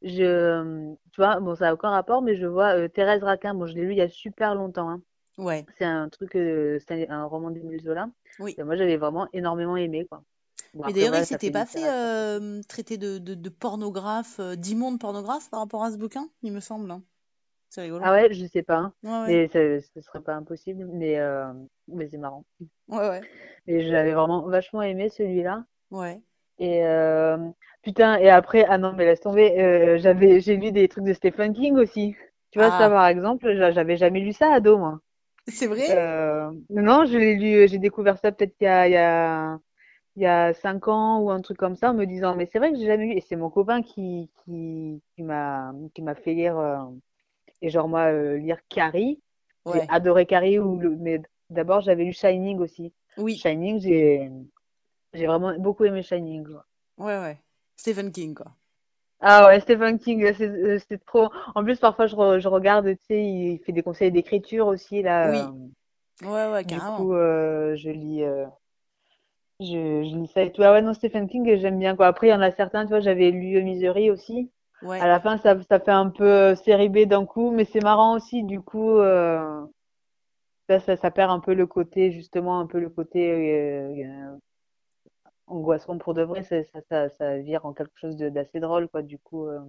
je tu vois, bon, ça a aucun rapport, mais je vois euh, Thérèse Raquin. Bon, je l'ai lu il y a super longtemps, hein. Ouais. C'est un truc, euh, c'est un roman d'Émile Zola. Oui. Et moi, j'avais vraiment énormément aimé, quoi. Bon, Mais d'ailleurs, il ça s'était pas fait euh, traiter de, de, de pornographe, euh, d'immonde pornographe par rapport à ce bouquin, il me semble. hein. C'est rigolo. Ah ouais, je sais pas, hein. Ouais, ouais. Mais ça, ce serait pas impossible, mais, euh, mais c'est marrant. Ouais, ouais. Et j'avais vraiment vachement aimé celui-là. Ouais. Et euh, putain, et après, ah non, mais laisse tomber, j'avais, j'ai lu des trucs de Stephen King aussi. Tu vois, ça Ah, par exemple, j'a- j'avais jamais lu ça ado, moi. c'est vrai? Non, je l'ai lu, j'ai découvert ça peut-être il y a, il y a, il y a cinq ans ou un truc comme ça, en me disant, mais c'est vrai que j'ai jamais lu. Et c'est mon copain qui, qui, qui m'a, qui m'a fait lire, euh, et genre moi, euh, lire Carrie. J'ai Ouais. adoré Carrie, ou le, mais d'abord j'avais lu Shining aussi. Oui. Shining, j'ai, j'ai vraiment beaucoup aimé Shining. quoi. Ouais, ouais. Stephen King, quoi. Ah ouais, Stephen King, c'est euh, c'est trop. En plus, parfois, je, re- je regarde, tu sais, il fait des conseils d'écriture aussi, là. Oui. euh, Ouais, ouais, du carrément. coup, euh, je lis, euh, je, je lis ça et tout. Ah ouais, non, Stephen King, j'aime bien, quoi. Après, il y en a certains, tu vois, j'avais lu Misery aussi. À Ouais. la fin, ça, ça fait un peu euh, série B d'un coup, mais c'est marrant aussi, du coup, euh, ça, ça, ça perd un peu le côté, justement, un peu le côté euh, euh, angoissant pour de vrai. Ça, ça, ça, vire en quelque chose d'assez drôle, quoi. Du coup, euh,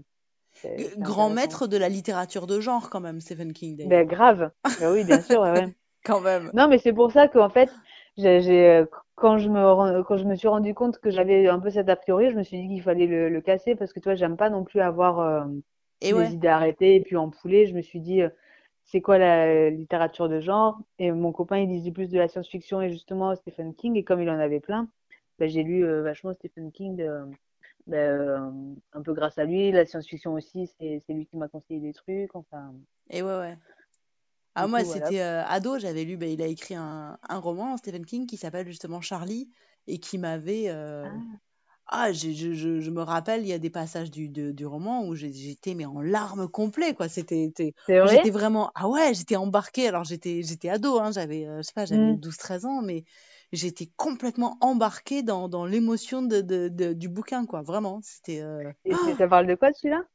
Grand maître de la littérature de genre, quand même, Stephen King. Ben, grave. Ben oui, bien sûr, ouais. Quand même. Non, mais c'est pour ça qu'en fait, j'ai, quand je me, quand je me suis rendu compte que j'avais un peu cet a priori, je me suis dit qu'il fallait le, le casser parce que, toi, j'aime pas non plus avoir euh, Et des ouais. idées arrêtées et puis empouler. Je me suis dit, euh, c'est quoi la littérature de genre? Et mon copain, il lisait plus de la science-fiction et justement Stephen King. Et comme il en avait plein, ben, j'ai lu euh, vachement Stephen King, euh, ben, euh, un peu grâce à lui. La science-fiction aussi, c'est, c'est lui qui m'a conseillé des trucs. Enfin, Et ouais, ouais. Ah, moi, voilà. c'était euh, ado, j'avais lu, ben, il a écrit un, un roman, Stephen King, qui s'appelle justement Charlie, et qui m'avait... euh, Ah, Ah, j'ai- je, je, je me rappelle, il y a des passages du, de- du roman où j'étais mais en larmes complètes, quoi. C'était, c'était- c'est vrai? j'étais vraiment... Ah ouais, j'étais embarquée. Alors, j'étais, j'étais ado, hein, j'avais, euh, je sais pas, j'avais Hmm. 12-13 ans, mais j'étais complètement embarquée dans, dans l'émotion de, de, de- du bouquin, quoi. Vraiment, c'était... euh, Et c'est- ça parle de quoi celui-là?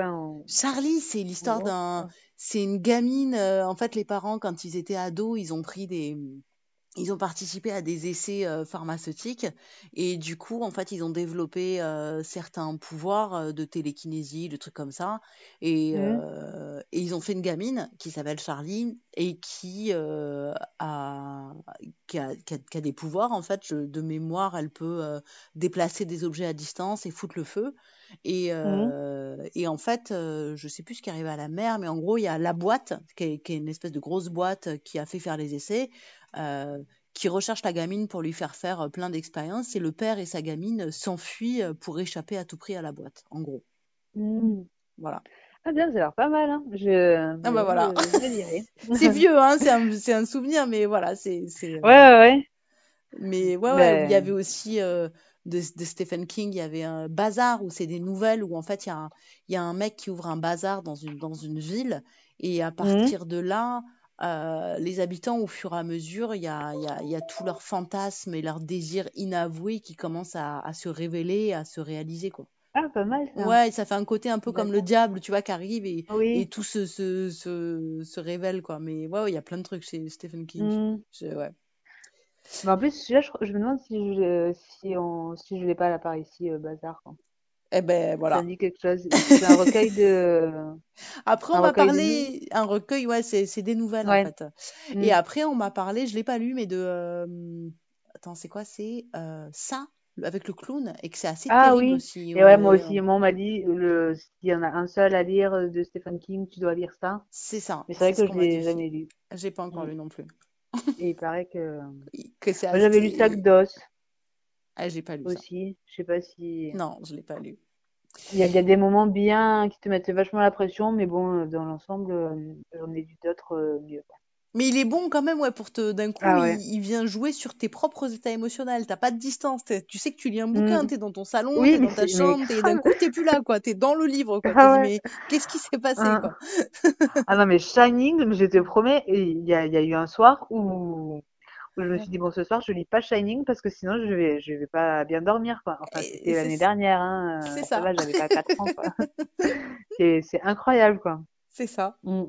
Enfin, Charlie, c'est l'histoire d'un... C'est une gamine. euh, en fait, les parents, quand ils étaient ados, ils ont pris des... Ils ont participé à des essais euh, pharmaceutiques et du coup, en fait, ils ont développé euh, certains pouvoirs euh, de télékinésie, de trucs comme ça. Et, Mhm. euh, et ils ont fait une gamine qui s'appelle Charlie et qui, euh, a, qui, a, qui a- qui a des pouvoirs. En fait, Je- de mémoire, elle peut euh, déplacer des objets à distance et foutre le feu. Et, Mhm. euh, et en fait, euh, je sais plus ce qui arrive à la mère, mais en gros, il y a la boîte, qui est, qui est une espèce de grosse boîte qui a fait faire les essais, euh, qui recherche la gamine pour lui faire faire euh, plein d'expériences. Et le père et sa gamine s'enfuient euh, pour échapper à tout prix à la boîte, en gros. Mhm. Voilà. Ah bien, ça a l'air pas mal, hein. Je, Ah bah voilà. je. C'est vieux, hein, c'est un, souvenir, mais voilà, c'est, euh, Ouais, ouais, ouais. Mais ouais, ouais, il y avait Ben, aussi euh, de, de Stephen King, il y avait un bazar où c'est des nouvelles où en fait il y a un, il y a un mec qui ouvre un bazar dans une, dans une ville et à Mhm. partir de là, euh, les habitants, au fur et à mesure, il y a, y a, y a tous leurs fantasmes et leurs désirs inavoués qui commencent à, à se révéler, à se réaliser, quoi. Ah, pas mal ça. Ouais, ça fait un côté un peu comme le diable, tu vois, qui arrive et, tout se, se, se, se révèle, quoi. Mais ouais, ouais, il y a plein de trucs chez Stephen King. Mhm. Je- ouais. Mais en plus, celui-là, je, je me demande si je, si on, si je l'ai pas là par ici, euh, Bazar. quoi. Eh ben Ça voilà. me dit quelque chose. C'est un recueil de, Après, on m'a parlé, un recueil, ouais, c'est c'est des nouvelles en fait. Mm. Et après, on m'a parlé, je l'ai pas lu, mais de, euh, attends, c'est quoi? C'est euh, ça avec le clown et que c'est assez Ah terrible oui. aussi. Et ouais, moi aussi, moi, on m'a dit, le, s'il y en a un seul à lire de Stephen King, tu dois lire ça. c'est ça, Mais c'est vrai que je l'ai jamais lu. J'ai pas encore Mm. lu non plus. Et il paraît que, Que c'est moi, j'avais lu Sac d'os Ah, j'ai pas lu ça. aussi. Je sais pas si, Non, je l'ai pas lu. il y a, il y a des moments bien qui te mettent vachement la pression, mais bon, dans l'ensemble, euh, j'en ai lu d'autres euh, mieux. quoi. Mais il est bon quand même, ouais, pour te, d'un coup, Ah ouais. il, il vient jouer sur tes propres états émotionnels. T'as pas de distance. Tu sais que tu lis un bouquin, Mm. t'es dans ton salon, Oui, t'es dans ta chambre, et d'un grave. coup, t'es plus là, quoi. T'es dans le livre, quoi. Ah mais qu'est-ce qui s'est passé, Hein. quoi? Ah non, mais Shining, je te promets, et il y a, il y a eu un soir où, où je me suis dit, bon, ce soir, je lis pas Shining parce que sinon, je vais, je vais pas bien dormir, quoi. Enfin, c'était l'année dernière, hein. c'est Ça ça. va, j'avais pas 4 ans, quoi. C'est, c'est incroyable, quoi. C'est ça. Mm.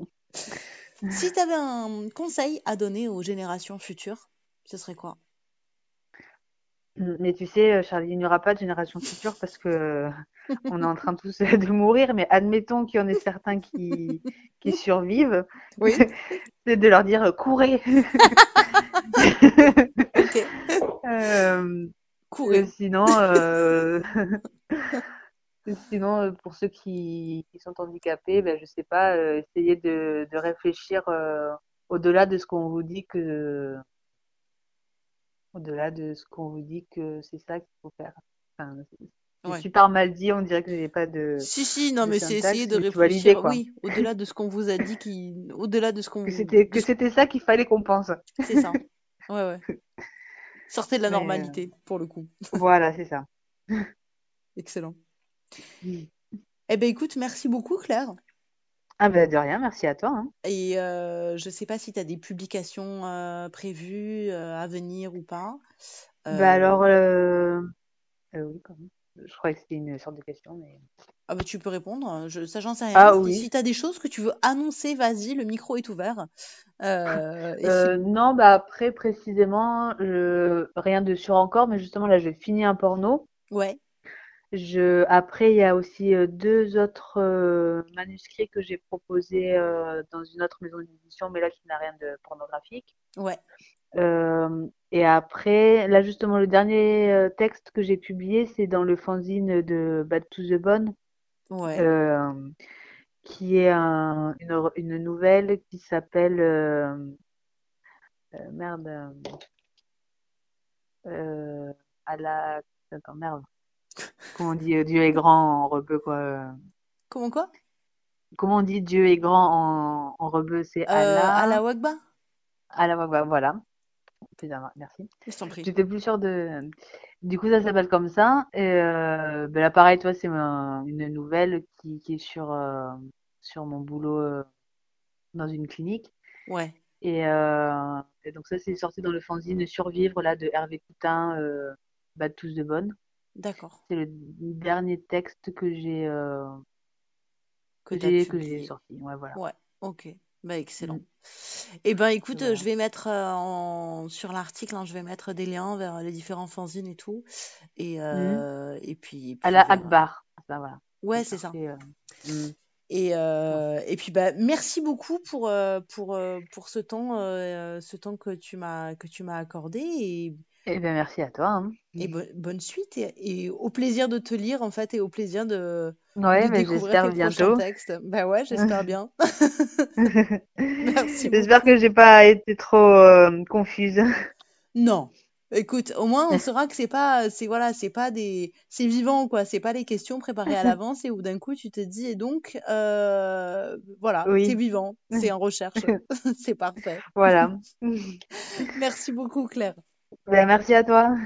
Si tu avais un conseil à donner aux générations futures, ce serait quoi? Mais tu sais, euh, Charlie, il n'y aura pas de génération future parce que euh, on est en train tous de mourir, mais admettons qu'il y en ait certains qui, qui survivent, Oui, c'est de leur dire, euh, courez! ok. Euh, Courez. Sinon, euh, sinon euh, pour ceux qui, qui sont handicapés, ben, je sais pas, euh, essayez de, de réfléchir euh, au-delà de ce qu'on vous dit que, au-delà de ce qu'on vous dit que c'est ça qu'il faut faire. Enfin, c'est Ouais. super mal dit, on dirait que j'ai pas de, Si, si, non, de mais c'est essayer de réfléchir, oui, au-delà de ce qu'on vous a dit, qui, au-delà de ce qu'on Que vous, c'était, que c'était ça qu'il fallait qu'on pense. c'est ça. Ouais, ouais. Sortez de la Mais, normalité, pour le coup. voilà, c'est ça. Excellent. Mm. Eh ben, écoute, merci beaucoup, Claire. Ah ben de rien, merci à toi. hein. Et euh, je sais pas si tu as des publications euh, prévues euh, à venir ou pas. Bah alors, euh... euh, oui, quand même. Je croyais que c'était une sorte de question, mais. ah bah, tu peux répondre. Je, ça, j'en sais rien. Ah Si, oui. si tu as des choses que tu veux annoncer, vas-y, le micro est ouvert. Euh, et Euh, non, bah après, précisément, je... rien de sûr encore, mais justement, là, je finis un porno. ouais, Je... Après, il y a aussi euh, deux autres euh, manuscrits que j'ai proposés euh, dans une autre maison d'édition, mais là, qui n'a rien de pornographique. ouais, Euh, et après, là, justement, le dernier texte que j'ai publié, c'est dans le fanzine de Bad to the Bone. ouais. euh, qui est un, une, une nouvelle qui s'appelle merde euh, à la attends merde comment on dit euh, Dieu est grand en rebeu quoi euh, Comment quoi? comment on dit Dieu est grand en, en rebeu c'est Euh, à la Allah Wagba? à la voilà merci Je t'en prie. j'étais plus sûre de du coup ça s'appelle comme ça et euh, ben là pareil toi c'est un- une nouvelle qui, qui est sur euh, sur mon boulot euh, dans une clinique Ouais, Et, euh, et donc ça, c'est sorti dans le fanzine Survivre là de Hervé Coutin, euh, Bad tous de Bonne. D'accord. C'est le dernier texte que j'ai euh, Que j'ai sorti. Ouais, voilà. Ouais, ok. Bah, excellent. Mm. Eh ben, écoute, Voilà. je vais mettre euh, en... sur l'article, hein, je vais mettre des liens vers les différents fanzines et tout. Et, Mhm. euh, et puis, et À la vers... Akbar. Ça, voilà. Ouais, C'est ça. euh, mm. Et, euh, et puis bah merci beaucoup pour pour pour ce temps ce temps que tu m'as que tu m'as accordé et, Eh bien, merci à toi. hein. et bo- bonne suite et, et au plaisir de te lire en fait et au plaisir de Ouais, de mais découvrir j'espère tes prochains textes. Bah ouais, j'espère bien. Merci J'espère que j'ai pas été trop euh, confuse. Non. Écoute, au moins on saura que c'est pas c'est voilà, c'est pas des c'est vivant quoi, c'est pas des questions préparées à l'avance et où d'un coup tu te dis et donc euh, voilà, c'est vivant, c'est en recherche. C'est parfait. voilà. Merci beaucoup Claire. Ben, merci à toi.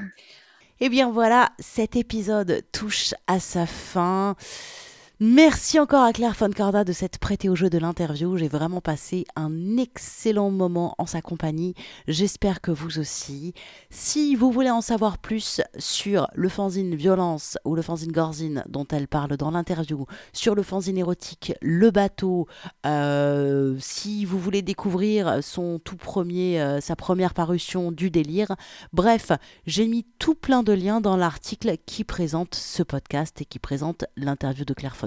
Eh bien voilà, cet épisode touche à sa fin. Merci encore à Claire Foncorda de s'être prêtée au jeu de l'interview. J'ai vraiment passé un excellent moment en sa compagnie. J'espère que vous aussi. Si vous voulez en savoir plus sur le fanzine violence ou le fanzine gorzine dont elle parle dans l'interview, sur le fanzine érotique Le Bateau, euh, si vous voulez découvrir son tout premier, euh, sa première parution du délire, bref, j'ai mis tout plein de liens dans l'article qui présente ce podcast et qui présente l'interview de Claire Foncorda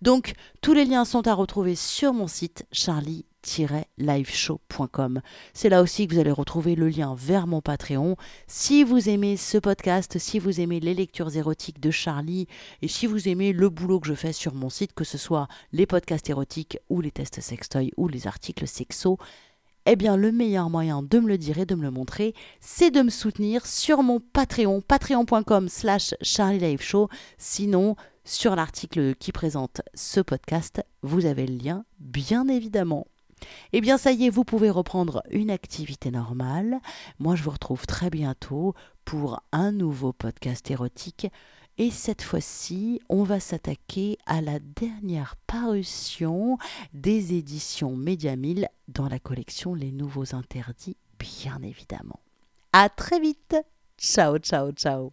Donc, tous les liens sont à retrouver sur mon site charlie-liveshow.com. C'est là aussi que vous allez retrouver le lien vers mon Patreon. Si vous aimez ce podcast, si vous aimez les lectures érotiques de Charlie et si vous aimez le boulot que je fais sur mon site, que ce soit les podcasts érotiques ou les tests sextoy ou les articles sexo, eh bien le meilleur moyen de me le dire et de me le montrer, c'est de me soutenir sur mon Patreon, patreon.com slash Show. Sinon, sur l'article qui présente ce podcast, vous avez le lien, bien évidemment. Eh bien, ça y est, vous pouvez reprendre une activité normale. Moi, je vous retrouve très bientôt pour un nouveau podcast érotique. Et cette fois-ci, on va s'attaquer à la dernière parution des éditions Média dans la collection Les Nouveaux Interdits, bien évidemment. À très vite. Ciao, ciao, ciao.